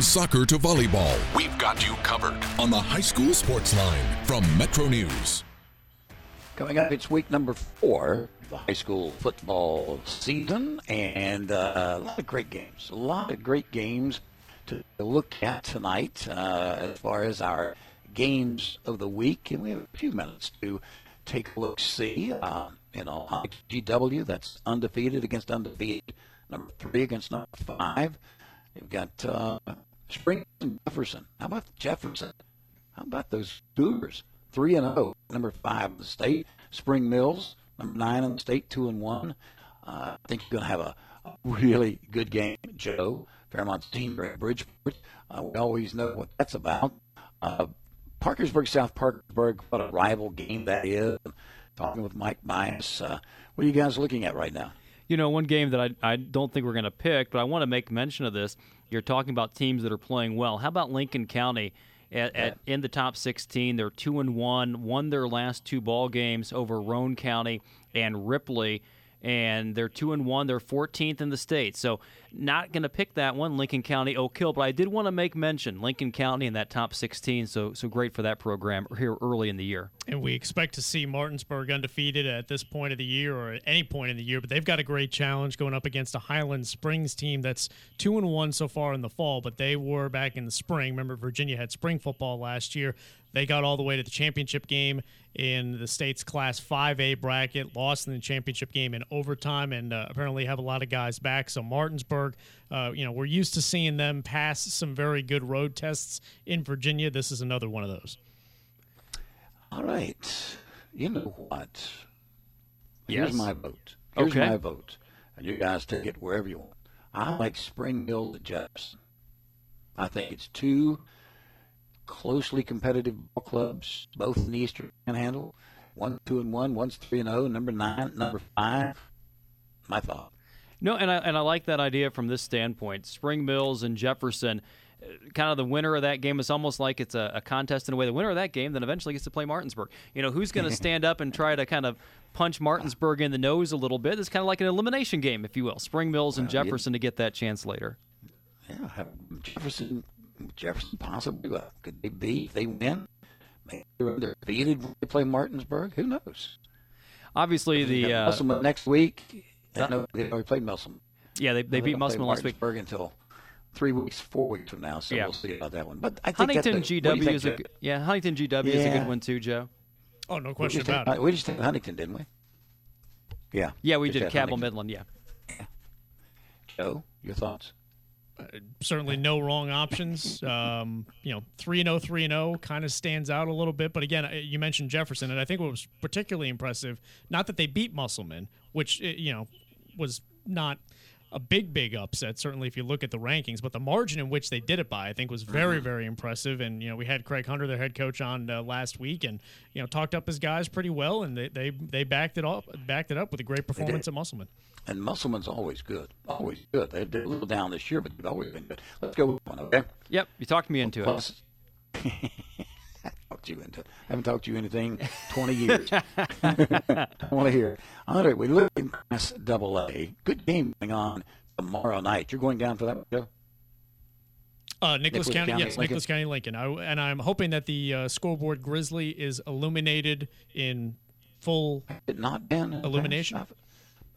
S1: Soccer to volleyball, we've got you covered on the high school sports line from Metro News.
S3: Coming up, it's week number four of the high school football season, and uh, a lot of great games. A lot of great games to look at tonight uh, as far as our games of the week. And we have a few minutes to take a look, see. Uh, you know, GW, that's undefeated against undefeated. Number three against number five. You've got uh, Spring Jefferson. How about Jefferson? How about those Cougars? Three and zero. Number five in the state. Spring Mills, number nine in the state, two and one. Uh, I think you're going to have a, a, really good game, Joe. Fairmont's team, Bridgeport. Uh, we always know what that's about. Uh, Parkersburg, South Parkersburg, what a rival game that is. Talking with Mike Byus. Uh, what are you guys looking at right now?
S4: You know, one game that I, I don't think we're going to pick, but I want to make mention of this. You're talking about teams that are playing well. How about Lincoln County? At, at, in the top 16. They're two and one, won their last two ball games over Roane County and Ripley, and they're two and one. They're 14th in the state. So not going to pick that one, Lincoln County Oak Hill. But I did want to make mention Lincoln County in that top 16. So so great for that program here early in the year.
S5: And we expect to see Martinsburg undefeated at this point of the year or at any point in the year. But they've got a great challenge going up against a Highland Springs team that's two and one so far in the fall. But they were back in the spring. Remember, Virginia had spring football last year. They got all the way to the championship game in the state's Class 5A bracket, lost in the championship game in overtime, and uh, apparently have a lot of guys back. So Martinsburg, uh, you know, we're used to seeing them pass some very good road tests in Virginia. This is another one of those.
S3: All right. You know what? Here's
S4: Yes.
S3: my vote. Here's
S4: Okay.
S3: my vote. And you guys take it wherever you want. I like Spring Hill to Jefferson. I think it's two closely competitive ball clubs, both in the Eastern Panhandle. One two and one, one's three and zero. Number nine, number five. My thought.
S4: No, and I and I like that idea from this standpoint. Spring Mills and Jefferson, uh, kind of the winner of that game is almost like it's a, a contest in a way. The winner of that game then eventually gets to play Martinsburg. You know, who's going *laughs* to stand up and try to kind of punch Martinsburg in the nose a little bit? It's kind of like an elimination game, if you will. Spring Mills and
S3: Well, yeah.
S4: Jefferson to get that chance later.
S3: Yeah, Jefferson, Jefferson possibly. Uh, could they be if they win? Maybe they're defeated when they play Martinsburg. Who knows?
S4: Obviously, the uh,
S3: Musselman next week. I know they've already played Musselman.
S4: yeah they, they
S3: No,
S4: beat
S3: don't
S4: Musselman last week.
S3: Martinsburg until three weeks, four weeks from now. So
S4: Yeah.
S3: we'll see about that one. But I think
S4: Huntington
S3: that's a, what do you
S4: GW
S3: think,
S4: is a
S3: Joe?
S4: good, yeah Huntington GW is a good one too, Joe.
S5: Oh, no question
S3: just had-
S5: about it.
S3: We just had Huntington, didn't we? Yeah.
S4: Yeah, we
S3: Just
S4: did
S3: had
S4: Cabell
S3: Huntington.
S4: Midland. Yeah.
S3: Joe, your thoughts?
S5: Certainly no wrong options. Um, you know, 3 0, 3 0 kind of stands out a little bit. But again, you mentioned Jefferson, and I think what was particularly impressive, not that they beat Musselman, which, uh, you know, was not a big, big upset, certainly if you look at the rankings, but the margin in which they did it by, I think, was very,
S3: Mm-hmm.
S5: very impressive. And, you know, we had Craig Hunter, their head coach, on uh, last week and, you know, talked up his guys pretty well, and they, they, they backed it up, backed it up with a great performance at Musselman.
S3: And Musselman's always good. Always good. They're, they're a little down this year, but they've always been good. Let's go with one, okay?
S4: Yep, you talked me into it.
S3: Plus, *laughs* I talked you into it. I haven't talked to you anything 20 years. I want to hear. it. All right, we look in Class Double A. Good game going on tomorrow night. You're going down for that, one, Joe?
S5: Uh, Nicholas,
S3: Nicholas
S5: County,
S3: County,
S5: yes,
S3: Lincoln?
S5: Nicholas County, Lincoln. I, and I'm hoping that the uh, scoreboard Grizzly is illuminated in full
S3: It not been
S5: illumination.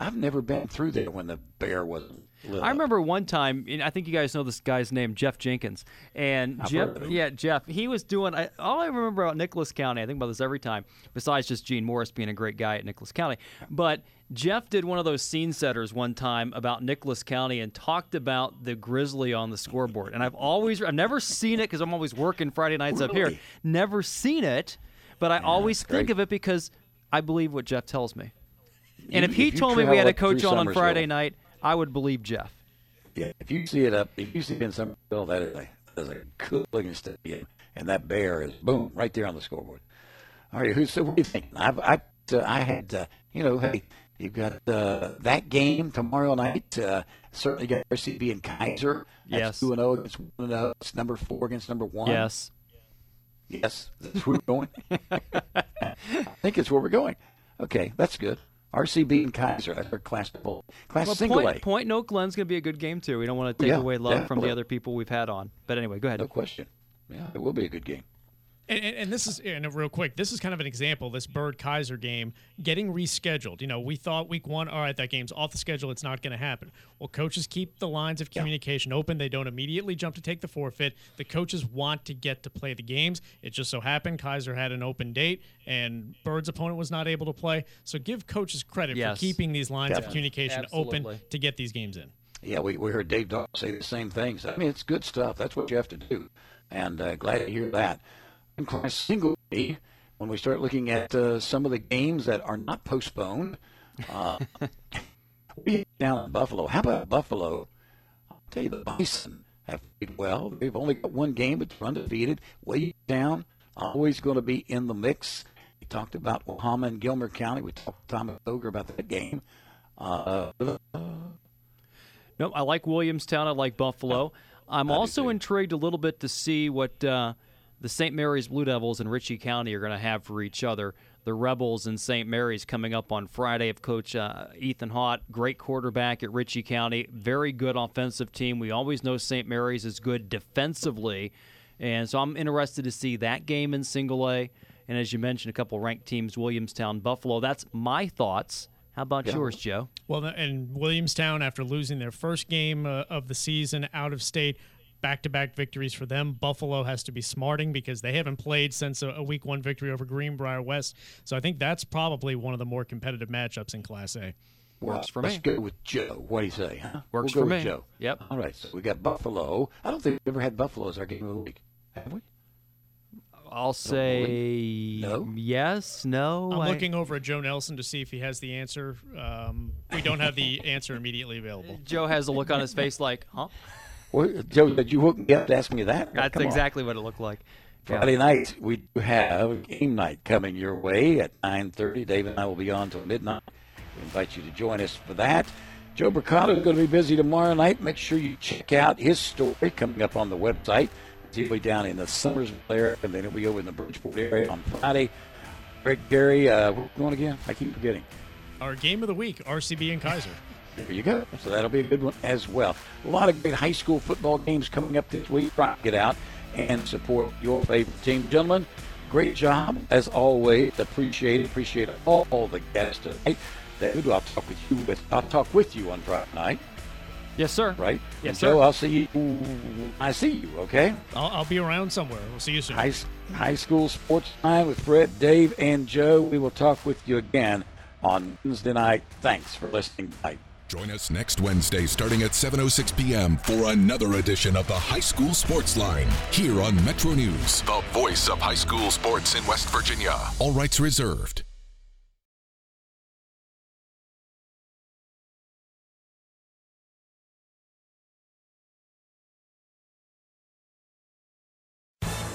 S3: I've, never been through there when the bear wasn't
S4: I remember one time, and I think you guys know this guy's name, Jeff Jenkins. And
S3: I've
S4: Jeff,
S3: heard of him.
S4: yeah, Jeff, he was doing. I, all I remember about Nicholas County, I think about this every time, besides just Gene Morris being a great guy at Nicholas County. But Jeff did one of those scene setters one time about Nicholas County and talked about the Grizzly on the scoreboard. And I've always, I've never seen it because I'm always working Friday nights up here. Never seen it, but I always think
S3: great.
S4: of it because I believe what Jeff tells me. And
S3: You-
S4: if he
S3: if
S4: told me we had a coach on on Friday night, I would believe Jeff.
S3: Yeah, if you see it up, if you see it in Summersville, that is a, that is a good looking stadium, and that bear is boom right there on the scoreboard. All right, who's so what do you think? I've, I uh, I had uh, you know, hey, you've got uh, that game tomorrow night. Uh, certainly got RCB and Keyser. That's
S4: Yes.
S3: two and zero against one and zero. It's number four against number one.
S4: Yes.
S3: Yes, that's where we're going. *laughs* I think it's where we're going. Okay, that's good. RCB and Keyser, our class double, class
S4: Well,
S3: single
S4: Point,
S3: A.
S4: Point Oak Glen's going to be a good game too. We don't want to take
S3: Yeah,
S4: away love from the other people we've had on. But anyway, go ahead.
S3: No question. Yeah, it will be a good game.
S5: And, and, and this is and real quick. This is kind of an example. This Byrd Keyser game getting rescheduled. You know, we thought week one, all right, that game's off the schedule. It's not going to happen. Well, coaches keep the lines of communication open. They don't immediately jump to take the forfeit. The coaches want to get to play the games. It just so happened Keyser had an open date, and Byrd's opponent was not able to play. So give coaches credit
S4: Yes.
S5: for keeping these lines of communication
S4: Absolutely.
S5: open to get these games in.
S3: Yeah, we, we heard Dave Dahl say the same things. I mean, it's good stuff. That's what you have to do. And uh, glad to hear that. In class single A, when we start looking at uh, some of the games that are not postponed, uh, *laughs* down in Buffalo. How about Buffalo? I'll tell you, the Bison have played well. They've only got one game, but they're undefeated. Way down, always going to be in the mix. We talked about Wahama and Gilmer County. We talked to Thomas Boger about that game. Uh,
S4: Nope, I like Williamstown. I like Buffalo. I'm also intrigued a little bit to see what uh, the St. Mary's Blue Devils and Ritchie County are going to have for each other. The Rebels and St. Mary's coming up on Friday of Coach uh, Ethan Hott, great quarterback at Ritchie County, very good offensive team. We always know St. Mary's is good defensively, and so I'm interested to see that game in Single A. And as you mentioned, a couple ranked teams, Williamstown, Buffalo. That's my thoughts. How about
S3: Yeah.
S4: yours, Joe?
S5: Well, the- and Williamstown, after losing their first game uh, of the season out of state, back-to-back victories for them. Buffalo has to be smarting because they haven't played since a, a Week One victory over Greenbrier West. So I think that's probably one of the more competitive matchups in Class A.
S4: Works for
S3: Let's
S4: me.
S3: go with Joe. What do you say? Huh?
S4: Works
S3: we'll go
S4: for
S3: with
S4: me.
S3: Joe.
S4: Yep.
S3: All right. So we got Buffalo. I don't think we've ever had Buffalo as our game of the week. Have we?
S4: I'll say
S3: No?
S4: yes, no.
S5: I'm
S4: I-
S5: looking over at Joe Nelson to see if he has the answer. Um, we don't have the answer immediately available.
S4: Joe has a look on his face like, huh?
S3: Well, Joe, did you hook me up to ask me that?
S4: That's
S3: Come on.
S4: exactly what it looked like. Yeah.
S3: Friday night we do have game night coming your way at 9:30. Dave and I will be on till midnight. We invite you to join us for that. Joe Brocato is going to be busy tomorrow night. Make sure you check out his story coming up on the website. He'll be down in the Summersville area, and then he'll be over in the Bridgeport area on Friday. Greg Gary, uh, what's going again? I keep forgetting.
S5: Our game of the week: RCB and Keyser.
S3: There you go. So that'll be a good one as well. A lot of great high school football games coming up this week. Try to get out and support your favorite team. Gentlemen, great job as always. Appreciate it. Appreciate all, all the guests tonight. David, I'll talk with you with I'll talk with you on Friday night.
S4: Yes, sir.
S3: Right?
S4: Yes, sir.
S3: I'll see you. I see you. Okay.
S5: I'll, I'll be around somewhere. We'll see you soon.
S3: High, high school sports time with Fred, Dave, and Joe. We will talk with you again on Wednesday night. Thanks for listening tonight.
S1: Join us next Wednesday starting at 7.06 p.m. for another edition of the High School Sports Line here on Metro News.
S34: The voice of high school sports in West Virginia.
S1: All rights reserved.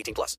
S35: 18 plus.